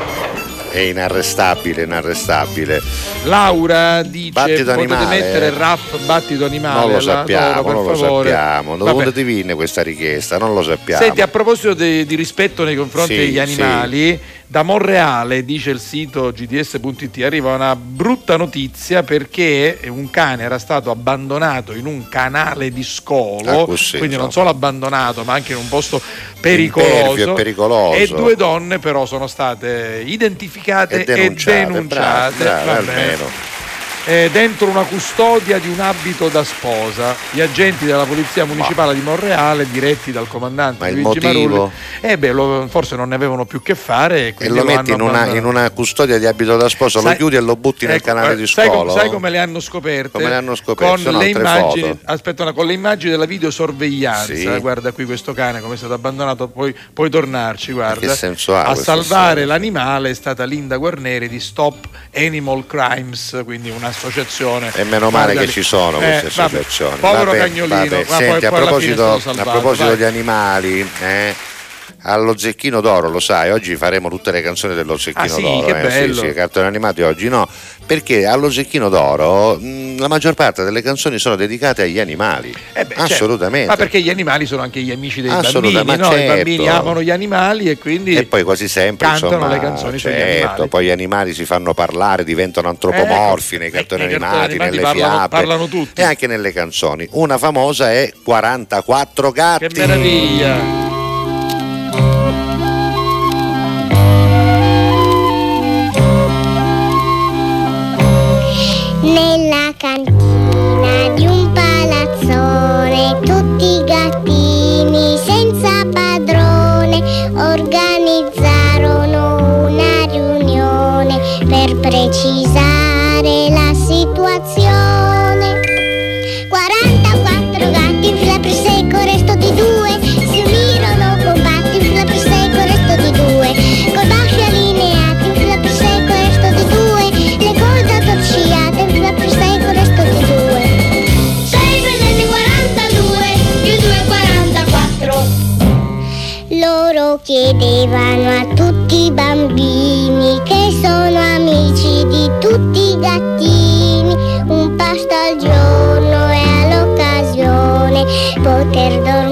È inarrestabile, inarrestabile. Laura dice Battito potete animale, mettere eh? il rap battito animale Non lo sappiamo, per non lo favore. sappiamo. Da Vabbè. dove ti viene questa richiesta? Non lo sappiamo. Senti, a proposito de- di rispetto nei confronti Sì, degli animali, da Monreale, dice il sito gds.it, arriva una brutta notizia perché un cane era stato abbandonato in un canale di Ah, scolo, così, quindi non solo abbandonato ma anche in un posto pericoloso. e pericoloso. E due donne però sono state identificate E denunciate, e denunciate. bene. almeno. Eh, dentro una custodia di un abito da sposa. Gli agenti della Polizia Municipale di Monreale, diretti dal comandante Ma il Luigi motivo? Marulli, eh beh, lo- forse non ne avevano più che fare. E, E quindi lo metti in una, in una custodia di abito da sposo, lo Sai- chiudi e lo butti nel Ecco, canale eh, di sai, com- sai come le hanno scoperte? Come le hanno scoperte? Con Sono le immagini, aspetta, una- con le immagini della videosorveglianza. Sì. Guarda qui questo cane come è stato abbandonato, puoi, puoi tornarci. Guarda. A salvare l'animale è stata Linda Guarneri di Stop Animal Crimes, quindi un'associazione. E meno male che ci sono Eh, queste vabbè, associazioni. Povero Vabbè, cagnolino, vabbè. Senti, poi, a poi proposito, a proposito vai. di animali, eh, allo Zecchino d'Oro, lo sai, oggi faremo tutte le canzoni dello Zecchino Ah, sì, d'Oro. che eh, bello. Sì, sì, cartoni animati oggi no, perché allo Zecchino d'Oro mh, la maggior parte delle canzoni sono dedicate agli animali. Eh beh, certo. Assolutamente. Ma perché gli animali sono anche gli amici dei bambini, no? ma I certo. bambini amano gli animali e quindi E poi quasi sempre cantano insomma, le canzoni certo, animali. poi gli animali si fanno parlare, diventano antropomorfi nei cartoni nei cartoni animati, animati nelle parlano- fiabe parlano tutti. e anche nelle canzoni. Una famosa è 44 gatti. Che meraviglia! Nella cantina di un palazzone. Tutti gattini chiedevano a tutti i bambini che sono amici di tutti i gattini. Un pasto al giorno e all'occasione poter dormire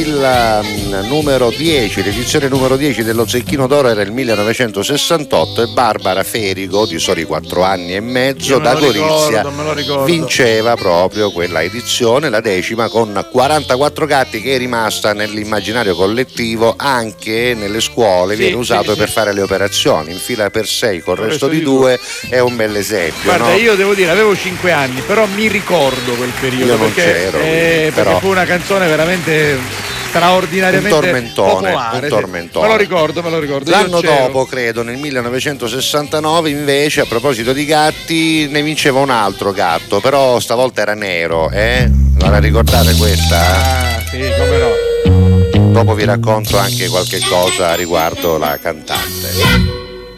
il, Halloween numero 10, l'edizione numero 10 dello Zecchino d'Oro era il 1968 e Barbara Ferigo, di soli 4 anni e mezzo, me da Gorizia, ricordo, me vinceva proprio quella edizione, la decima, con 44 gatti che è rimasta nell'immaginario collettivo anche nelle scuole, Sì, viene sì, usato sì. per fare le operazioni, in fila per 6 col Col resto resto di di due è un bel esempio. Guarda, no? io devo dire, avevo 5 anni, però mi ricordo quel periodo. Io non perché, c'ero, eh, però- fu una canzone veramente straordinariamente Un tormentone, popolare. un sì. tormentone. Me lo ricordo, me lo ricordo. L'anno dopo, credo, nel 1969, invece, a proposito di gatti, ne vinceva un altro gatto, però stavolta era nero, eh? La ricordate questa? Ah, sì, come no. Dopo vi racconto anche qualche cosa riguardo la cantante.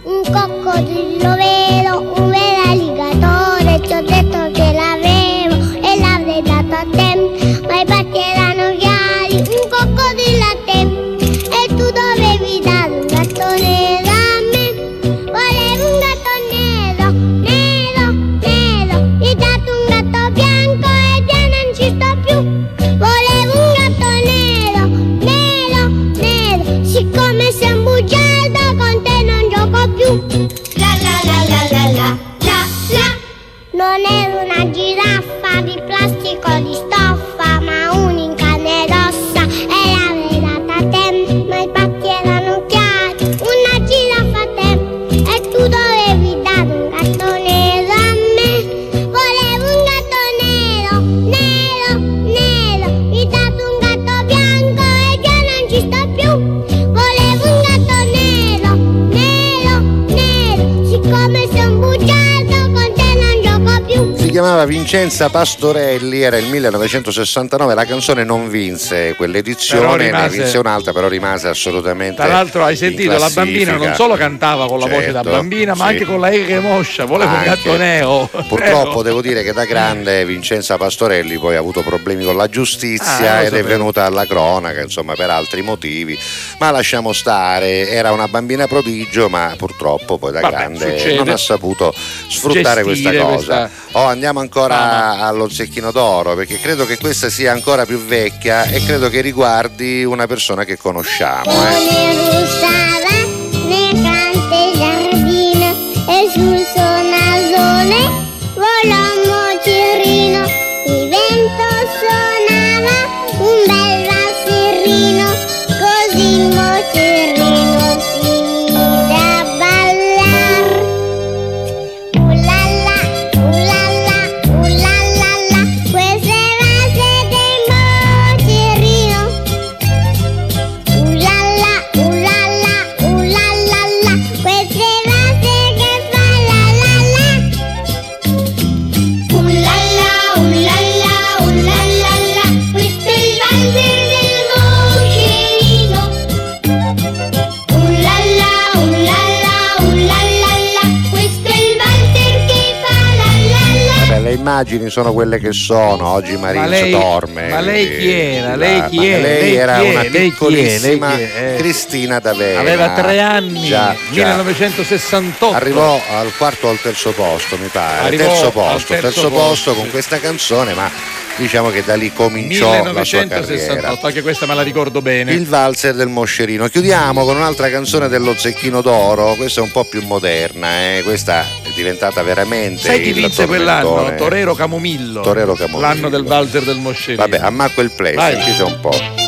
Un coccodrillo vero, Vincenza Pastorelli, era il 1969, la canzone non vinse quell'edizione, ne rimase- vinse un'altra, però rimase assolutamente. Tra l'altro hai sentito la bambina non solo cantava con la voce da Certo, bambina, ma sì. anche con la R moscia, volevo un Anche. gatto neo. Purtroppo devo dire che da grande Vincenza Pastorelli poi ha avuto problemi con la giustizia Ah, ed è venuta alla cronaca, insomma, per altri motivi. Ma lasciamo stare, era una bambina prodigio, ma purtroppo poi da Vabbè, grande succede. non ha saputo sfruttare questa Gestire cosa. questa Oh, andiamo ancora allo zecchino d'oro, perché credo che questa sia ancora più vecchia e credo che riguardi una persona che conosciamo. eh. Immagini sono quelle che sono, oggi Marinzo lei- dorme. ma lei chi era? Lei Ma- chi ma è? Lei Lei era una Lei? Lei piccolissima è? Eh. Cristina D'Avena. Aveva tre anni, Già, già. 1968. Arrivò al quarto o al terzo posto, mi pare. Arrivò terzo posto, terzo terzo posto posto, con questa canzone, ma diciamo che da lì cominciò la sua carriera. 1968, anche questa me la ricordo bene. Il valzer del Moscerino. Chiudiamo con un'altra canzone dello Zecchino d'Oro, questa è un po' più moderna, eh. questa è diventata veramente Sai chi il vinse quell'anno? Torero Camomillo. Torero Camomillo. L'anno del valzer del Moscerino. Vabbè, ammacco il play, sentite un po'.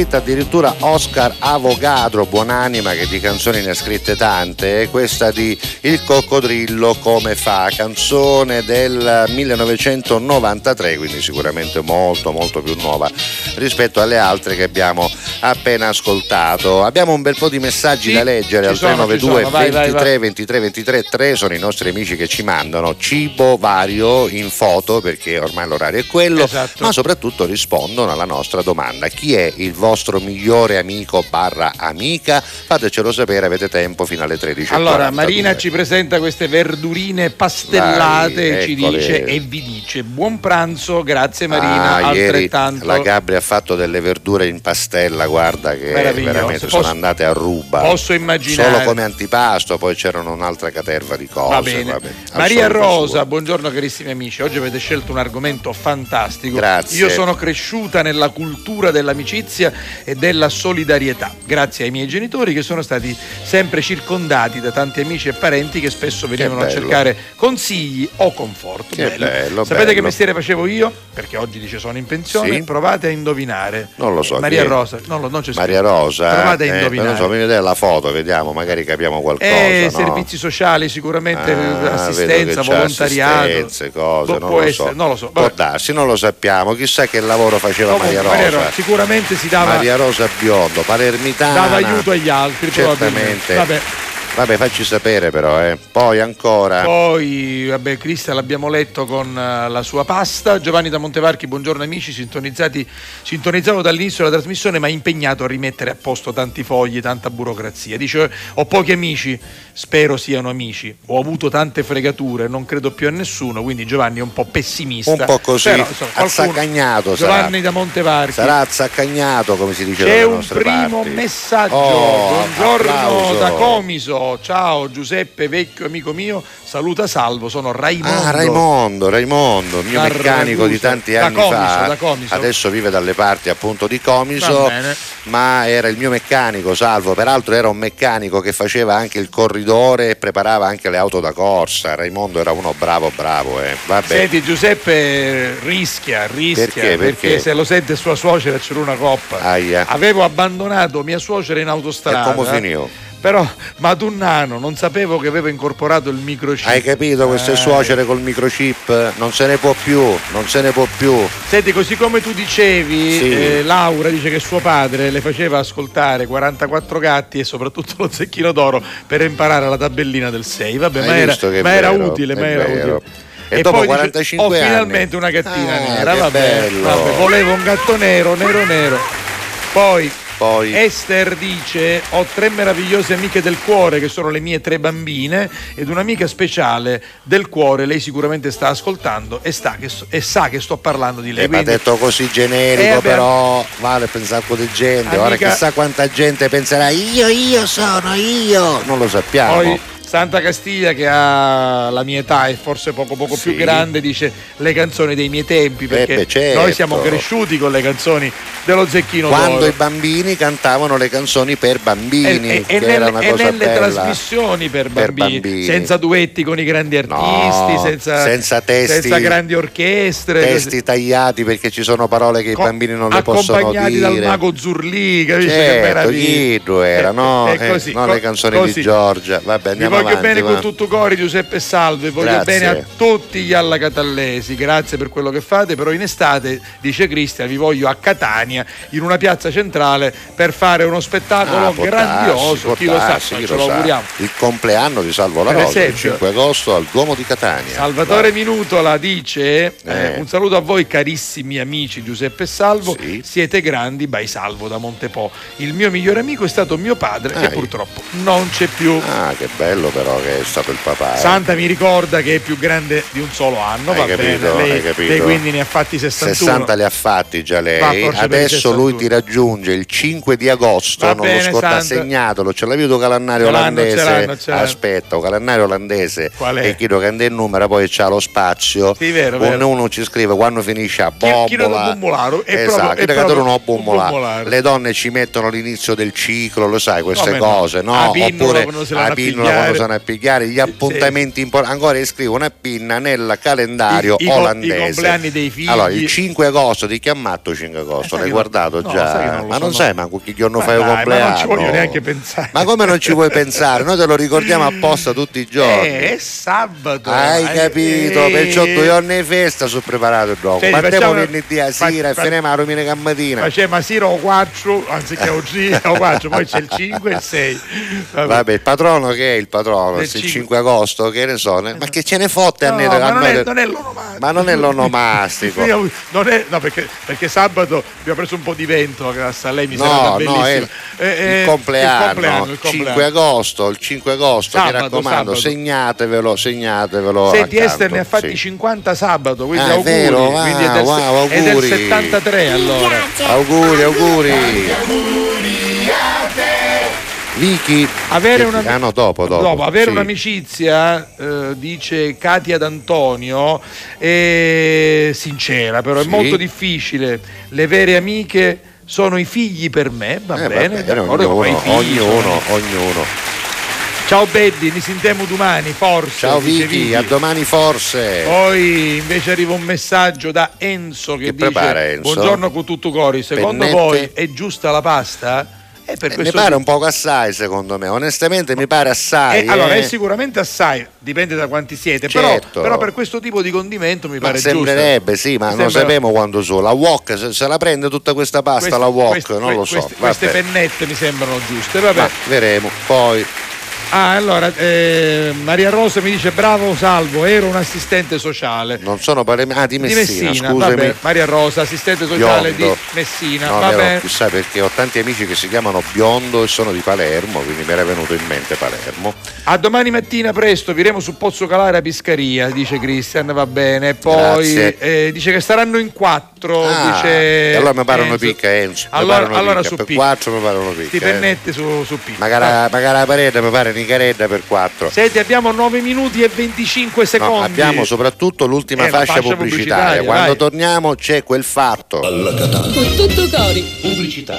Scritta addirittura Oscar Avogadro, buonanima che di canzoni ne ha scritte tante, questa di Il coccodrillo come fa, canzone del 1993, quindi sicuramente molto molto più nuova rispetto alle altre che abbiamo appena ascoltato. Abbiamo un bel po' di messaggi Sì, da leggere al sono, ci 392 sono, vai, vai, 23 vai. 23 23 3 sono i nostri amici che ci mandano cibo vario in foto perché ormai l'orario è quello, Esatto. ma soprattutto rispondono alla nostra domanda. Chi è il vostro migliore amico barra amica? Fatecelo sapere, avete tempo fino alle 13. Allora, Marina ci presenta queste verdurine pastellate Vai, ci dice e vi dice buon pranzo, grazie Marina, Ah, altrettanto. la Gabri ha fatto delle verdure in pastella, guarda che veramente Posso- sono andate a ruba. posso immaginare. Solo come antipasto, poi c'erano un'altra caterva di cose. Va bene. vabbè, Maria Rosa, suo. buongiorno carissimi amici. Oggi avete scelto un argomento fantastico. Grazie. Io sono cresciuta nella cultura dell'amicizia e della solidarietà, grazie ai miei genitori che sono stati sempre circondati da tanti amici e parenti che spesso venivano a bello. cercare consigli o conforto. Che bello, Sapete bello. che mestiere facevo io? Perché oggi dice sono in pensione. Sì. Provate a indovinare. Non lo so. Maria chi è? Rosa, non, lo, non c'è Maria scritto. Rosa. Provate a eh, indovinare. non so, fammi vedere la foto, vediamo, magari capiamo qualcosa. Eh, no? servizi sociali sicuramente, Ah, assistenza, che volontariato. assistenze, cose, non lo so. non lo so. Può darsi, non lo sappiamo. Chissà che lavoro faceva Comunque, Maria Maria Rosa. Rosa, sicuramente si dava, Maria Rosa Biondo, palermitana. dava aiuto agli altri. Certamente. Vabbè. Vabbè, facci sapere però, eh. Poi ancora. Poi, vabbè, Cristian l'abbiamo letto con eh, la sua pasta. Giovanni da Montevarchi, buongiorno amici, sintonizzati, sintonizzavo dall'inizio della trasmissione, ma impegnato a rimettere a posto tanti fogli, tanta burocrazia. Dice, ho pochi amici, spero siano amici. Ho avuto tante fregature, non credo più a nessuno, quindi Giovanni è un po' pessimista. Un po' così, Però, insomma, azzaccagnato sarà. Giovanni da Montevarchi. Sarà azzaccagnato, come si dice C'è un primo parti. messaggio. Oh, Buongiorno applauso. da Comiso. Ciao Giuseppe, vecchio amico mio. Saluta Salvo, sono Raimondo. Ah, Raimondo, Raimondo, mio Da meccanico di tanti Da anni Comiso, fa. da Comiso. Adesso vive dalle parti appunto di Comiso, ma era il mio meccanico, Salvo. Peraltro era un meccanico che faceva anche il corridore e preparava anche le auto da corsa. Raimondo era uno bravo, bravo. Eh. Vabbè. Senti Giuseppe rischia, rischia Perché? Perché? se lo sente sua suocera c'era una coppa. Aia. Avevo abbandonato mia suocera in autostrada. E come finì? Però Madunnano non sapevo che aveva incorporato il microchip. Hai capito? Queste Eh. suocere col microchip non se ne può più, non se ne può più. Senti, così come tu dicevi, Sì. eh, Laura dice che suo padre le faceva ascoltare 44 gatti e soprattutto lo zecchino d'oro per imparare la tabellina del 6. Vabbè, Hai ma, era, ma era vero, utile, ma era vero. utile. E dopo poi dice, 45 ho anni. finalmente una gattina Ah, nera, vabbè, vabbè, volevo un gatto nero, nero, nero. Poi, Poi Esther dice: Ho tre meravigliose amiche del cuore che sono le mie tre bambine ed un'amica speciale del cuore. Lei sicuramente sta ascoltando e, sta che e sa che sto parlando di lei. Eh, ma Quindi- detto così generico, Eh, però vale per un sacco di gente. Ora Amica- chissà quanta gente penserà io, io sono io. Non lo sappiamo. Poi Santa Castiglia che ha la mia età e forse poco poco più Sì. grande dice le canzoni dei miei tempi perché beh, certo. noi siamo cresciuti con le canzoni dello Zecchino Quando d'Oro. i bambini cantavano le canzoni per bambini, e, e- che e era nelle, una e nelle trasmissioni per Per bambini, bambini. senza duetti con i grandi artisti, No, senza, senza testi- senza grandi orchestre, Testi tagliati perché ci sono parole che Co- i bambini non le possono accompagnati dire. dal mago Zurli, capisci che Certo, meraviglia. Guido era, no? E- e Eh, così, non co- le canzoni così. di Giorgia. Vabbè, andiamo voglio avanti. bene va. con tutto cuore Giuseppe Salve, voglio Grazie. bene a tutti gli alla Catallesi, grazie per quello che fate, però in estate, dice Cristian, vi voglio a Catania, in una piazza centrale, per fare uno spettacolo Ah, grandioso, può chi lo sa, chi ce lo lo sa. auguriamo. Il compleanno di Salvo La Rosa, il esempio. 5 agosto al Duomo di Catania. Salvatore Minutola dice eh, Eh. un saluto a voi carissimi amici Giuseppe Salvo, siete grandi, by Salvo da Montepo. Il mio migliore amico è stato mio padre Ah, purtroppo non c'è più. Ah, che bello però che è stato il papà. eh. Santa mi ricorda che è più grande di un solo anno, Hai va capito, bene. Lei, capito. lei quindi ne ha fatti 61. 60 li ha fatti già lei. Adesso 61. lui ti raggiunge il 5 di agosto. Va non bene, lo scorda, Santa. segnatelo. Calendario Ce l'hanno, olandese. ce l'hanno, ce l'hanno. Aspetta, un calendario olandese. Qual è? E chiedo che ande il numero, poi c'ha lo spazio. Sì, vero, Uno, vero. uno ci scrive quando finisce a Chi- chi bombola. lo bummolaro, è esatto, proprio- è proprio bummolaro. Le donne ci mettono l'inizio del ciclo, lo sai, queste Come no? cose, no? A pinnola Oppure quando se a l'hanno a pinnola quando sono a pigliare gli appuntamenti importanti. Ancora scrivo una pinna nel calendario I- i olandese. i compleanni dei figli. Allora, il 5 agosto, ti chiamato 5 agosto, sai l'hai guardato no, già? non ma so, non no. sai manco che giorno Ma fai il dai, ma compleanno? non ci voglio neanche pensare. Ma come non ci vuoi pensare? Noi te lo ricordiamo *laughs* apposta tutti i giorni. Eh, è sabato. Hai eh, capito? eh, Perciò due giorni di festa sono preparato il gioco. Senti, Partiamo facciamo- venerdì a sera e finiamo la domenica mattina. Faceva ma sera o 4, anziché o 5 o 4, poi c'è il 5 e il 6. Vabbè, il patrono che è il patrono? Se il 5 5 agosto, che ne so? ne- Ma che ce ne fotte a No, noi? ma a non è, non è l'onomastico. Ma non è l'onomastico. *laughs* Io- non è- no, perché, perché sabato abbiamo preso un po' di vento a Salemi, No, serata no, bellissima. è il, Eh, eh, il compleanno, il compleanno, il 5 compleanno. agosto, il 5 agosto, Sabato, mi raccomando, sabato. segnatevelo, segnatevelo. Senti, accanto, Esther ne ha fatti sì. 50 sabato, quindi Ah, è auguri. vero, wow, quindi è del, wow, è del auguri. 73 allora. Auguri, auguri. Vicky. Avere una- Ah no, dopo, dopo. Dopo, avere sì. un'amicizia, eh, dice Katia D'Antonio, è sincera, però è Sì. molto difficile. Le vere amiche sono i figli per me, va Eh, bene, bene, poi i ognuno, ognuno, ognuno. Ciao Beddi, mi sentiamo domani, forse. Ciao dice Vicky, a domani forse. Poi invece arriva un messaggio da Enzo che, Che dice prepara, Enzo? Buongiorno con tutto cori, secondo Pennette? voi è giusta la pasta? E per Eh, mi pare un poco assai secondo me, onestamente mi pare assai. Eh, allora, eh. è sicuramente assai, dipende da quanti siete, Certo. però, però per questo tipo di condimento mi Ma pare giusto. sembrerebbe, sì, ma Mi non sembra- sappiamo quando so. La wok, se, se la prende tutta questa pasta, Queste- la wok, queste- non lo so. Queste, queste pennette mi sembrano giuste, vabbè. Ma vedremo. Poi Ah, allora, eh, Maria Rosa mi dice bravo Salvo, ero un assistente sociale. non sono pare... Ah, di Messina, di Messina, vabbè, Maria Rosa, assistente sociale Biondo. di Messina, No, vabbè. vero, chissà perché ho tanti amici che si chiamano Biondo e sono di Palermo, quindi mi era venuto in mente Palermo. A domani mattina presto, viremo su Pozzo Calare a Piscaria, dice Cristian, va bene. Poi eh, dice che staranno in quattro, Ah, dice allora mi pare una Enzo. picca, Enzo. Allora, allora picca. su per picca. quattro mi pare una picca. Sti eh. pennetti su, su picca. Magari, magari la parete mi pare Nicaredda per quattro. Senti, abbiamo 9 minuti e 25 secondi. No, abbiamo soprattutto l'ultima Eh, fascia, fascia pubblicitaria. pubblicitaria, Quando vai. torniamo c'è quel fatto. Con tutto cori. Pubblicità.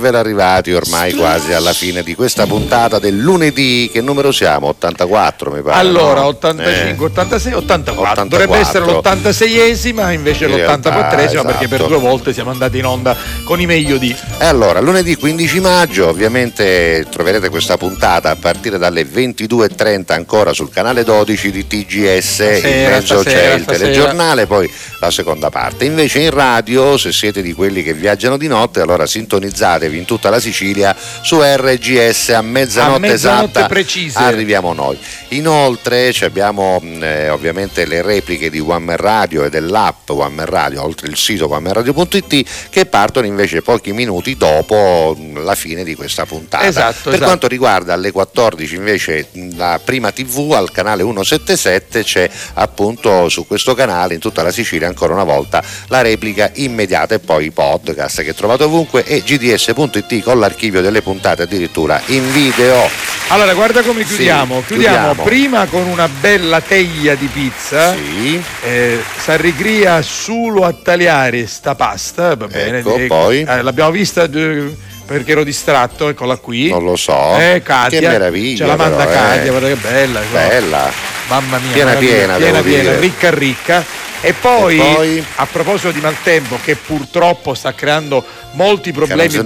Davvero arrivati ormai quasi alla fine di questa puntata del lunedì. Che numero siamo? 84 mi pare. Allora, no? 85, Eh. 86, 84. 84. Dovrebbe essere l'86esima, invece In realtà, l'84esima, perché per esatto. due volte siamo andati in onda con i meglio di. E allora, lunedì 15 maggio, ovviamente troverete questa puntata a partire dalle 22.30 ancora sul canale 12 di TGS, in Stasera, mezzo c'è il stasera. telegiornale, poi la seconda parte. Invece in radio, se siete di quelli che viaggiano di notte, allora sintonizzatevi in tutta la Sicilia su RGS a mezzanotte, A mezzanotte esatta. precise. Arriviamo noi. Inoltre abbiamo mh, eh, ovviamente le repliche di One Man Radio e dell'app One Man Radio, oltre il sito onemanradio.it, che partono invece pochi minuti dopo mh, la fine di questa puntata. Esatto, per esatto. quanto riguarda alle 14 invece mh, la prima TV al canale 177 c'è appunto su questo canale in tutta la Sicilia ancora una volta la replica immediata e poi i podcast che trovate ovunque e gds.it con l'archivio delle puntate addirittura in video. Allora, guarda come Sì, chiudiamo. chiudiamo. chiudiamo. prima con una bella teglia di pizza. Sì. Eh, S'arrigria solo a tagliare sta pasta. Va bene. Ecco, eh, poi? eh, l'abbiamo vista eh, perché ero distratto, eccola qui. Non lo so. Eh, Katia. Che meraviglia, Ce la manda però, Katia, eh. guarda che bella. Bella. Mamma mia, Piena, piena, piena, piena, ricca ricca. E poi, E poi? a proposito di maltempo, che purtroppo sta creando molti problemi,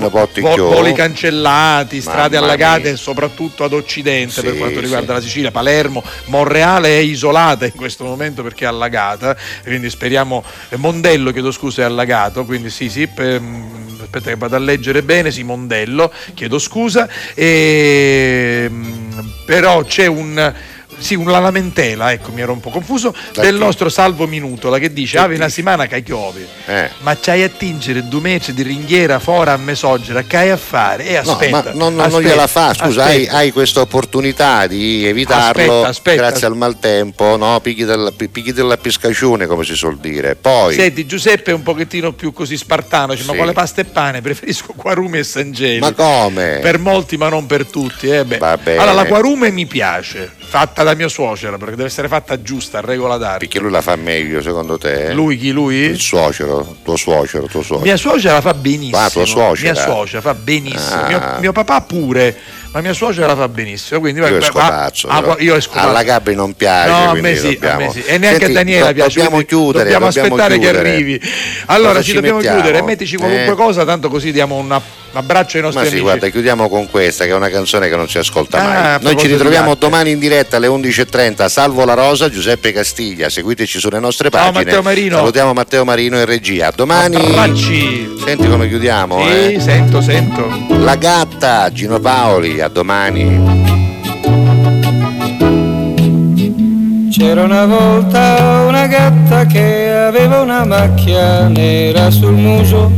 voli cancellati, strade Mamma allagate, mia. soprattutto ad occidente per Sì, quanto riguarda sì. la Sicilia, Palermo, Monreale è isolata in questo momento perché è allagata, quindi speriamo, eh, Mondello chiedo scusa è allagato, quindi sì sì, per- mm, aspetta che vado a leggere bene, sì Mondello, chiedo scusa, e, mm, però c'è un... Sì, una lamentela, ecco, mi ero un po' confuso, del chi? nostro Salvo Minutola che dice, ave una settimana che chiovi, Eh. ma c'hai a tingere due mesi di ringhiera fuori a mesogera, che hai a fare? E No, aspetta, ma non, non- non aspetta, gliela fa, scusa, hai, hai questa opportunità di evitarlo Aspetta, aspetta. grazie al maltempo, no? Picchi, del, picchi della piscacione come si suol dire. Poi, Senti, Giuseppe è un pochettino più così spartano, dice, ma Sì. quale pasta e pane? Preferisco *laughs* Quarume e Sangeli. ma come? Per molti, ma non per tutti. Eh. Allora, la Quarume mi piace, fatta da mio suocero, perché deve essere fatta giusta, a regola d'arte. Perché lui la fa meglio secondo te? Lui chi lui? Il suocero, tuo suocero, tuo suocero. Mia suocera fa benissimo. Ah, tua suocera. Mia suocera fa benissimo. Ah. Mio, mio papà pure, ma mia suocera la fa benissimo. Quindi, Io vabbè, esco ma- pazzo, ah, però. io Alla. Gabri non piace. No, a me sì, a dobbiamo- me sì. E neanche Senti, a Daniela do- piace. Dobbiamo chiudere, Dobbiamo, dobbiamo aspettare chiudere. che arrivi. Allora, ci, ci dobbiamo mettiamo? chiudere. Mettici qualunque Eh. cosa, tanto così diamo una- un abbraccio ai nostri Ma sì, amici. guarda, chiudiamo con questa che è una canzone che non si ascolta Ah, a mai. Noi ci ritroviamo domani in diretta alle 11.30. Salvo la Rosa, Giuseppe Castiglia. Seguiteci sulle nostre Ciao, pagine. Matteo Marino. Salutiamo Matteo Marino in regia. Domani. Abbracci. Senti come chiudiamo, Sì, eh? sento, sento. La gatta, Gino Paoli, a domani. C'era una volta una gatta che aveva una macchia nera sul muso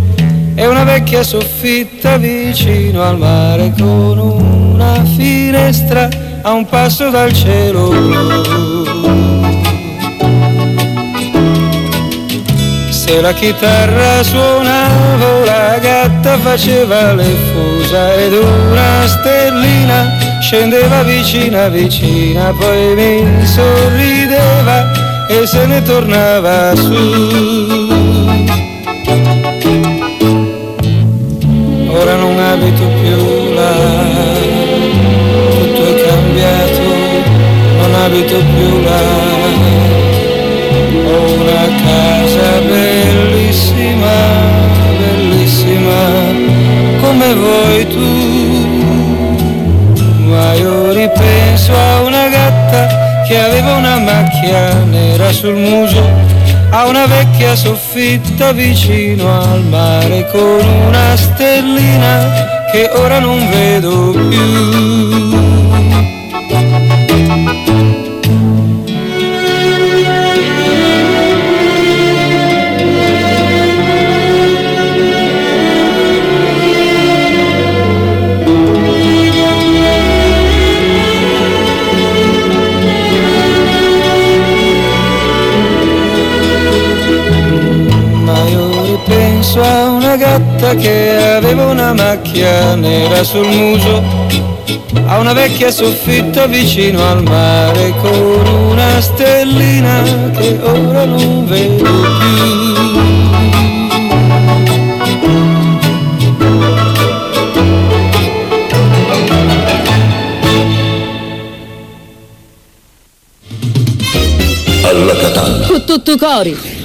e una vecchia soffitta vicino al mare con una finestra a un passo dal cielo Se la chitarra suonava la gatta faceva le fusa ed una stellina scendeva vicina vicina poi mi sorrideva e se ne tornava su. Ora non abito più là, tutto è cambiato, non abito più là. Casa bellissima, bellissima, come vuoi tu. Ma io ripenso a una gatta che aveva una macchia nera sul muso, a una vecchia soffitta vicino al mare con una stellina che ora non vedo più. Gatta che aveva una macchia nera sul muso a una vecchia soffitta vicino al mare con una stellina che ora non vedo più. Alla Catalla. Tutto cori.